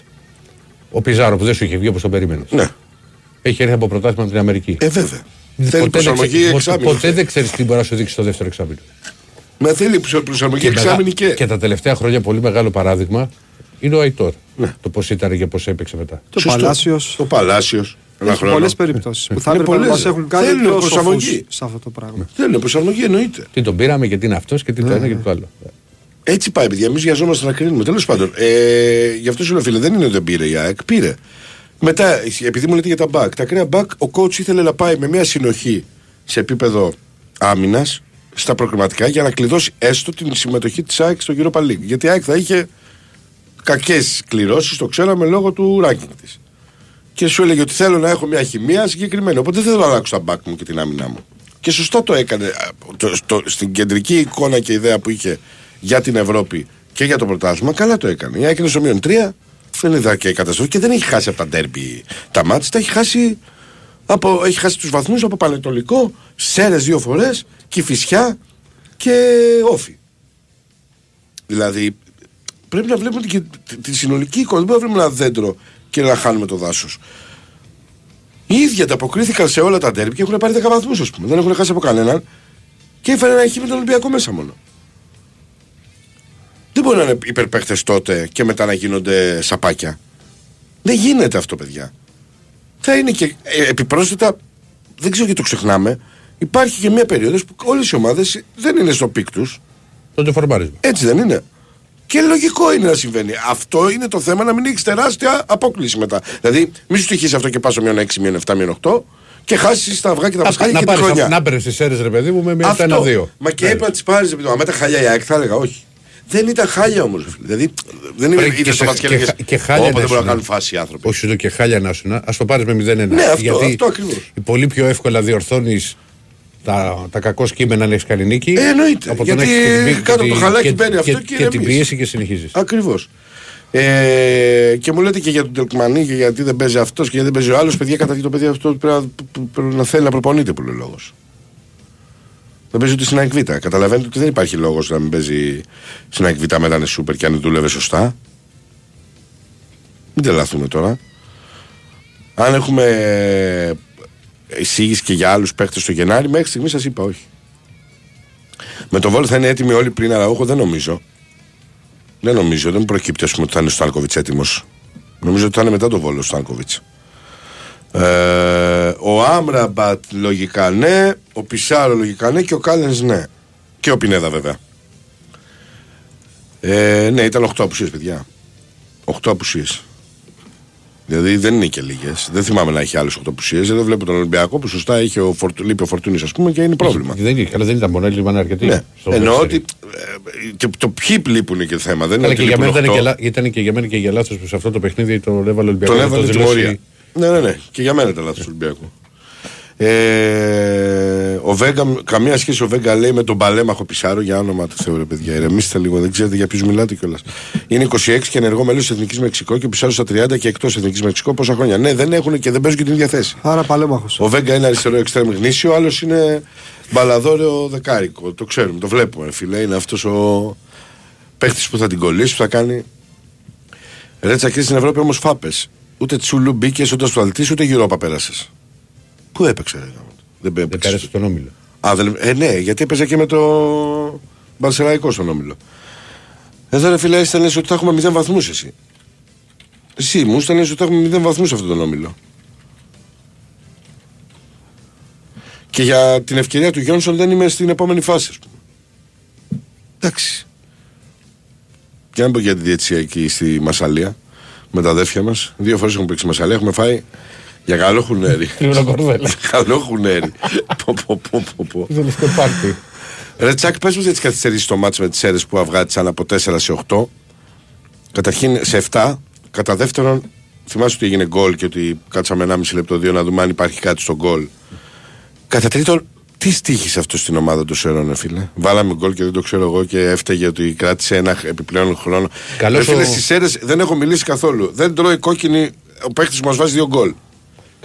Ο Πιζάρο που δεν σου είχε βγει όπω τον περίμενε. Ναι. Έχει έρθει από πρωτάθλημα από την Αμερική. Ε, βέβαια. Θέλει Ποτέ δεν προσαρμογή ξε- ποτέ- εξάμεινο. Ποτέ δεν ξέρει τι μπορεί να σου δείξει το δεύτερο εξάμεινο. Μα θέλει προσ- προσαρμογή μεγα- εξάμεινη και. και τα τελευταία χρόνια πολύ μεγάλο παράδειγμα είναι ο Αϊτόρ. Το πώς ήταν και πώς έπαιξε μετά. Το Σωστό. Παλάσιος. Το Παλάσιος. Ένα Έχει χρόνο. πολλές περιπτώσεις που θα Είναι έπρεπε να πολλές. μας έχουν κάνει Θέλουν πιο προσαρμογή. σοφούς σε αυτό το πράγμα. Θέλουν προσαρμογή εννοείται. Τι τον πήραμε και τι είναι αυτός και τι το Ναι, ένα και το άλλο. Έτσι πάει, παιδιά. Εμείς βιαζόμαστε να κρίνουμε. Τέλος πάντων, ε, γι' αυτό σου λέω, φίλε, δεν είναι ότι δεν πήρε η ΑΕΚ. Πήρε. Μετά, επειδή μου λέτε για τα μπακ, τα ακραία μπακ, ο coach ήθελε να πάει με μια συνοχή σε επίπεδο άμυνας στα προκριματικά για να κλειδώσει έστω την συμμετοχή της ΑΕΚ στο Europa League. Γιατί η ΑΕΚ θα είχε κακές κληρώσεις, το ξέραμε λόγω του ranking της. Και σου έλεγε ότι θέλω να έχω μια χημεία συγκεκριμένη. Οπότε δεν θέλω να αλλάξω τα μπακ μου και την άμυνά μου. Και σωστά το έκανε. α, Το, το- στην κεντρική εικόνα και ιδέα που είχε για την Ευρώπη και για το πρωτάθλημα, καλά το έκανε. Η ΑΕΚ είναι στο μείον 3, δεν είναι και η καταστροφή και δεν έχει χάσει από τα ντέρμπι τα μάτια. Τα έχει χάσει, από, έχει χάσει τους βαθμούς από Πανετολικό, Σέρες δύο φορές, Κυφυσιά και Όφη. Δηλαδή, πρέπει να βλέπουμε και τη, τη συνολική εικόνα. Δεν μπορούμε να βλέπουμε ένα δέντρο και να χάνουμε το δάσος. Οι ίδιοι ανταποκρίθηκαν σε όλα τα ντέρμπι και έχουν πάρει 10 βαθμούς, ας πούμε. Δεν έχουν χάσει από κανέναν και έφερε ένα χ με τον Ολυμπιακό μέσα μόνο. Δεν μπορεί να είναι υπερπαίχτες τότε και μετά να γίνονται σαπάκια. Δεν γίνεται αυτό, παιδιά. Θα είναι και ε, επιπρόσθετα, δεν ξέρω γιατί το ξεχνάμε, υπάρχει και μια περίοδος που όλες οι ομάδες δεν είναι στο peak τους. Τότε φορμάρισμα. Έτσι δεν είναι. Και λογικό είναι να συμβαίνει. Αυτό είναι το θέμα να μην έχεις τεράστια απόκλιση μετά. Δηλαδή, μην σου τυχείς αυτό και πας στο μείον 6, μείον 7, μείον 8 και χάσεις τα αυγά και τα Να, πασχάλια να, και τη πάρεις, χρονιά. να παίρνει τις Σέρρες, ρε παιδί μου, με μια Αυτό. 1-2. Μα και έπρεπε να τις πάρεις. Με τα χαλιά η ΑΕΚ θα έλεγα όχι. Δεν ήταν χάλια όμως. Δηλαδή δεν είναι Πρέπει είδες και το σε- μα και και έλεγες. χα- και χάλια Όπου να δεν μπορούν να ήσουν. κάνουν φάση οι άνθρωποι. Όχι ούτε και χάλια να σου, ας το πάρεις με 0-1. Ναι, αυτό, Γιατί αυτό ακριβώς. πολύ πιο εύκολα διορθώνεις τα, τα κακός κείμενα αν έχει κάνει νίκη. Ε, εννοείται. από το να Γιατί έχεις την πί- κάτω από το τη- χαλάκι και- μπαίνει αυτό και, και και την ηρεμείς. πίεση και συνεχίζεις. Ακριβώς. Ε, και μου λέτε και για τον Τελκμανί και γιατί δεν παίζει αυτός και γιατί δεν παίζει ο άλλος. Παιδιά, κατά το παιδί αυτό πρέπει να, πρέπει να θέλει να προπονείται που λέει λόγος. Δεν παίζει ούτε στην ΑΕΚ Β. Καταλαβαίνετε ότι δεν υπάρχει λόγος να μην παίζει στην ΑΕΚ Β μετά είναι σούπερ και αν δούλευε σωστά. Μην τρελαθούμε τώρα. Αν έχουμε εισήγηση και για άλλους παίχτες στο Γενάρη, μέχρι στιγμής σας είπα όχι. Με τον Βόλο θα είναι έτοιμοι όλοι πριν Αραούχο, δεν νομίζω. Δεν νομίζω, δεν μου προκύπτει ας πούμε, ότι θα είναι ο Στάνκοβιτς έτοιμος. Νομίζω ότι θα είναι μετά τον Βόλο ο Στάνκοβιτς. Ε, ο Άμραμπατ λογικά ναι, ο Πισάρο λογικά ναι και ο Κάλενς ναι. Και ο Πινέδα βέβαια. Ε, ναι, ήταν 8 απουσίες, παιδιά. 8 απουσίες. Δηλαδή δεν είναι και λίγες. Δεν θυμάμαι να έχει άλλες οκτωπουσίε. Εδώ βλέπω τον Ολυμπιακό που σωστά είχε ο Φορτ... λείπει ο Φορτούνης, ας πούμε, και είναι πρόβλημα. Δεν, είχε, αλλά δεν ήταν μόνο, ήταν αρκετοί. Ναι. στο Εννοώ δεύτερο. ότι. ε, και το ποιοι λείπουν και θέμα. Δεν είναι Αλλά ότι και για, μένα λείπουν ήταν και, οκτώ. λα- ήταν και για μένα και για λάθο που σε αυτό το παιχνίδι το έβαλε ο Ολυμπιακός. Τον να έβαλε το τιμωρία. δηλώσει- Ναι, ναι, ναι. Και για μένα ήταν λάθος του Ολυμπιακού. Ε, ο Βέγκα, καμία σχέση ο Βέγκα λέει με τον παλέμαχο Πισάρο για όνομα του Θεού, ρε παιδιά. Ηρεμήστε λίγο, δεν ξέρετε για ποιους μιλάτε κιόλας. Είναι 26 και ενεργό μέλος της Εθνικής Μεξικό και ο Πισάρος στα 30 και εκτός Εθνικής Μεξικό. Πόσα χρόνια. Ναι, δεν έχουν και δεν παίζουν και την ίδια θέση. Άρα παλέμαχος. Ο Βέγκα είναι αριστερό εξτρέμ γνήσιο, ο άλλος είναι μπαλαδόρεο δεκάρικο. Το ξέρουμε, το βλέπουμε, φίλε. Είναι αυτός ο παίχτης που θα την κολλήσει, που θα κάνει. Ρε τσακί στην Ευρώπη όμως φάπες. Ούτε τσούλου μπήκες, ούτε στο αλτής, ούτε Europa πέρασες. Πού έπαιξε, ρε. γάμο; Του; Δεν Δεν έπαιξε. πέρασε στον όμιλο. Α, δεν... Ε, ναι, γιατί έπαιζε και με το Μπαρσελαϊκό στον όμιλο. Εδώ ρε φίλε, ήταν ότι θα έχουμε 0 βαθμούς εσύ. Εσύ μου ήταν ότι θα έχουμε 0 βαθμούς σε αυτόν τον όμιλο. Και για την ευκαιρία του Γιόνσον δεν είμαι στην επόμενη φάση, ας πούμε. Εντάξει. Και να πω για τη διετησία εκεί στη Μασαλία με τα αδέρφια μας. Δύο φορές έχουμε παίξει Μασαλία. Έχουμε φάει για καλό χουνέρι. Λίγο κορδέλα. καλό χουνέρι. πω, πω, πω, πω, πω. Δεν είναι πάρτι. Ρε Τσάκ, πες μου για τις καθυστερήσεις στο μάτς με τις αίρες που αυγάτησαν από 4 σε 8. Καταρχήν σε 7. Κατά δεύτερον, θυμάσαι ότι έγινε γκολ και ότι κάτσαμε 1,5 λεπτό, 2 να δούμε αν υπάρχει κάτι στο γκολ. Κατά τρίτον, τι στήχησε αυτό στην ομάδα του Σερών, φίλε; Βάλαμε γκολ και δεν το ξέρω εγώ και έφταιγε ότι κράτησε ένα επιπλέον χρόνο. Καλός Ρε φίλε, ο- στις αίρες δεν έχω μιλήσει καθόλου. Δεν τρώει κόκκινη ο παίχτη που μας βάζει δύο γκολ.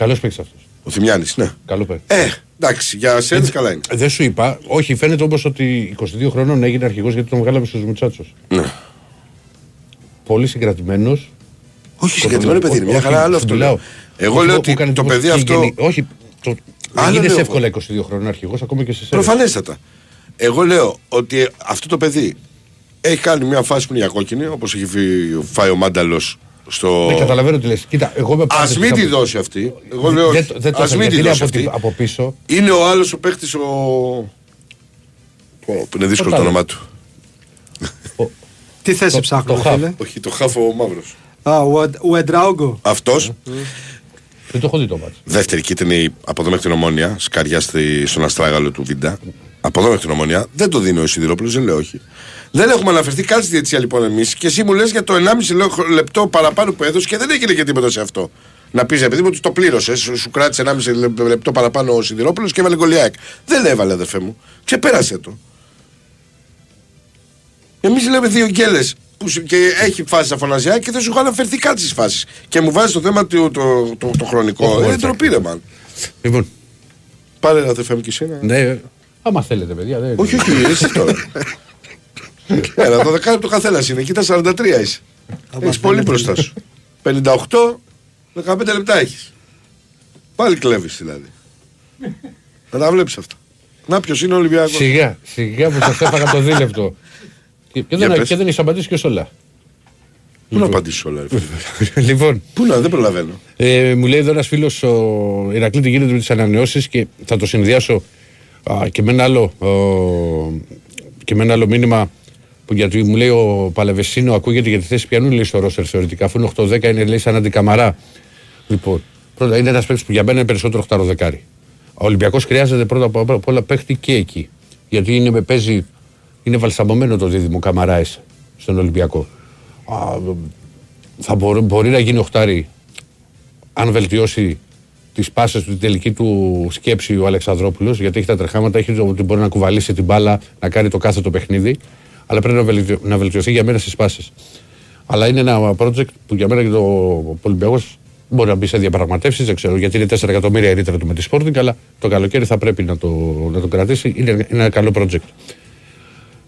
Καλός παίξει αυτός. Ο Θημιάνη, ναι. Καλό παίξει. Ε, εντάξει, για σέντε καλά είναι. Δεν σου είπα, όχι, φαίνεται όμως ότι 22 χρονών έγινε αρχηγός γιατί τον βγάλαμε στους Μουτσάτσου. Ναι. Πολύ συγκρατημένος. Όχι, συγκρατημένο παιδί είναι, μια χαρά άλλο αυτό λέω. Εγώ λέω ότι το παιδί αυτό. Όχι, το, Άλλο δεν γίνει λέω εύκολα 22 χρονών αρχηγός, ακόμα και σε σένα. Προφανέστατα. Εγώ λέω ότι αυτό το παιδί έχει κάνει μια φάση που είναι για κόκκινη, όπως έχει φύγει- φάει ο Μάνταλος στο. Δεν καταλαβαίνω τι λες. Κοίτα, εγώ με Α πάτησε μην στα- τη δώσει αυτή. Εγώ λέω. Δεν, δεν το ας μην γιατί τη είναι δώσει από, αυτή. τη- από πίσω. Είναι ο άλλος ο παίχτης ο. Πω, που είναι δύσκολο το Τάλε. όνομά του. Τι θέση ψάχνουμε, φίλε; Όχι, το χάφο ο μαύρος. Α, ο Ουεντ- ο Εντράουγκο. Αυτός. Δεν το έχω δει το μάτι. Δεύτερη κίτρινη από εδώ μέχρι την ομόνια, σκαριά στη, στον Αστράγαλο του Βίντα. Από εδώ μέχρι την ομόνια. Δεν το δίνει ο Σιδηρόπουλος, δεν λέω όχι. Δεν έχουμε αναφερθεί καν στη διετησία λοιπόν εμείς και εσύ μου λες για το 1,5 λε- λεπτό παραπάνω που έδωσε και δεν έγινε και τίποτα σε αυτό. Να πεις επειδή μου ότι το πλήρωσες, σου, σου κράτησε 1,5 λε- λεπτό παραπάνω ο Σιδηρόπουλος και έβαλε γκολιάκ. Δεν έβαλε, αδερφέ μου. Ξεπέρασε το. Εμείς λέμε δύο γκέλες που σου- και έχει φάσει αφωναζιά και δεν σου έχω αναφερθεί καν στις φάσεις. Και μου βάζει το θέμα του το, το, το, χρονικό. Όχι, Ε, όχι, ντροπή, ρε, man. Λοιπόν, Πάρε ένα αδερφέ μου και εσύ. ένα. ναι, άμα θέλετε, παιδιά. Δεν... Όχι, όχι, εσύ τώρα. Έλα, το δεκάλεπτο καθένας είναι. Κοίτα 43 είσαι. Έχεις πολύ μπροστά σου. 58, 15 λεπτά έχεις. Πάλι κλέβεις δηλαδή. Να τα βλέπεις αυτά. Να ποιος είναι ο Ολυμπιακός; Σιγά, σιγά που σας έφαγα το δίλεπτο. και, και Για δεν, πες. και δεν έχει απαντήσει και όλα. Πού να απαντήσει όλα, ρε φίλε; λοιπόν, Πού να, δεν προλαβαίνω. ε, μου λέει εδώ ένας φίλος ο Ηρακλή τι γίνεται με τις ανανεώσεις και θα το συνδυάσω α, και, με ένα άλλο, ο, και με ένα άλλο μήνυμα που γιατί μου λέει ο Παλαβεσίνο ακούγεται για τη θέση πιανού λέει στο Ρώσερ θεωρητικά αφού είναι 8-10 είναι λέει σαν αντικαμαρά. Λοιπόν, πρώτα είναι ένας παίκτης που για μένα είναι περισσότερο 8 δεκάρι. Ο Ολυμπιακός χρειάζεται πρώτα απ' απ' όλα παίχτη και εκεί. Γιατί είναι, με παίζει, είναι βαλσαμωμένο το δίδυμο Καμαράε στον Ολυμπιακό. Α, θα μπορεί, μπορεί να γίνει οχτάρι αν βελτιώσει τις πάσες του, την τελική του σκέψη ο Αλεξανδρόπουλος, γιατί έχει τα τρεχάματα, έχει το ότι μπορεί να κουβαλήσει την μπάλα, να κάνει το κάθε το παιχνίδι, αλλά πρέπει να, βελτιω, να βελτιωθεί για μένα στις πάσες. Αλλά είναι ένα project που για μένα και το Ολυμπιακός μπορεί να μπει σε διαπραγματεύσεις, δεν ξέρω, γιατί είναι 4 εκατομμύρια η ρήτρα του με τη Sporting, αλλά το καλοκαίρι θα πρέπει να το, να το κρατήσει. Είναι, είναι ένα καλό project.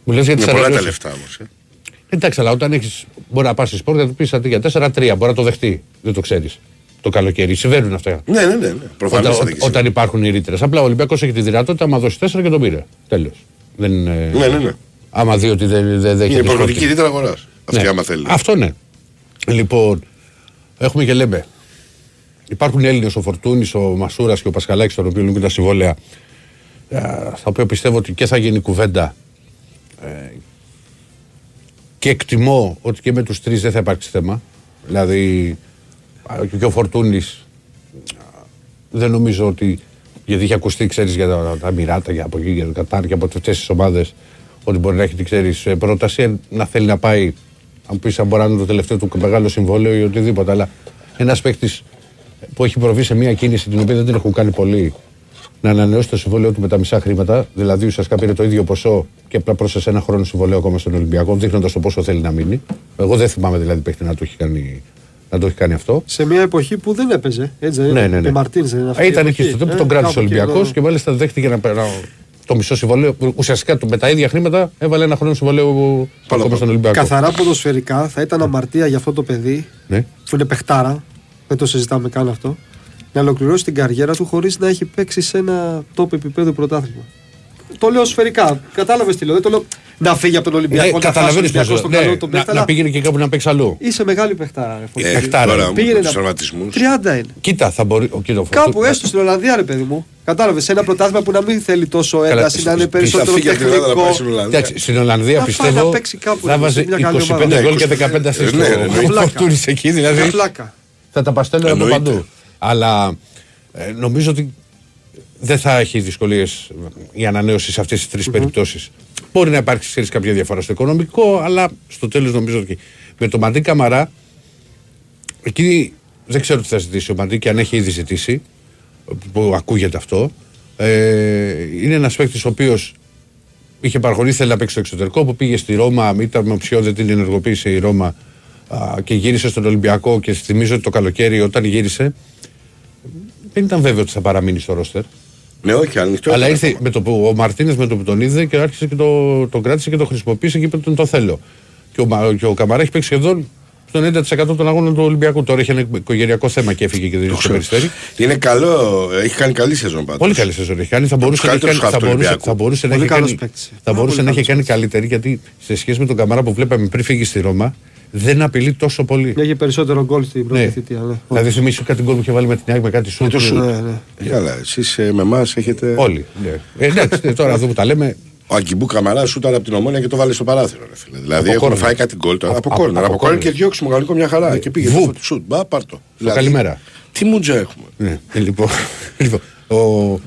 Μου λες για τις Είναι πολλά τα ανανεώσεις. λεφτά όμως. Εντάξει, αλλά όταν έχει. Μπορεί να πας στη σπορ να του πεις αντί για 4-3, μπορεί να το δεχτεί. Δεν το ξέρεις. Το καλοκαίρι. Συμβαίνουν αυτά. Ναι, ναι, ναι. ναι. Προφανώς Όταν, θα ό- δείξει. όταν υπάρχουν οι ρήτρε. Απλά ο Ολυμπιακός έχει τη δυνατότητα να δώσει 4 και τον πήρε. Τέλος. Δεν είναι. Ναι, ναι, ναι. Άμα δει ότι δεν, δεν δέχεται. Είναι τη υποχρεωτική Sporting. ρήτρα αγοράς. Αυτή Ναι. άμα θέλει. Αυτό ναι. Λοιπόν, έχουμε και λέμε. Υπάρχουν Έλληνες, ο Φορτούνης, ο Μασούρας και ο Πασχαλάκης, τον οποίο λύνουν τα συμβόλαια. ε, Στα οποία πιστεύω ότι και θα γίνει κουβέντα. ε, και εκτιμώ ότι και με τους τρεις δεν θα υπάρξει θέμα. Δηλαδή, και ο Φορτούνης. Δεν νομίζω ότι. Γιατί είχε ακουστεί, ξέρεις, για τα, τα Μιράτα, για από εκεί, για το Κατάρ και από αυτές τις ομάδες, ότι μπορεί να έχει, ξέρεις, πρόταση ε, να θέλει να πάει. Αν πεις αν μπορεί να είναι το τελευταίο του μεγάλο συμβόλαιο ή οτιδήποτε. Αλλά ένας παίκτης που έχει προβεί σε μια κίνηση την οποία δεν την έχουν κάνει πολλοί να ανανεώσει το συμβόλαιο του με τα μισά χρήματα. Δηλαδή ουσιαστικά πήρε το ίδιο ποσό και απλά πρόσθεσε ένα χρόνο συμβολέο ακόμα στον Ολυμπιακό, δείχνοντας το πόσο θέλει να μείνει. Εγώ δεν θυμάμαι δηλαδή παίκτη να το έχει κάνει, να το έχει κάνει αυτό. Σε μια εποχή που δεν έπαιζε. Έτσι δεν Ναι, είναι. ναι, ναι. Και Μαρτίνς δεν είναι αυτή Ε, η Ήταν εκεί εποχή. στο τότε που Ε, τον κράτησε ο κάπου εκεί, Ολυμπιακός ναι. και μάλιστα δέχτηκε να περνάω το μισό συμβολέο. που Ουσιαστικά το- με τα ίδια χρήματα έβαλε ένα χρόνο συμβολέο ακόμα στον Ολυμπιακός. Καθαρά ποδοσφαιρικά θα ήταν αμαρτία για αυτό το παιδί Ναι. που είναι παιχτάρα. Δεν το συζητάμε καν αυτό. Να ολοκληρώσει την καριέρα του χωρίς να έχει παίξει σε ένα top επίπεδο πρωτάθλημα. Το λέω σφαιρικά. Κατάλαβες τι λέω. Δεν το λέω να φύγει από τον Ολυμπιακό. Ναι, να καταλαβαίνεις φτάσει πώς στον λέω. καλό Ναι, τον να- παίχτη, να αλλά πήγαινε και κάπου να παίξει αλλού. Είσαι μεγάλη παιχτάρα. ρε, Ε, Φωτή. τώρα μου, Πήγαινε τους να- τραυματισμούς. 30 είναι. Κοίτα, θα μπορεί. Ο κοίτα, ο Κάπου Φορτούνης- έστω στην Ολλανδία, ρε παιδί μου. Κατάλαβες. Σε ένα πρωτάθλημα που να μην θέλει τόσο ένταση, να είναι περισσότερο φύγει από την Ελλάδα να πάει στην τεχνικό. Ολλανδία. Εντάξει, στην Ολλανδία Να πάει να πιστεύω παίξει κάπου, θα ρε, βάζει σε μια καλή 25 ομάδα. γκολ και Ναι, 15 ε, assist ναι, ο- ναι, ο πλάκα. Φορτούνης εκεί. Δηλαδή Πλάκα. θα τα παστέλνω από Εννοείται. παντού. Αλλά ε, νομίζω ότι δεν θα έχει δυσκολίες η ανανέωση σε αυτές τις τρεις περιπτώσεις. Μπορεί να υπάρξει ξέρεις, κάποια διαφορά στο οικονομικό, αλλά στο τέλος νομίζω ότι με το Μαντί Καμαρά, εκεί δεν ξέρω τι θα ζητήσει ο Μαντί και αν έχει ήδη ζητήσει, που ακούγεται αυτό. Ε, είναι ένας παίκτης ο οποίος είχε παραχωρήσει, θέλει να παίξει στο εξωτερικό, που πήγε στη Ρώμα, ήταν με οψιό, δεν την ενεργοποίησε η Ρώμα α, και γύρισε στον Ολυμπιακό. Και θυμίζω ότι το καλοκαίρι όταν γύρισε, δεν ήταν βέβαιο ότι θα παραμείνει στο ρόστερ. Ναι, όχι, ανοιχτό. Αλλά ήταν ήρθε με το που, ο Μαρτίνες με το που τον είδε και άρχισε και το, τον κράτησε και το χρησιμοποίησε και είπε ότι τον το θέλω. Και ο, Μα- και ο Καμαρά έχει παίξει σχεδόν στο 90% των αγώνων του Ολυμπιακού. Τώρα έχει ένα οικογενειακό θέμα και έφυγε και δεν είναι στο περιστέρι. Είναι καλό, έχει κάνει καλή σεζόν πάντως. Πολύ καλή σεζόν έχει κάνει. Θα Από μπορούσε, τους να, έχει καλύτερους κάνει- θα χαφ του μπορούσε, Ολυμπιακού. θα μπορούσε να Πολύ έχει καλός κάνει, παίκτης. θα Πάρα μπορούσε πολύ να έχει καλός κάνει καλύτερη γιατί σε σχέση με τον Καμαρά που βλέπαμε πριν φύγει στη Ρώμα δεν απειλεί τόσο πολύ. Έχει περισσότερο γκολ στην πρώτη Ναι. θητεία. Ναι. Δηλαδή θυμίσου κάτι γκολ που είχε βάλει με την ΑΕΚ με κάτι σούτ. Ναι, ναι. Καλά, εσείς ε, με εμάς έχετε. Όλοι. Ναι. Ε, εντάξει, τώρα εδώ που τα λέμε. Ο Αγκιμπού Καμαρά σούταρε από την ομόνια και το βάλε στο παράθυρο. Ρε, φίλε. Δηλαδή Από έχουμε κόρνερ. φάει κάτι γκολ τώρα. Από- Από κόρνερ. από Από κόρνερ κόρνερ. και διώξιμο γαλλικό μια χαρά. Και πήγε Βουπ. το σουτ. Μπα, πάρ' το. Δηλαδή, καλημέρα. Τι μουτζα έχουμε. Ναι, ε, λοιπόν. λοιπόν ο...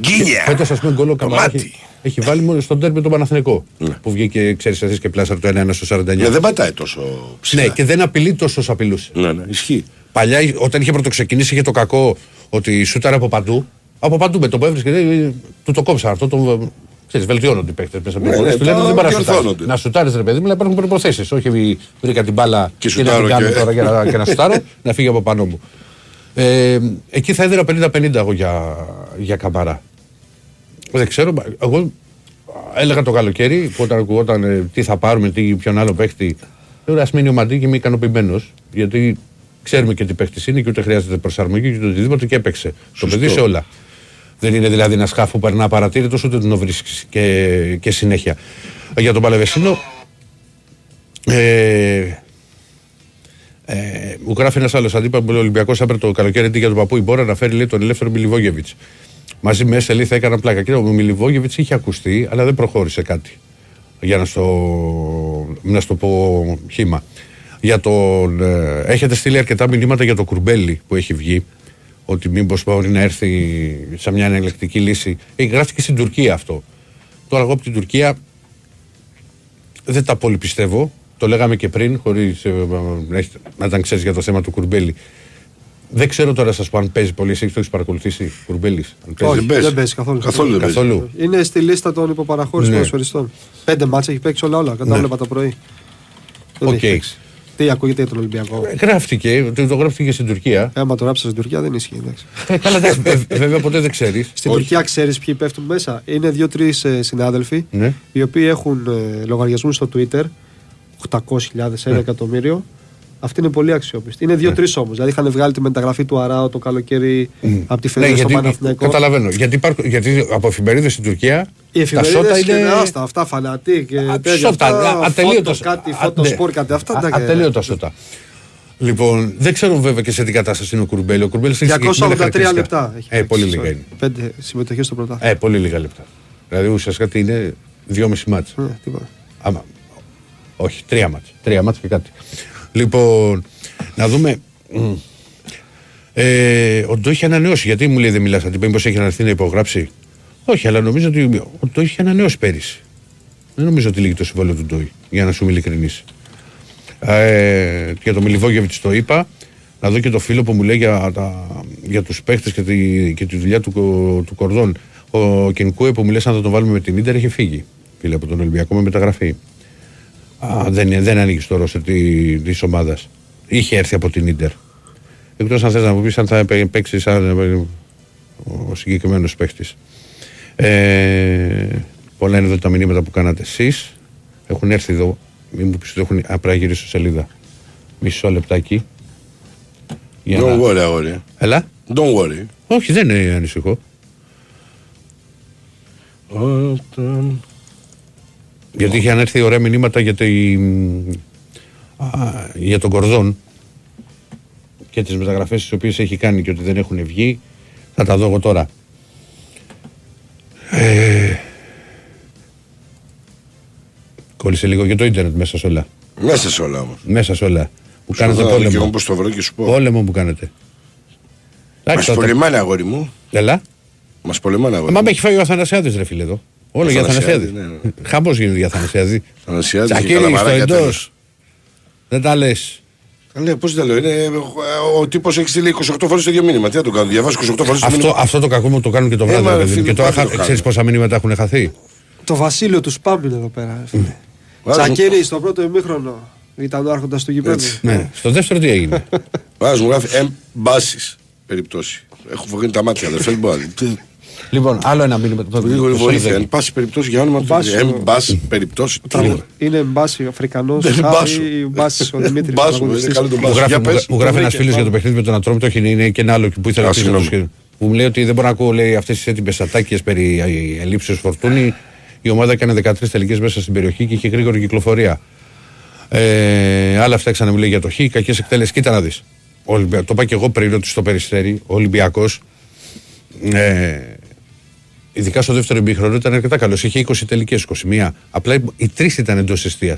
Γκίνια. Φέτος, ας πούμε, γκολ ο Καμαρά μάτι. Έχει, έχει βάλει μόνο στον τέρμι τον Παναθηνικό. Που βγήκε, ξέρεις, εσεί και πλάσαρ το 1-1 στο 49. Ναι, δεν πατάει τόσο ψηλά. Ναι, και δεν απειλεί τόσο όσο απειλούσε. Ναι, ναι, ισχύει. Παλιά, όταν είχε πρωτοξεκινήσει, είχε το κακό ότι σούταρε από παντού. Από παντού με το που έβρισκε, ε, του το κόψα αυτό. Το, ξέρεις, βελτιώνονται οι παίκτες μέσα από Ναι, την ναι, Τους λένε τώρα δεν πάει να σουτάρεις. διορθώνονται. Να σουτάρεις, ρε παιδί μου, αλλά υπάρχουν προποθέσει. Όχι, βρήκα την μπάλα Και και, να την σουτάρω κάνω και- τώρα για να, και να σουτάρω, να φύγει από πάνω μου. Ε, εκεί θα έδινα 50-50 εγώ για, για καμπαρά. Δεν ξέρω, μα- εγώ έλεγα το καλοκαίρι που όταν ακουγόταν ε, τι θα πάρουμε, τι, ποιον άλλο παίχτη. Λέω ας μείνει ο Μαντί και είμαι ικανοποιημένος. Γιατί ξέρουμε και τι παίχτης είναι και ούτε χρειάζεται προσαρμογή και ούτε οτιδήποτε και έπαιξε. Το παιδί σε όλα. Δεν είναι δηλαδή ένας σκάφο που περνά παρατήρητος ούτε τον βρίσκεις και, και συνέχεια. Για τον Παλαιβεσίνο. Ε, ε, μου γράφει ένας άλλος αντίπαλος που λέει: Ο Ολυμπιακός έπρεπε το καλοκαίρι αντί για τον παππού η Μπόρα να φέρει λέει, τον ελεύθερο Μιλιβόγεβιτς. Μαζί με Έσελη θα έκανα πλάκα. Κύριε, ο Μιλιβόγεβιτς είχε ακουστεί, αλλά δεν προχώρησε κάτι. Για να στο, να στο πω χήμα. Για τον, ε, έχετε στείλει αρκετά μηνύματα για το κουρμπέλι που έχει βγει. Ότι μήπως μπορεί να έρθει σε μια εναλλακτική λύση. Έχει γράφτηκε στην Τουρκία αυτό. Τώρα εγώ από την Τουρκία δεν τα πολύ πιστεύω. Το λέγαμε και πριν, χωρίς να ήταν ξέρεις για το θέμα του Κουρμπέλη. Δεν ξέρω τώρα σας πω αν παίζει πολύ. Εσύ το έχεις παρακολουθήσει Κουρμπέλης. Όχι, δεν παίζει καθόλου. Καθόλου δεν παίζει. Καθόλου. Είναι στη λίστα των υποπαραχώρησης Ναι. ποδοσφαιριστών. Πέντε ματς έχει παίξει όλα όλα. Κατάβλεπα το πρωί. Δεν Οκ. έχει παίξει. Τι ακούγεται για τον Ολυμπιακό; Γράφτηκε, το, το γράφτηκε στην Τουρκία. Άμα το γράψεις στην Τουρκία δεν ισχύει. εντάξει. Ε, καλά, εντάξει, ε, βέβαια ποτέ δεν ξέρεις. Στην Τουρκία ξέρεις ποιοι πέφτουν μέσα; Είναι δύο-τρεις συνάδελφοι Ναι. οι οποίοι έχουν ε, λογαριασμούς στο Twitter. 800.000, ένα Ναι. εκατομμύριο. Αυτή είναι πολύ αξιόπιστη. Είναι δύο-τρει όμως. Δηλαδή είχαν βγάλει τη μεταγραφή του Αράο το καλοκαίρι από τη Ναι, Φενέρ στο γιατί, Παναθηναϊκό. καταλαβαίνω. Γιατί, υπάρχουν, γιατί από εφημερίδες στην Τουρκία Οι τα σώτα εφημερίδες είναι. είναι άστα, αυτά φανατή και Α, τέτοια. σώτα, αυτά, α- ατελείωτα φώτο, κάτι, α- φώτο ναι. σπορ, κάτι αυτά. Α- τα- Ατελείωτα σώτα. Λοιπόν, δεν ξέρω βέβαια και σε τι κατάσταση είναι ο Κουρμπέλη. Ο Κουρμπέλη έχει 283 συγκεκριμένα χαρακτηριστικά. λεπτά. έχει Ε, πολύ παίξει, λίγα sorry. είναι. Πέντε συμμετοχές στο πρωτάθλημα. Ε, πολύ λίγα λεπτά. Δηλαδή ουσιαστικά τι είναι δυόμιση μάτς. Ε, τίποτα. Άμα, όχι, τρία μάτς. Τρία μάτς και κάτι. Λοιπόν, να δούμε. μ, Ε, ο Ντό είχε ανανεώσει. Γιατί μου λέει δεν μιλάς, την Μήπως έχει αναρθεί να υπογράψει; Όχι, αλλά νομίζω ότι ο Ντό είχε ανανεώσει πέρυσι. Δεν νομίζω ότι λύγει το συμβόλαιο του Ντόι, για να σου είμαι ειλικρινής. Ε, για το Μιλιβόγεβιτ το είπα. Να δω και το φίλο που μου λέει για, τα, για τους παίχτες και, τη, και τη δουλειά του, του Κορδόν. Ο Κενκούε που μου λες αν θα τον βάλουμε με την ντερ έχει φύγει. Φίλε από τον Ολυμπιακό με μεταγραφή. Α, δεν, δεν ανοίγεις το ρόστερ τη ομάδας. Είχε έρθει από την ντερ. Εκτός αν θες να μου πεις αν θα παί- παίξεις σαν ε, ο συγκεκριμένος παίχτης. Ε, πολλά είναι εδώ τα μηνύματα που κάνατε εσείς. Έχουν έρθει εδώ. Μην μου πεις ότι έχουν. Α, πρέπει να γυρίσω σελίδα. Μισό λεπτάκι. Για Don't να- worry, αγόρι. Έλα. Don't worry. Όχι, δεν είναι ανησυχώ. Όταν... Γιατί είχαν έρθει ωραία μηνύματα για, τη, α, για τον Κορδόν και τις μεταγραφές τις οποίες έχει κάνει και ότι δεν έχουν βγει. Θα τα δω εγώ τώρα. Ε, κόλλησε λίγο και το ίντερνετ μέσα σε όλα. Μέσα σε όλα όμως. Μέσα σε όλα. Που Σου κάνετε δω, και εγώ πόλεμο. πώς το βρω και σου πω. Πόλεμο που κάνετε. Μας τότε- πολεμάνε, αγόρι μου. Έλα. Μας πολεμάνε, αγόρι Μα μου. με έχει φάει ο Αθανασιάδης ρε φίλε εδώ. Όλο Ο για Αθανασιάδη, Αθανασιάδη. ναι, ναι. Χαμός γίνεται για Αθανασιάδη. Αθανασιάδης και Τσακίρι στο καλαμαράκια εντός. τέλος. Δεν τα λες. Λέει, πώς δεν λέω, είναι, ε, ο τύπος έχει στείλει 28 φορές το ίδιο μήνυμα. Τι να το κάνω, διαβάζω 28 φορές το Αυτό, μήνυμα. αυτό το κακό μου το κάνουν και το Ε, βράδυ. μα, ρε ρε, παιδί μου. φίλε, και τώρα πάλι το χα- κάνουν. ξέρεις πόσα μηνύματα έχουν χαθεί; Το βασίλειο του Σπάμπ είναι εδώ πέρα. ρε φίλε. Βάζω- Τσακίρι στο πρώτο ημίχρονο ήταν ο άρχοντας του γηπέδου. Έτσι. Ναι. Στο δεύτερο τι έγινε; Βάζει μου γράφει εμπάσεις περιπτώσει. Έχω φοβγίνει τα μάτια, αδερφέ. δεν μπορώ. Τι- λοιπόν, άλλο ένα μήνυμα. Το, Λίγο το βοήθεια. Σόλδερ. Εν πάση περιπτώσει για όνομα του. Μπάσιο. Εν πάση περιπτώσει. Τι είναι. Είναι μπάση Αφρικανός Δεν είναι μπάσο. ή μπάση ο Δημήτρης. Μπάσο, είναι καλό το Μου μπάσο. γράφει, Για μου, πες. μου γράφει ένας βρήκε, φίλος για πάμε. το παιχνίδι με τον Ατρόμητο. Όχι, είναι και ένα άλλο που ήθελα Α, να πει. συγγνώμη. το Που μου λέει ότι δεν μπορώ να ακούω αυτές τις έτοιμες ατάκε περί ελλείψεως φορτούνη. Η ομάδα έκανε 13 τελικές μέσα στην περιοχή και είχε γρήγορη κυκλοφορία. Ε, άλλα αυτά ξανά μου λέει για το Χ. Κακές εκτέλεσεις. Κοίτα να δεις. Το είπα και εγώ πριν ότι στο περιστέρι ο Ολυμπιακός. Ε, ειδικά στο δεύτερο ημίχρονο, ήταν αρκετά καλός. Είχε 20 τελικές, 21. Απλά οι τρεις ήταν εντός εστία.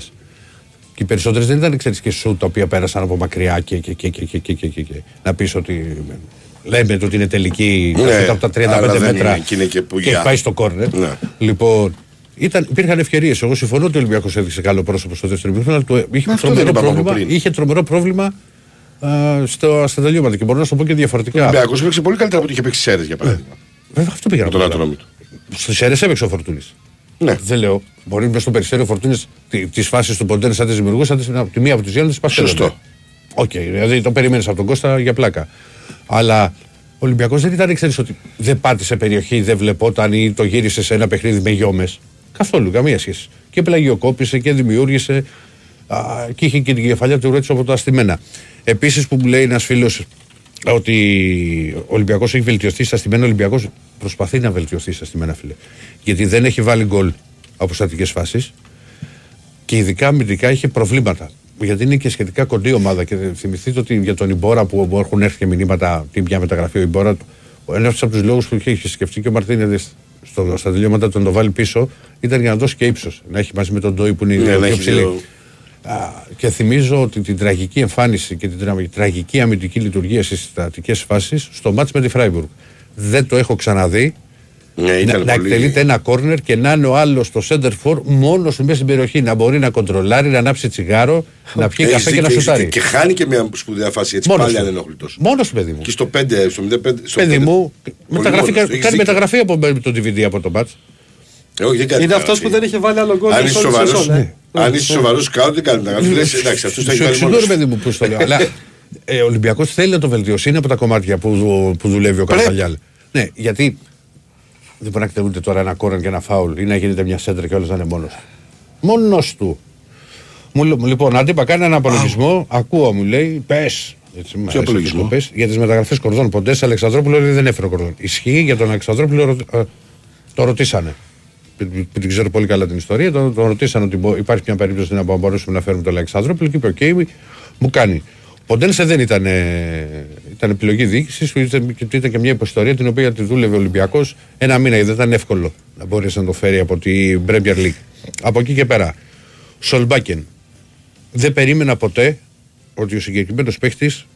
Και οι περισσότερες δεν ήταν εξαιρετικέ σου τα οποία πέρασαν από μακριά και, και, και, και, και, και, και. να πεις ότι. Λέμε ότι είναι τελική ναι, από τα 35 μέτρα είναι, και, είναι και, που και έχει πάει στο κόρνερ. Ναι. Λοιπόν, ήταν, υπήρχαν ευκαιρίες. Εγώ συμφωνώ ότι ο Ολυμπιακός έδειξε καλό πρόσωπο στο δεύτερο ημίχρονο, αλλά το, ε, είχε, τρομερό πρόβλημα, είχε τρομερό πρόβλημα α, στο, στα τελειώματα. Και μπορώ να σου το πω και διαφορετικά. Ο Ολυμπιακός πολύ καλύτερα από ό,τι είχε παίξει Σέρες για ναι. παράδειγμα. Βέβαια, αυτό πήγα Με να τον πω. Ατρόμητο. Στου Σέρε έπαιξε ο Φορτούνης. Ναι. Δεν λέω. Μπορεί μες στο περιστέριο Φορτούνης τις φάσεις του Ποντένε σαν τις δημιουργούσαν, τις- από τη μία από τι δύο να τι παστέλνουν. Σωστό. Οκ, δηλαδή το περίμενες από τον Κώστα για πλάκα. Αλλά ο Ολυμπιακός δεν ήταν, ξέρεις ότι δεν πάτησε περιοχή, δεν βλεπόταν ή το γύρισε σε ένα παιχνίδι με γιόμες. Καθόλου, καμία σχέση. Και πλαγιοκόπησε και δημιούργησε α, και είχε και την κεφαλιά του έτσι από τα αστημένα. Επίσης που μου λέει ένας φίλος ότι ο Ολυμπιακός έχει βελτιωθεί στα στημένα. Ο Ολυμπιακός προσπαθεί να βελτιωθεί στα στημένα, φίλε. Γιατί δεν έχει βάλει γκολ από στατικές φάσεις και ειδικά αμυντικά είχε προβλήματα. Γιατί είναι και σχετικά κοντή ομάδα. Και θυμηθείτε ότι για τον Ιμπόρα που έχουν έρθει και μηνύματα τι μια μεταγραφή ο Ιμπόρα, ένας από τους λόγους που είχε σκεφτεί και ο Μαρτίνεδε στο, στα τελειώματα του να το βάλει πίσω ήταν για να δώσει και ύψος. Να έχει μαζί με τον Ντόι που είναι Ναι, η να πιο έχει ψηλή. Δύο- Α, Και θυμίζω ότι την τραγική εμφάνιση και την τρα- τραγική αμυντική λειτουργία στις στατικές φάσεις στο μάτς με τη Φράιμπουργκ. Δεν το έχω ξαναδεί Ναι, να, ήταν να πολύ. εκτελείται ένα κόρνερ και να είναι ο άλλος στο center for μόνος του μέσα στην περιοχή. Να μπορεί να κοντρολάρει, να ανάψει τσιγάρο, να πιει Έχεις καφέ και δίκιο, να έχεις σουτάρει. δίκιο. Και χάνει και μια σπουδαία φάση έτσι Μόνος πάλι του. ανενόχλητο. Μόνος του, παιδί μου. Και στο 5, στο 05. στο Παιδί 5. μου, Πολύ μεταγραφή, μόνος κάνει του, έχεις δίκιο. μεταγραφή από το DVD από το μπάτ. Ε, όχι, δεν κάνει Είναι αυτός μεταγραφή. που δεν είχε βάλει άλλο γκολ. Αν σε είσαι όλη τη σοβαρός, σεζόν, ε. Αν είσαι σοβαρός, κάτω δεν κάνει μεταγραφή. Λες, εντάξει, αυτός το έχει Σου βάλει εξηγώ, μόνος. ρε παιδί μου, πώς το λέω. Αλλά ε, ο Ολυμπιακός θέλει να το βελτιώσει. Είναι από τα κομμάτια που, δου- που δουλεύει ο Καρφαλιάλ. Ναι, γιατί δεν μπορεί να εκτελούνται τώρα ένα κόρεν και ένα φάουλ ή να γίνεται μια σέντρα και όλος να είναι μόνος. Μόνος του. Μου, λέ- λοιπόν, αντίπα κάνει ένα απολογισμό. Ακούω, μου λέει, πες. Έτσι, μου αρέσει απολογισμό; αυτό που πες, για τις μεταγραφές κορδών. Ποντές Αλεξανδρόπουλο λέει, δεν έφερε ο κορδόν. Ισχύει για τον Αλεξανδρόπουλο, ρω- ε, το ρωτήσανε. Που που την ξέρω πολύ καλά την ιστορία, τον το ρωτήσανε ότι μπο- υπάρχει μια περίπτωση να μπορούσαμε να φέρουμε τον Αλεξανδρόπουλο και είπε: Οκ, μου κάνει. Ο Ποντένσε δεν ήταν, ε, ήταν επιλογή διοίκησης, ήταν, και- ήταν και μια υποστορία την οποία τη δούλευε ο Ολυμπιακός ένα μήνα. Δεν ήταν εύκολο να μπορέσει να το φέρει από την Premier League. Από εκεί και πέρα. Σολμπάκεν. Δεν περίμενα ποτέ ότι ο συγκεκριμένος παίχτης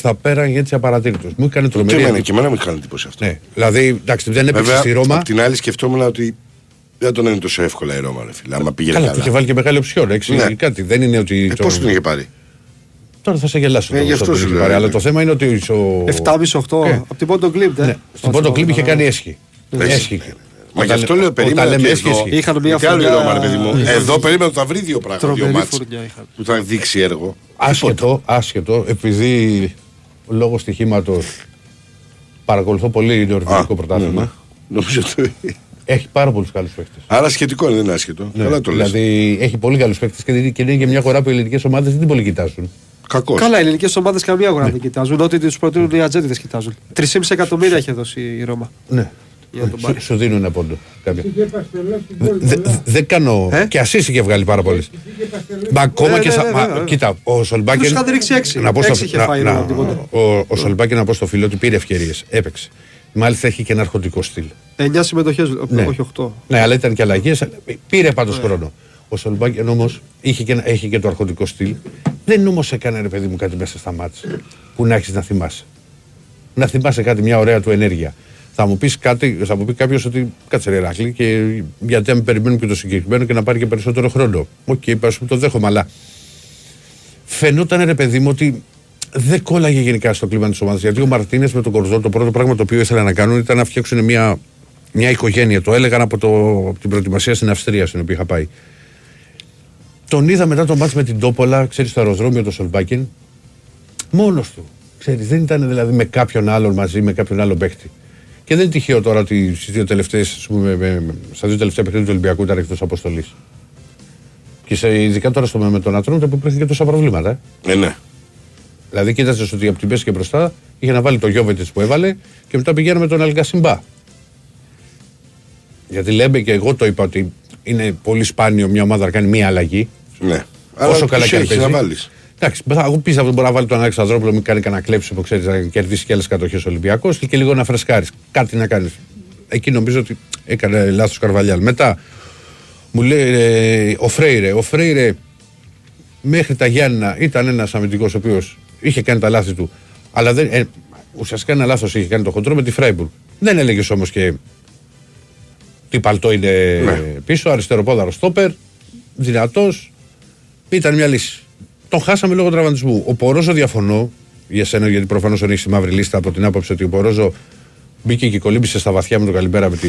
θα πέραγε έτσι απαρατήρητο. Μου έκανε Και τρομερή. εμένα, και εμένα μου έκανε εντύπωση αυτό. Ναι, δηλαδή εντάξει, δεν έπαιξε Βέβαια, στη Ρώμα. απ' την άλλη σκεφτόμουν ότι δεν τον είναι τόσο εύκολα η Ρώμα, ρε φίλε. Άμα πήγαινε Καλά, καλά. του είχε βάλει και μεγάλη οψιόν. έξι, Ναι. κάτι. Δεν είναι ότι. Ε, πώς τον είχε πάρει; Τώρα θα σε γελάσω. Ε, τώρα γι' στο αυτό που σου είχε λέω, πάρει, ναι. Αλλά το θέμα είναι ότι. ο- 7,5-8 Ε. από την Πόντο Κλιμπ. Ναι, στον πρώτο κλειπ είχε κάνει έσχη. Ναι. Έσχη. Μα γι' Όταν- αυτό λέω περίμενα όταν λέμε ότι έσχη, εδώ- έσχη. Είχαν μια Γιατί άλλο η φουρνιά- Ρώμα, ρε παιδί μου; Ναι. Εδώ περίμενα ότι θα βρει δύο πράγματα, δύο Τρομερή μάτς φουρνιά είχαν. που θα δείξει έργο. Άσχετο, άσχετο, επειδή λόγω στοιχήματος παρακολουθώ πολύ νορβηγικό πρωτάθλημα. ναι, ναι. Νομίζω ότι. Έχει πάρα πολλούς καλούς παίκτες. Άρα σχετικό είναι, δεν είναι άσχετο. Καλά το λες. δηλαδή έχει πολύ καλούς παίκτες και, και είναι και μια χώρα που οι ελληνικές ομάδες δεν την πολύ κοιτάζουν. Κακός. Καλά, οι ελληνικές ομάδες καμία αγορά Ναι. δεν κοιτάζουν. Ό,τι τους προτείνουν οι ατζέντιδε κοιτάζουν. 3,5 εκατομμύρια είχε δώσει η Ρώμα. Ναι. Για να τον Σου, πάρει. σου δίνω ένα πόντο. κάποια. Δε- δε- Δεν κάνω. Και ασύς είχε βγάλει πάρα πολλές. Μα ακόμα Ε; Ναι, και ναι, στα. ναι, μα, βέβαια. Κοίτα, ο Σολμπάκεν. Τους είχαν ρίξει έξι. Να πω στο- Έξι είχε να- φάει να- από την Πόντο. ο- Ο Σολμπάκεν να πω στο φίλο ότι πήρε ευκαιρίες. Έπαιξε. Μάλιστα έχει και ένα αρχοντικό στυλ. 9 συμμετοχές, Ναι. όχι 8. Ναι, αλλά ήταν και αλλαγές. Πήρε πάντως χρόνο. Ο Σολμπάκεν όμως είχε και, ένα- έχει και το αρχοντικό στυλ. Δεν όμως έκανε ρε παιδί μου κάτι μέσα στα μάτια που να έχεις να θυμάσαι. Να θυμάσαι κάτι, μια ωραία του ενέργεια. Θα μου πεις κάτι, θα μου πει κάποιος ότι κάτσε ρε Ηράκλη και γιατί αν περιμένουμε και το συγκεκριμένο και να πάρει και περισσότερο χρόνο. OK, okay, πούμε το δέχομαι, αλλά φαινόταν ρε παιδί μου ότι δεν κόλλαγε γενικά στο κλίμα της ομάδας. Γιατί ο Μαρτίνες με τον Κορδό το πρώτο πράγμα το οποίο ήθελαν να κάνουν ήταν να φτιάξουν μια, μια οικογένεια. Το έλεγαν από, το, από την προετοιμασία στην Αυστρία στην οποία είχα πάει. Τον είδα μετά το μάτς με την Τόπολα, ξέρεις, στο αεροδρόμιο το Σολμπάκιν, μόνος του. Ξέρεις, δεν ήταν δηλαδή με κάποιον άλλον μαζί, με κάποιον άλλο παίχτη. Και δεν είναι τυχαίο τώρα ότι στις δύο τελευταίες, ας πούμε, με, με, στα δύο τελευταία παιχνίδια του Ολυμπιακού ήταν εκτός αποστολής. Και σε, ειδικά τώρα στο, με τον Ατρόμητο που υπήρχε και τόσα προβλήματα. Ε. Ε, ναι. Δηλαδή, κοίταζες ότι από την πέση και μπροστά είχε να βάλει το Γιώβετ που έβαλε και μετά πηγαίναμε τον Αλγκασιμπά. Γιατί λέμε και εγώ το είπα ότι είναι πολύ σπάνιο μια ομάδα να κάνει μία αλλαγή. Ναι. Όσο Αλλά καλά τους και αν έχεις παίζει. να βάλεις. Εντάξει, θα- εγώ πίστευα ότι μπορεί να βάλει τον Αλεξανδρόπουλο, μην κάνει κανένα κλέψιμο που ξέρεις να κερδίσει και άλλες κατοχές Ολυμπιακός και, και λίγο να φρεσκάρεις. Κάτι να κάνεις. Εκεί νομίζω ότι έκανε λάθος Καρβαλιάλ. Μετά μου λέει ε, ο Φρέιρε. Ο Φρέιρε μέχρι τα Γιάννα ήταν ένας αμυντικός ο οποίος είχε κάνει τα λάθη του. Αλλά δεν, ε, ουσιαστικά ένα λάθος είχε κάνει το χοντρό με τη Φράιμπουργκ. Δεν έλεγες όμως και τι παλτό είναι Ναι. πίσω, αριστεροπόδαρο στόπερ, δυνατός. Ήταν μια λύση. Τον χάσαμε λόγω τραυματισμού. Ο Πορόζο διαφωνώ για σένα, γιατί προφανώς τον έχεις στη μαύρη λίστα από την άποψη ότι ο Πορόζο μπήκε και κολύμπησε στα βαθιά με τον Καλιμπέρα με τη,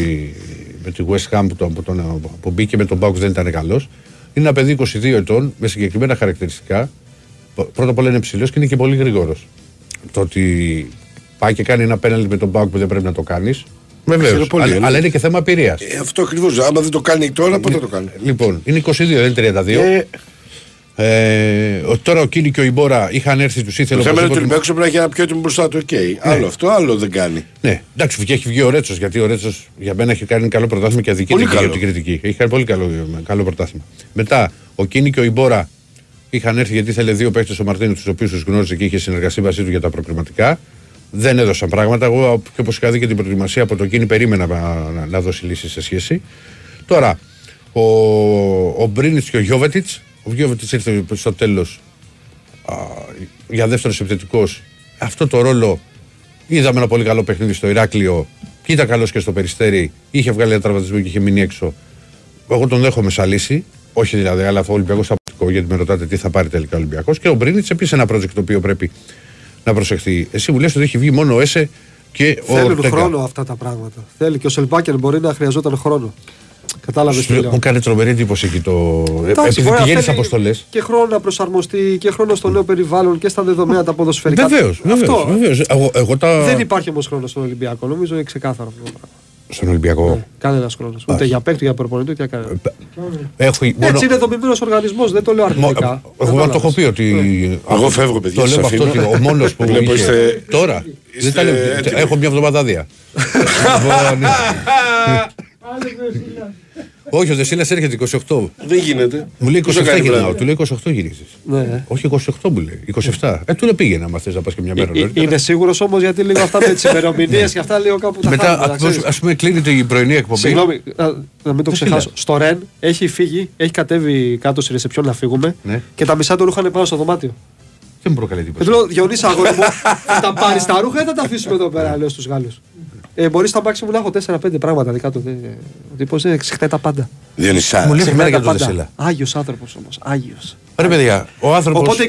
με τη West Ham που, τον, που, τον, που μπήκε με τον Μπάουξ δεν ήταν καλός. Είναι ένα παιδί 22 ετών με συγκεκριμένα χαρακτηριστικά. Πρώτα απ' όλα είναι ψηλός και είναι και πολύ γρήγορος. Το ότι πάει και κάνει ένα πέναλτι με τον Μπάουκ που δεν πρέπει να το κάνεις. Βεβαίω. Ξέρω πολύ, Αλλά, ναι. αλλά είναι και θέμα πειρίας. Ε, αυτό ακριβώς. Άμα δεν το κάνει τώρα, πότε το κάνει; Λοιπόν, είναι 22, δεν είναι 32. Ε, ο- τώρα ο Κίνη και ο Ιμπόρα είχαν έρθει, τους ήθελε Το θέμα είναι ότι ο οπωσδήποτε- Ολυμπιακό πρέπει να έχει ένα πιο έτοιμο μπροστά του. Οκ. Άλλο αυτό, άλλο δεν κάνει. Ναι, εντάξει, και έχει βγει ο Ρέτσος γιατί ο Ρέτσος για μένα έχει κάνει καλό πρωτάθλημα και αδικείται Πολύ και για καλό. την κριτική. Έχει κάνει πολύ καλό, καλό πρωτάθλημα. Μετά, ο Κίνη και ο Ιμπόρα είχαν έρθει γιατί ήθελε δύο παίκτες ο Μαρτίνο, τους οποίους τους γνώριζε και είχε συνεργαστεί μαζί του για τα προκριματικά. Δεν έδωσαν πράγματα. Εγώ, και όπως είχα δει και την προετοιμασία από το Κίνη, περίμενα να, να, να δώσει λύσει σε σχέση. Τώρα, ο, ο Μπρίνιτς και ο Γιώβετιτς. Ο Γιώβετιτ ήρθε στο τέλος για δεύτερος επιθετικός. Αυτό το ρόλο είδαμε ένα πολύ καλό παιχνίδι στο Ηράκλειο. Και ήταν καλό και στο Περιστέρι. Είχε βγάλει ένα τραυματισμό και είχε μείνει έξω. Εγώ τον δέχομαι σαν λύση. Όχι δηλαδή, αλλά ο Ολυμπιακός θα πάρει, γιατί με ρωτάτε τι θα πάρει τελικά ο Ολυμπιακός. Και ο Μπρίνιτς επίσης ένα project το οποίο πρέπει να προσεχθεί. Εσύ μου λες ότι έχει βγει μόνο ο Έσε και ο Θέλουν Ορτέγκα. χρόνο αυτά τα πράγματα. Θέλει και ο Σελμπάκερ μπορεί να χρειαζόταν χρόνο. Κατάλαβες τι Σου- λέω. Μου κάνει τρομερή εντύπωση εκεί το. Ε, Εντάξει, Επειδή μπορεί να πηγαίνει θέλει αποστολές. Και χρόνο να προσαρμοστεί και χρόνο στο νέο περιβάλλον και στα δεδομένα τα ποδοσφαιρικά. Βεβαίως, βεβαίως. Αυτό. Εγώ, εγώ τα. Δεν υπάρχει όμως χρόνος στον Ολυμπιακό. Νομίζω είναι ξεκάθαρο αυτό. το πράγμα. Στον Ολυμπιακό; Κανένας χρόνος. Ούτε για παίκτη, για προπονητή, ούτε για κανένα. Έχω, μόνο- Έτσι είναι δομημένο οργανισμός, δεν το λέω αρνητικά. Εγώ το έχω πει ότι. Εγώ φεύγω, παιδιά, Το σας λέω αυτό αφήνω. ότι ο μόνος που. Βλέπω είχε- είστε- Τώρα. είστε δεν τα λέω. έτοιμοι. Έχω μια εβδομάδα άδεια. Λοιπόν, ναι. Όχι, ο Δεσίλας έρχεται 28. Δεν γίνεται. Μου λέει Πώς θα 27 κάνει γυρνάω. βράδυ. Του λέει 28 γυρίζεις. Ναι. Όχι 28 μου λέει. 27. Ε, του λέω πήγαινε άμα θες να πας και μια μέρα Ε, νωρίτερα. Είναι σίγουρος όμως γιατί λίγο αυτά με τις ημερομηνίες και αυτά λίγο κάπου τα Μετά, χάνουμε, να ξέρεις. ας πούμε, κλείνεται η πρωινή εκπομπή. Συγγνώμη, να, να μην το Τι ξεχάσω. λες; Στο Ρεν έχει φύγει, έχει κατέβει κάτω στη ρεσεψιόν να φύγουμε Ναι. και τα μισά του ρούχα είναι πάνω στο δωμάτιο. Δεν μου προκαλεί Ε, τίποτα. του λέω, Διονύση, αγόρι μου, θα τα πάρεις τα ρούχα ή θα τα αφήσουμε εδώ πέρα, λέω στους Γάλλους. Ε, Μπορείς στα μπάξι μου να έχω 4-5 πράγματα δικά του. Ε, Ο τύπος δεν ξεχνάει τα πάντα. Διονυσά. Μου λέει Ξεχνάει μέρα για τα τον πάντα. Δεσίλα. Άγιος άνθρωπος όμως. Άγιος. Ρε παιδιά, ο άνθρωπο. Οπότε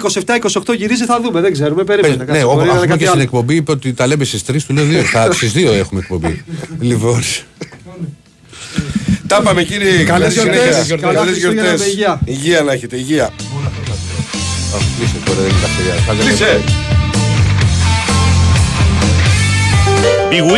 27-28 γυρίζει, θα δούμε. Δεν ξέρουμε. Περίμενε. Ναι, κάτσε, ο, μπορεί να είναι αφού κάτι και στην άλλο. εκπομπή είπε ότι τα λέμε στις 3, του λέω 2. Στις 2 έχουμε εκπομπή. λοιπόν. Τα πάμε κύριε. Καλές Καλή γιορτές. συνέχεια. Καλά Καλές Χριστούγεννα γιορτές. με υγεία. Υγεία να έχετε, υγεία. Κλείσε τώρα, δεν είναι τα παιδιά. Κλείσε. Big Win